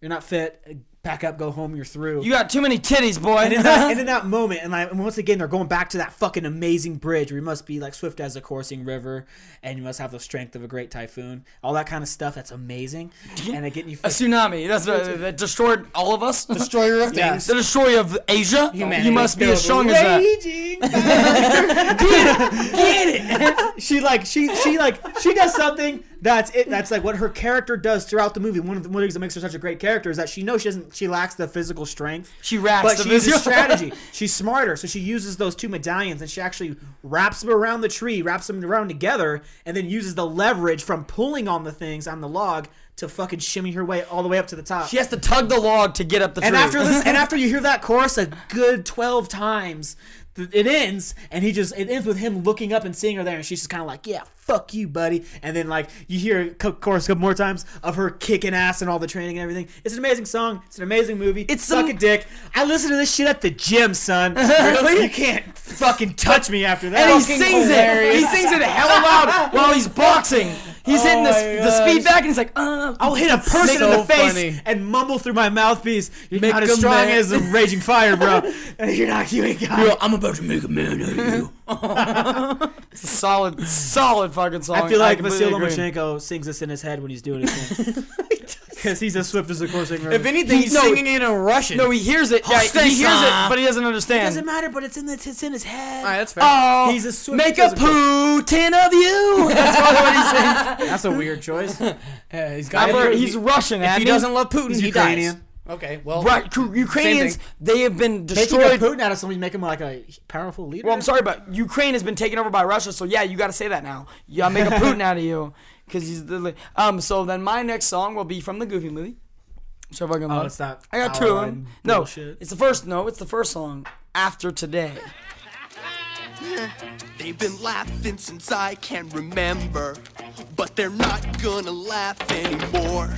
You're not fit. Pack up, go home. You're through. You got too many titties, boy. And in that, and in that moment, and like and once again, they're going back to that fucking amazing bridge where you must be like swift as a coursing river, and you must have the strength of a great typhoon. All that kind of stuff. That's amazing. And it getting you. a tsunami. That's what, that destroyed all of us. Destroyer of Yeah. things. The destroyer of Asia. Humanity. You must be as strong as that. Raging Get it. she like she she like she does something that's it. That's like what her character does throughout the movie. One of the one of the things that makes her such a great character is that she knows she doesn't she lacks the physical strength. She racks but the she uses strategy. She's smarter, so she uses those two medallions and she actually wraps them around the tree, wraps them around together, and then uses the leverage from pulling on the things on the log to fucking shimmy her way all the way up to the top. She has to tug the log to get up the tree. And after this, and after you hear that chorus a good twelve times, it ends, and he just it ends with him looking up and seeing her there, and she's just kind of like, "Yeah, fuck you, buddy." And then like you hear a co- chorus a couple more times of her kicking ass and all the training and everything. It's an amazing song. It's an amazing movie. It's suck a dick. I listen to this shit at the gym, son. Really? You can't fucking touch me after that. and he sings it. He sings it hell loud while he's boxing. He's hitting the, Oh the speed gosh. back, and he's like, uh, I'll hit a person in the face funny. and mumble through my mouthpiece. You're Make not as strong man- as a raging fire, bro. You're not. You ain't got. Yo, it. I'm about to make a man out of you. It's a solid, solid fucking song. I feel like completely Vasyl. Lomachenko sings this in his head when he's doing his thing. Because he's as swift as a coursing river. If anything, he's no, singing it in Russian. No, he hears it. Yeah, he hears it, but he doesn't understand. It doesn't matter, but it's in the, it's in his head. All right, that's fair. Oh, He's as swift make a a Putin of you. That's probably what he sings. That's a weird choice. yeah, he's got. Heard he's Russian. If he admin. doesn't love Putin, He's he Ukrainian. dies. Okay, well, Right, Cru- Ukrainians they have been Making a destroyed. Putin out of somebody, make him like a powerful leader. Well, I'm sorry, but Ukraine has been taken over by Russia, so yeah, you got to say that now. You got to make a Putin out of you, because he's the. li- Um. So then my next song will be from the Goofy movie. So if I can. Oh, it's that I got two of them. No, bullshit. it's the first. No, it's the first song. After today. They've been laughing since I can remember, but they're not gonna laugh anymore.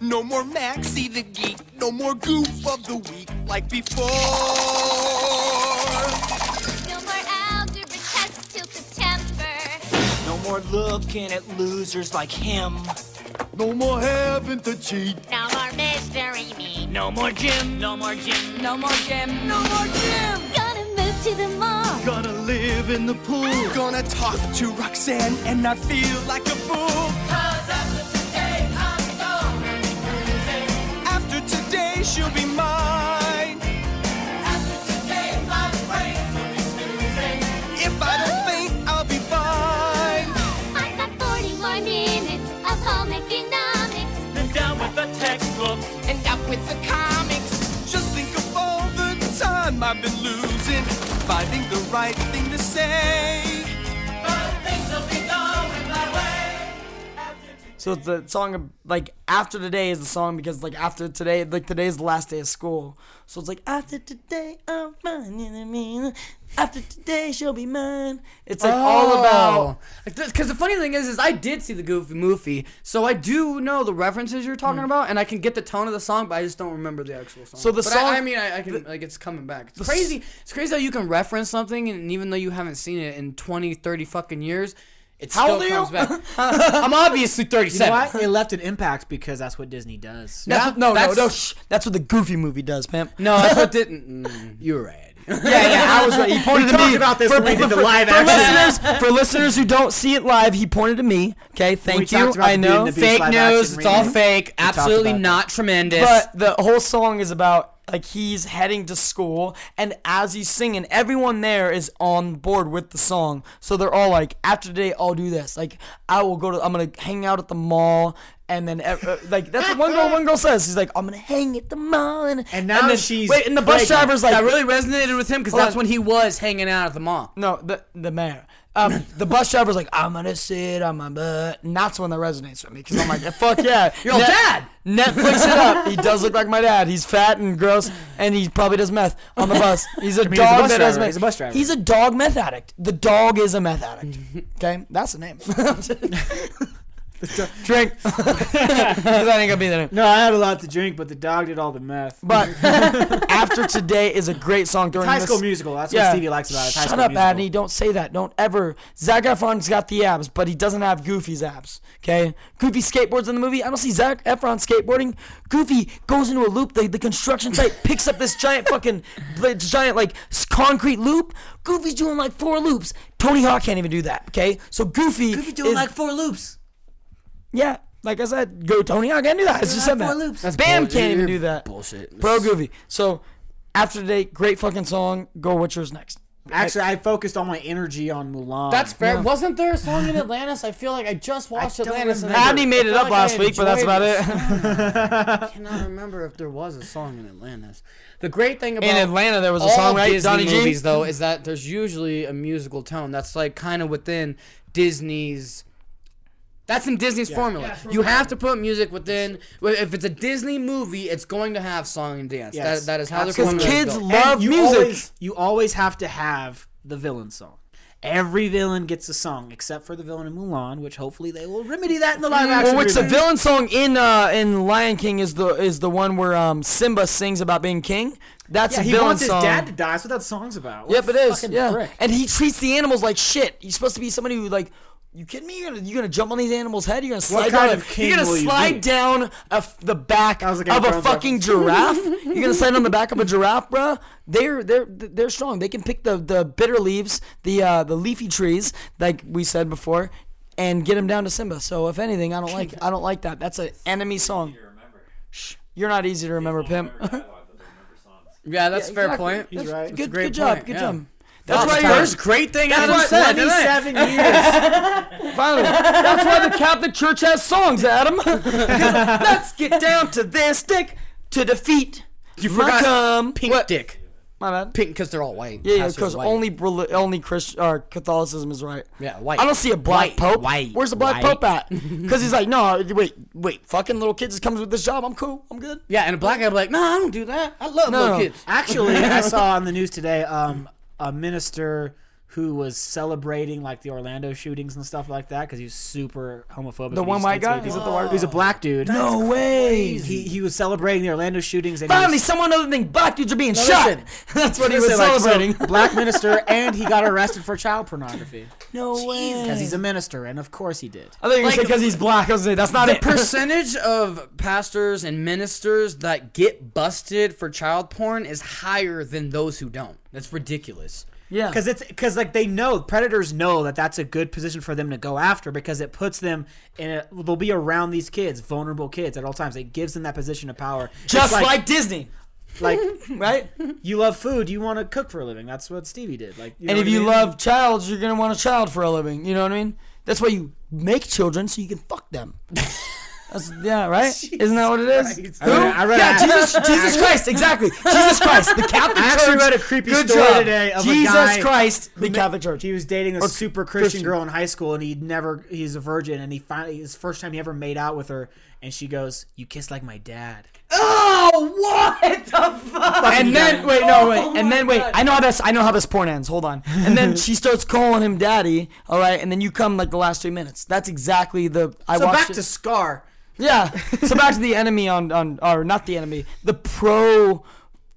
No more Maxie the Geek, no more Goof of the Week like before. More looking at losers like him. No more having to cheat. No more mystery meat. No more gym, no more gym, No more gym. No more gym. Gonna move to the mall. Gonna live in the pool. Gonna talk to Roxanne and not feel like a fool. Cause after today, I'm gone. After today, she'll be mine. Time I've been losing, finding the right thing to say. So it's the song of, like after today is the song because like after today like today is the last day of school. So it's like after today I'm finding a mean. After today she'll be mine. It's like all oh. about because the funny thing is, is I did see the Goofy movie, so I do know the references you're talking hmm. about, and I can get the tone of the song, but I just don't remember the actual song. So the But song- I, I mean, I, I can like it's coming back. It's crazy. It's crazy how you can reference something, and even though you haven't seen it in 20, 30 fucking years, it How still old are you? comes back. I'm obviously You know 37. what? It left an impact because that's what Disney does. that's Yeah, what, no, that's- no, no, shh. That's what the Goofy movie does, pimp. No, that's what didn't. Mm, you were right. Yeah, yeah, I was right. He pointed We to talked me. about this for, when we did the for- live for action. listeners, for listeners who don't see it live, he pointed to me. Okay, thank you. about I the know. Beauty and the Beast Fake live news. action It's all remake. fake. We talked Absolutely about not tremendous. But the whole song is about like he's heading to school, and as he's singing, everyone there is on board with the song. So they're all like, "After today, I'll do this. Like, I will go to. I'm gonna hang out at the mall, And then, uh, like, that's what one girl, one girl says. She's like, I'm gonna hang at the mall. And, And now then, she's wait, and the bus pregnant. driver's like, that really resonated with him because that's on. when he was hanging out at the mall. no, the the mayor. Um, the bus driver's like, I'm gonna sit on my butt, and that's when that resonates with me because I'm like, fuck yeah, Your old dad. Netflix it up. He does look like my dad. He's fat and gross, and he probably does meth on the bus. He's a I mean, he's a dog bus that does driver. meth. He's a bus driver. He's a dog meth addict. The dog is a meth addict. Okay, that's the name. Drink. 'Cause that ain't gonna be the name. No, I had a lot to drink, but the dog did all the meth. But after today is a great song during High this- School Musical. That's what Stevie likes about it. High Shut School up, Musical. Adney. Don't say that. Don't ever. Zac Efron's got the abs, but he doesn't have Goofy's abs. Okay. Goofy skateboards in the movie. I don't see Zac Efron skateboarding. Goofy goes into a loop. The, the construction site picks up this giant fucking, giant like concrete loop. Goofy's doing like four loops. Tony Hawk can't even do that. Okay. So Goofy. Goofy doing is- like four loops. Yeah. Like I said, go Tony I can't do that. I just said four that. loops. That's Bam bull- can't even do that. Bullshit. Bro, Goofy. So after today, great fucking song. Go. What's yours next? Actually, I focused all my energy on Mulan. That's fair. Yeah. Wasn't there a song in Atlantis? I feel like I just watched don't Atlantis. and remember. I- Adney made it up like last week, but that's about it. I cannot remember if there was a song in Atlantis. The great thing about In Atlanta, there was a song, right, Disney Donnie G? though, is that there's usually a musical tone that's like kind of within Disney's. That's in Disney's formula. you have to put music within. If it's a Disney movie, it's going to have song and dance. Yes. That, that is how the Because formula is kids built. love And you music. Always, you always have to have the villain song. Every villain gets a song, except for the villain in Mulan, which hopefully they will remedy that in the live action. Well, which the villain song in uh, in Lion King is the is the one where um, Simba sings about being king. That's Yeah, a he villain wants his song. dad to die. That's what that song's about. What Yep, it is. Yeah, prick. and he treats the animals like shit. He's supposed to be somebody who like. You kidding me? You're gonna you gonna jump on these animals' head? You're gonna slide kind down. of a- king you're gonna will you slide be? down a f the back of a Thrones fucking giraffe. you're gonna slide on the back of a giraffe, bruh. They're they're they're strong. They can pick the the bitter leaves, the uh, the leafy trees, like we said before, and get him down to Simba. So if anything, I don't like I don't like that. That's an enemy song. Shh, you're not easy to remember, pimp. Yeah, that's a fair exactly. point. He's That's right. Good, That's a great good job. point, Good yeah. job. That's That's why the first great thing That's Adam why- said tonight. 27 years. Finally, that's why the Catholic Church has songs, Adam. Let's get down to this stick to defeat. You forgot Malcolm. Pink What? Dick. My bad. Pink because they're all white. Yeah, yeah, because are only reli- only Christ or Catholicism is right. Yeah, white. I don't see a black White, pope. white, Where's the black white. pope at? Because he's like, no, wait, wait, fucking little kids comes with this job. I'm cool. I'm good. Yeah, and a black guy be like, no, I don't do that. I love No, little no. kids. Actually, I saw on the news today um, a minister who was celebrating like the Orlando shootings and stuff like that because he was super homophobic. The one white guy? gay people. The white- He's a black dude. No way. He, he was celebrating the Orlando shootings. And Finally, was- someone other than black dudes are being No, shot. listen. That's what he was Listen, like, so, celebrating. black minister, and he got arrested for child pornography no way. because he's a minister, and of course he did. I think you Like, said because he's black. I was like, that's not the it. percentage of pastors and ministers that get busted for child porn is higher than those who don't. That's ridiculous. Yeah. Because it's because like they know predators know that that's a good position for them to go after because it puts them in a they'll be around these kids, vulnerable kids at all times. It gives them that position of power. Just like, Disney, like right? you love food, you want to cook for a living. That's what Stevie did. Like, you and if you mean? love childs, you're gonna want a child for a living. You know what I mean? That's why you make children so you can fuck them. That's, yeah, right? Isn't that what it is? Christ. Who? I read- I read yeah, a- Jesus, Jesus Christ, exactly. Jesus Christ, the Catholic I actually Church. read a creepy Good story job. today of a Jesus Christ, the Catholic Church. He was dating a Or super Christian, Christian. girl in high school, and he'd never. He's a virgin, and he finally his first time he ever made out with her, and she goes, "You kiss like my dad." Oh, what the fuck? And then wait, no, wait, oh and then wait. I know how this. I know how this porn ends. Hold on. And then she starts calling him daddy. All right, and then you come like the last three minutes. That's exactly the. I So back it. to Scar. Yeah. So back to the enemy on on or not the enemy. The pro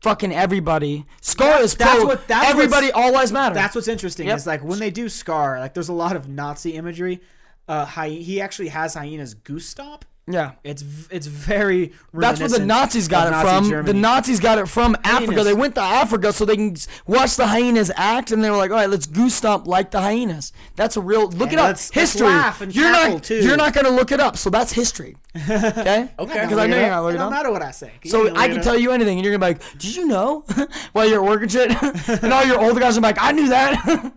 fucking everybody. Scar That's- is pro. that's what- that's everybody. All lives matter. That's what's interesting Yep. is like when they do Scar, like there's a lot of Nazi imagery. Uh, hy- he actually has hyenas goose stop. Yeah. It's it's very. That's where the Nazis got it Nazi from. The Nazis got it from Africa. Hyenas. They went to Africa so they can watch the hyenas act, and they were like, "All right, let's goose stomp like the hyenas." That's a real look And it up. let's- let's history. laugh and you're not. too. You're not gonna look it up, so that's history. Okay. Okay. Because I know you're not It looking don't up. matter what I say. So You know, I can tell you anything, and you're gonna be like, "Did you know?" While you're working shit, and all your older guys are like, "I knew that."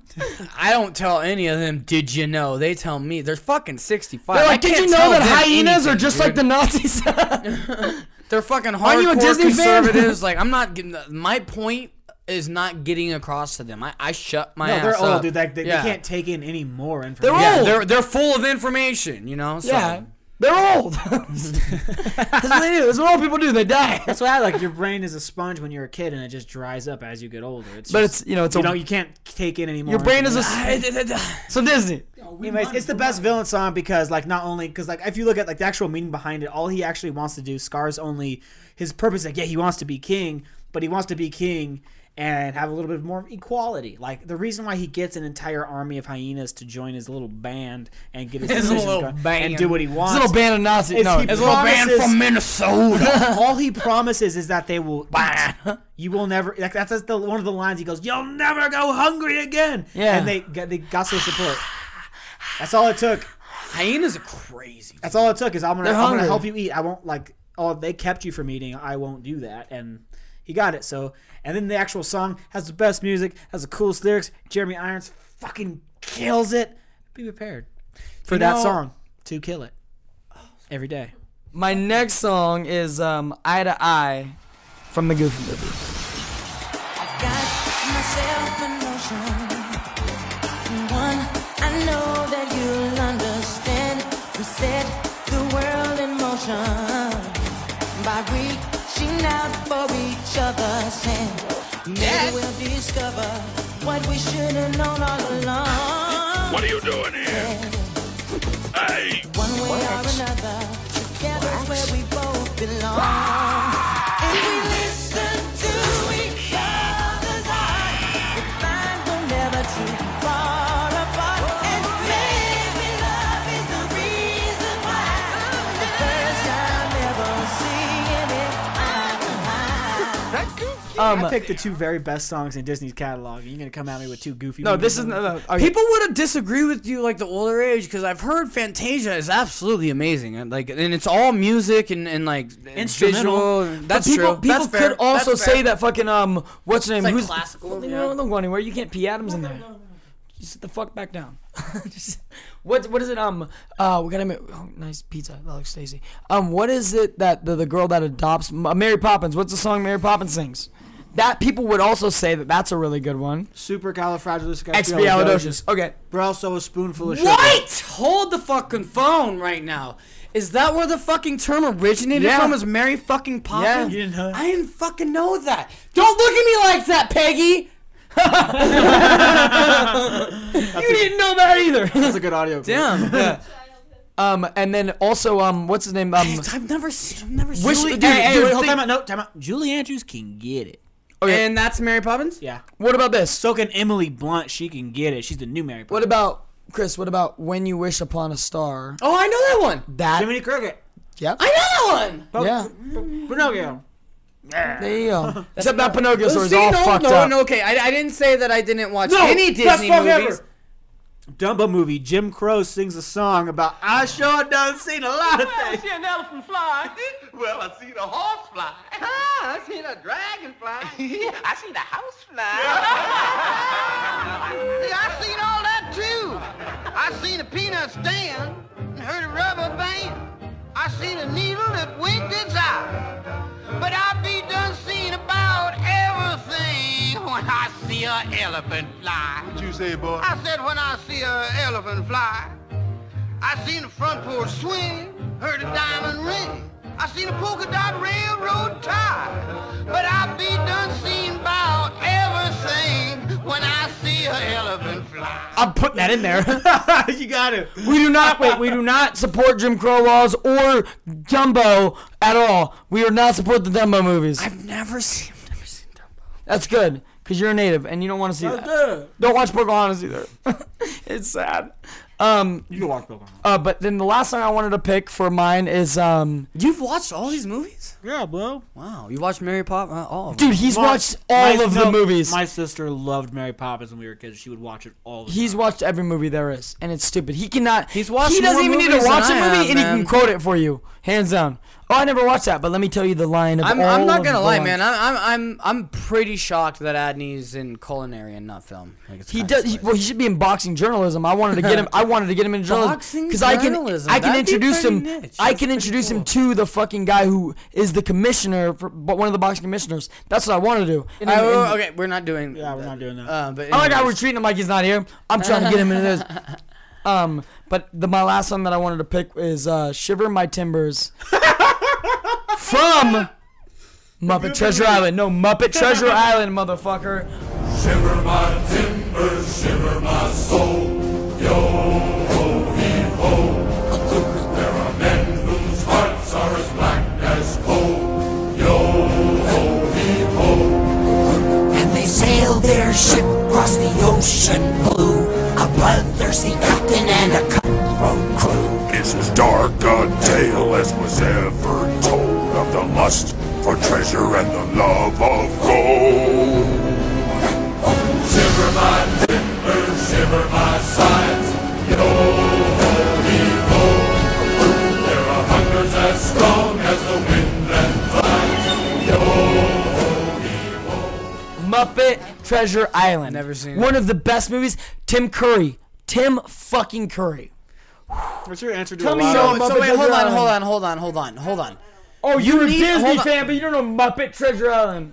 I don't tell any of them. Did you know? They tell me. They're fucking sixty-five. They're I like, "Did you know that them hyenas are anything. Just dude. like the Nazis. They're fucking hardcore Aren't you a Disney fan? conservatives. like I'm not getting. My point is not getting across to them. I, I shut my no, ass they're old, up. dude. Like, they, Yeah. they can't take in any more information. They're information. Yeah, old. they're they're full of information. You know. So. yeah, they're old. That's what they do. That's what old people do. They die. That's why, like, your brain is a sponge when you're a kid, and it just dries up as you get older. It's But just- it's, you know, it's you a- don't you can't take in anymore. Your brain is a information. so Disney. Anyways, it's the best villain song because, like, not only because, like, if you look at like the actual meaning behind it, all he actually wants to do, Scar's only his purpose, like, yeah, he wants to be king, but he wants to be king and have a little bit more equality. Like, the reason why he gets an entire army of hyenas to join his little band and get his, His little band. and do what he His wants. little band of Nazis. No, His little band from Minnesota. all he promises is that they will eat. You will never. Like, that's the one of the lines he goes. You'll never go hungry again. Yeah. And they got they got their support. That's all it took. Hyenas are crazy. That's all it took. Is I'm gonna I'm gonna help you eat. I won't like. Oh, they kept you from eating. I won't do that. And he got it. So and then the actual song has the best music, has the coolest lyrics. Jeremy Irons fucking kills it. Be prepared for You that know- song to kill it every day. My next song is um, Eye to Eye from the Goofy movie. Discover what we should have known all along. What are you doing here? Hey! One way or another, together's where we both belong. If Um, I picked the two very best songs in Disney's catalog. and You're gonna come at me with two goofy. No, this is no, no. okay. People would have disagreed with you like the older age because I've heard Fantasia is absolutely amazing and like and it's all music and, and like Instrumental. visual. That's but people, true. People That's fair. could also That's fair. say that fucking um, what's the name? like Who's classical, You yeah. know, don't go anywhere. You can't pee Adams in there. Just sit the fuck back down. Just, what what is it? Um, uh, we gotta make oh, nice pizza. That looks Stacy. Um, what is it that the, the girl that adopts uh, Mary Poppins? What's the song Mary Poppins sings? That people would also say that that's a really good one. Supercalifragilisticexpialidocious. Expialidocious. Okay. But also a spoonful of sugar. What? Hold the fucking phone right now. Is that where the fucking term originated Yeah. from? Is Mary fucking Poppins? You didn't know that? I didn't fucking know that. Don't look at me like that, Peggy. you didn't know that either. That's a good audio. clip. Damn. yeah. Um, and then also um, what's his name? Um, I've never seen. I've never Wish- seen. dude, Hey, hey, dude, wait, hold think- time out. No, time out. Julie Andrews can get it. Okay. And that's Mary Poppins. Yeah. what about this? So can Emily Blunt. She can get it. She's the new Mary. Poppins. What about Chris? What about when you wish upon a star? Oh, I know that one. That Jiminy Cricket? yep. I know that one. Yeah. Pinocchio. There you go. Except that Pinocchio story is See, all no, fucked no, up. no, okay. I, I didn't say that I didn't watch No, any Disney movies. ever. Dumbo movie. Jim Crow sings a song about I sure done seen a lot of things. I see an elephant fly. well, I seen a horse fly. Ah, I seen a dragon fly. I seen a house fly. Yeah, I seen all that too. I seen a peanut stand and heard a rubber band. I seen a needle that winked its eye. But I be done seeing about everything when I see a elephant fly. What you say, boy? I said when I see a elephant fly. I seen the front porch swing, heard a diamond ring. I seen a polka dot railroad tie. But I be done seeing about everything when I see a elephant fly. I'm putting that in there. you got it. we do not wait. We do not support Jim Crow laws or Dumbo at all. We do not support the Dumbo movies. I've never seen. Never seen Dumbo. That's good because you're a native and you don't want to see that. Don't watch Pocahontas either. it's sad. Um, You can watch Pokemon. uh, but then the last song I wanted to pick for mine is um, You've watched all these movies? Yeah, bro. Wow, you watched Mary Poppins? Uh, all of them. dude. He's My- watched all my- of no, the movies. My sister loved Mary Poppins when we were kids. She would watch it all the He's time. watched every movie there is, and it's stupid. He cannot. He's watched He doesn't more even need to movies watch a than I movie, have, and he man. can quote it for you, hands down. Oh, I never watched that, but let me tell you the line of I'm, all I'm not of gonna the lie, lines. man. I'm, I'm I'm I'm pretty shocked that Adney's in culinary and not film. Like, it's He kinda does. He, spicy. well, he should be in boxing journalism. I wanted to get him. I wanted to get him in journalism Boxing because I can journalism, I can that'd be introduce him. niche. I That's can pretty introduce him to the fucking guy who is the commissioner for but one of the boxing commissioners. That's what I want to do. And- All right, and- well, okay, we're not doing. Yeah, we're not doing that. Uh, but I like how we're treating him like he's not here. I'm trying to get him into this. Um, but the my last song that I wanted to pick is uh, "Shiver My Timbers" from Muppet Treasure Island. No, Muppet Treasure Island, motherfucker. Shiver my timbers, shiver my soul. Yo their ship across the ocean blue. A bloodthirsty captain and a cutthroat crew. It's as dark a tale as was ever told of the lust for treasure and the love of gold. Shiver my timbers, shiver my sides. Yo ho heave ho. There are hungers as strong as the wind and tides. Yo ho heave ho. Muppet Treasure Island. Never seen One it. of the best movies. Tim Curry. Tim fucking Curry. What's your answer to Tell a me lot your of- So, so wait, hold on, hold on, hold on, hold on, hold on. Oh, You you're a need- Disney fan, but you don't know Muppet Treasure Island.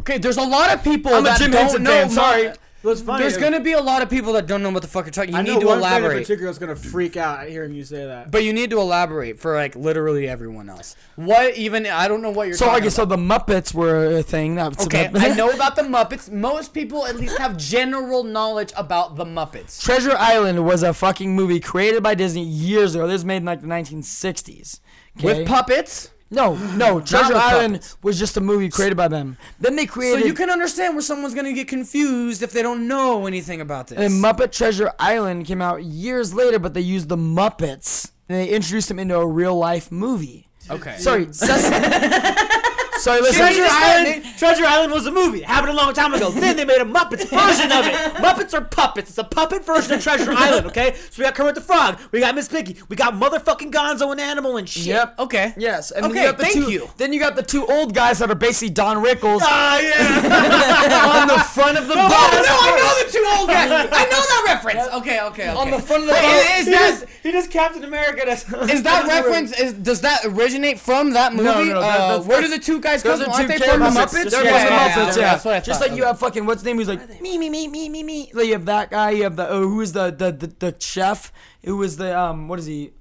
Okay, there's a lot of people I'm a that Jim don't Henson know. fan, Mu- sorry. What's funny There's gonna be a lot of people that don't know what the fuck you're talking. You I need know to one fan in particular is gonna freak out at hearing you say that. But you need to elaborate for like literally everyone else. What even? I don't know what you're talking. So I talking guess so the Muppets were a thing. That's Okay, I know about the Muppets. Most people at least have general knowledge about the Muppets. Treasure Island was a fucking movie created by Disney years ago. This was made in like the 1960s. okay? With puppets? No, no. Treasure with Island puppets. was just a movie created by them. Then they created. So you can understand where someone's gonna get confused if they don't know anything about this. and Muppet Treasure Island came out years later, but they used the Muppets. And they introduced them into a real life movie. Okay. Sorry, Ses- Sorry, listen. Treasure Island. Treasure Island was a movie. It happened a long time ago. Then they made a Muppets version of it. Muppets are puppets. It's a puppet version of Treasure Island. Okay, so we got Kermit the Frog. We got Miss Piggy. We got motherfucking Gonzo and Animal and shit. Yep. Okay. Yes. And Okay, then you got the thank two, you. Then you got the two old guys that are basically Don Rickles Ah, yeah. on the front of the Oh, boat. no, I know the two old guys. I know that reference. Okay, okay, okay. On the front of the Wait, boat. is he, that does, he does Captain America. Is that reference? Is does that originate from that movie? No, no, that- uh, that's- where do the two guys come Those are Aren't two they from the. Muppets? They're Yeah, from the Muppets, yeah, yeah. That's what I Just like you have fucking what's his name? He's like me, me, me, me, me, me. Like you have that guy. You have the oh, who is the the the, the chef? Who was the um? What is he?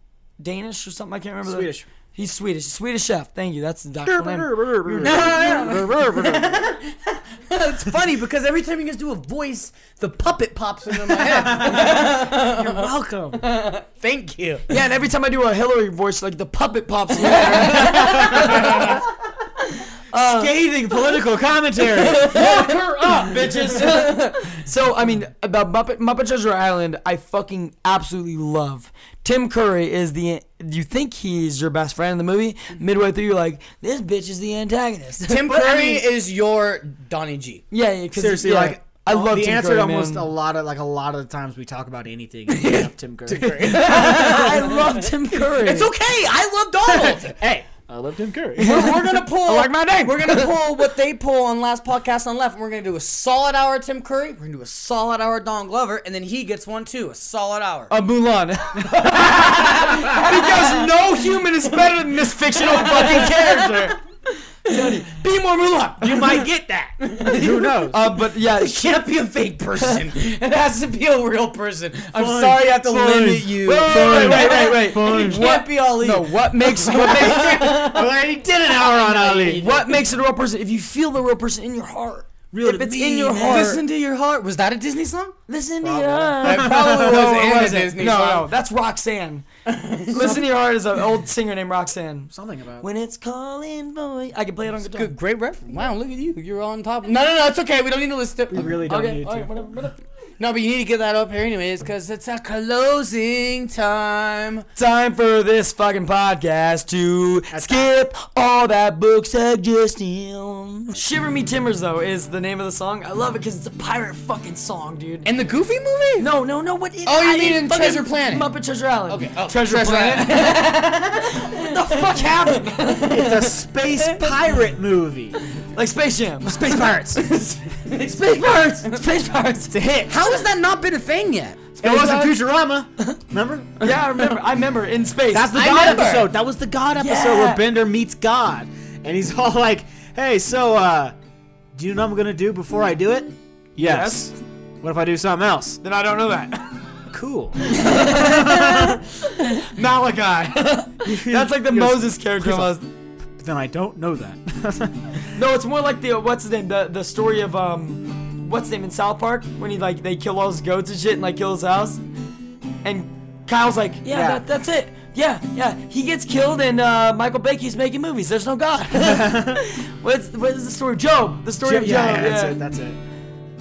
Danish or something? I can't remember. the- Swedish. He's Swedish. Swedish chef. Thank you. That's the actual name. it's funny because every time you guys do a voice, the puppet pops into my head. You're welcome. Thank you. Yeah, and every time I do a Hillary voice, like the puppet pops in there. Scathing political commentary. Look her up, bitches. so I mean, about Muppet Muppet Treasure Island, I fucking absolutely love. Tim Curry is the. You think he's your best friend in the movie? Midway through, you're like, this bitch is the antagonist. Tim But, I Curry mean, is your Donnie G. yeah, yeah, Seriously, yeah, like I love the Tim answer Curry, almost man. a lot of like a lot of the times we talk about anything. is bring Tim Curry. I love Tim Curry. It's okay. I love Donald. hey, I love Tim Curry. we're, we're gonna pull. I like my name. We're gonna pull what they pull on last podcast on left, and we're gonna do a solid hour Tim Curry. We're gonna do a solid hour Don Glover, and then he gets one too, a solid hour. A Mulan. because no human is better than this fictional fucking character. Be more Mulan. you might get that. Who knows? Uh, but yeah, It can't be a fake person. it has to be a real person. I'm Fine, sorry I have to fine, limit you. Wait, wait, wait, wait, wait, wait. Fine. It can't be Ali. No, what makes what makes, I already did an hour on Ali. what makes it a real person? If you feel the real person in your heart. Real if it's me, in your man. heart. Listen to your heart. Was that a Disney song? Listen to Probably. your heart. It probably was No, it and a wasn't. Disney no, song. no, that's Roxanne. Listen to your heart is an old singer named Roxanne. Something about. When it's calling boy, I can play it on guitar. Good, great reference. Wow, look at you. You're on top. No, no, no. It's okay. We don't need to listen to We really don't Okay, need all to. right, whatever, whatever. No, but you need to get that up here anyways, because it's a closing time. Time for this fucking podcast to skip all that book suggestion. Shiver Me Timbers, though, is the name of the song. I love it because it's a pirate fucking song, dude. In the Goofy movie? No, no, no. What? It, Oh, you I- mean in fucking Treasure Planet? Muppet Treasure Island. Okay. Oh, Treasure, Treasure Planet. what the fuck happened? It's a space pirate movie. like Space Jam. Space pirates. Space Pirates. Space Pirates. It's a hit. How has that not been a thing yet? It wasn't dad's- Futurama. Remember? Yeah, I remember. I remember in space. That's the I God remember. episode. That was the God episode Yeah. where Bender meets God, and he's all like, "Hey, so uh, do you know what I'm gonna do before I do it? Yes. What if I do something else? Then I don't know that. Cool. Malachi. That's like the goes- Moses character he's almost. Then I don't know that. No, it's more like the what's his name? The the story of um, what's his name in South Park when he like they kill all his goats and shit and like kill his house, and Kyle's like, yeah, Yeah. That, that's it. Yeah, yeah. He gets killed and uh, Michael Bay keeps making movies. There's no God. what's what is the story? of Job. The story of Job. yeah, Yeah, that's it. That's it.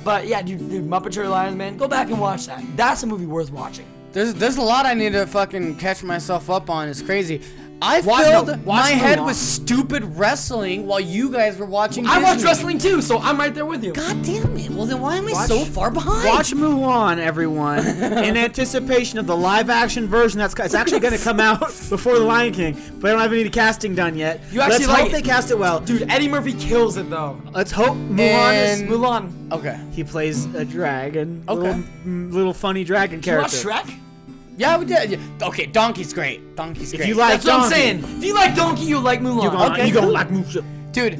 But yeah, dude, dude, Muppet Treasure Island, man, go back and watch that. That's a movie worth watching. There's there's a lot I need to fucking catch myself up on. It's crazy. I Watch- filled no, my watch head Mulan. with stupid wrestling while you guys were watching. I watch Disney. wrestling too, so I'm right there with you. God damn it! Well then, why am I Watch- so far behind? Watch Mulan, everyone, in anticipation of the live-action version that's it's actually going to come out before the Lion King, but I don't have any casting done yet. You actually Let's like hope it. they cast it well. Dude, Eddie Murphy kills it though. Let's hope Mulan is And- Mulan. Okay. He plays a dragon, Okay. little, mm, little funny dragon you watch character. Shrek? Yeah, we did. Yeah. Okay, Donkey's great. Donkey's If great. you like That's what I'm Donkey, saying. If you like Donkey, you like Mulan. you gonna, Okay, you gonna like Mulan. Dude,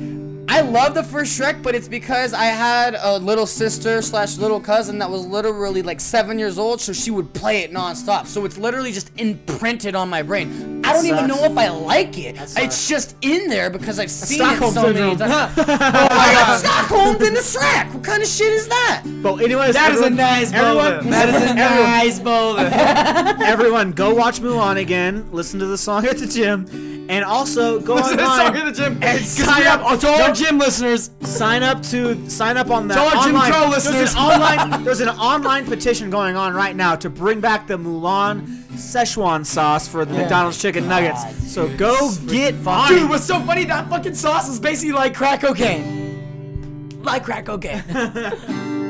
I love the first Shrek, but it's because I had a little sister slash little cousin that was literally like seven years old, so she would play it nonstop. So it's literally just imprinted on my brain. I don't even know if I like it. It's just in there because I've seen Stockholm it so many times. Oh, oh my god, Stockholm in the Shrek. What kind of shit is that? But anyways, That is a nice everyone. That is a everyone- nice boulder. everyone, go watch Mulan again. Listen to the song at the gym, and also go Listen to the online song at the gym. and Cause sign we have- up. to gym listeners. sign up to sign up on that Jim online. Crow there's listeners. an online there's an online petition going on right now to bring back the Mulan Szechuan sauce for the McDonald's chicken nuggets. So go get on Dude, what's so funny? That fucking sauce is basically like crack cocaine. Like crack cocaine.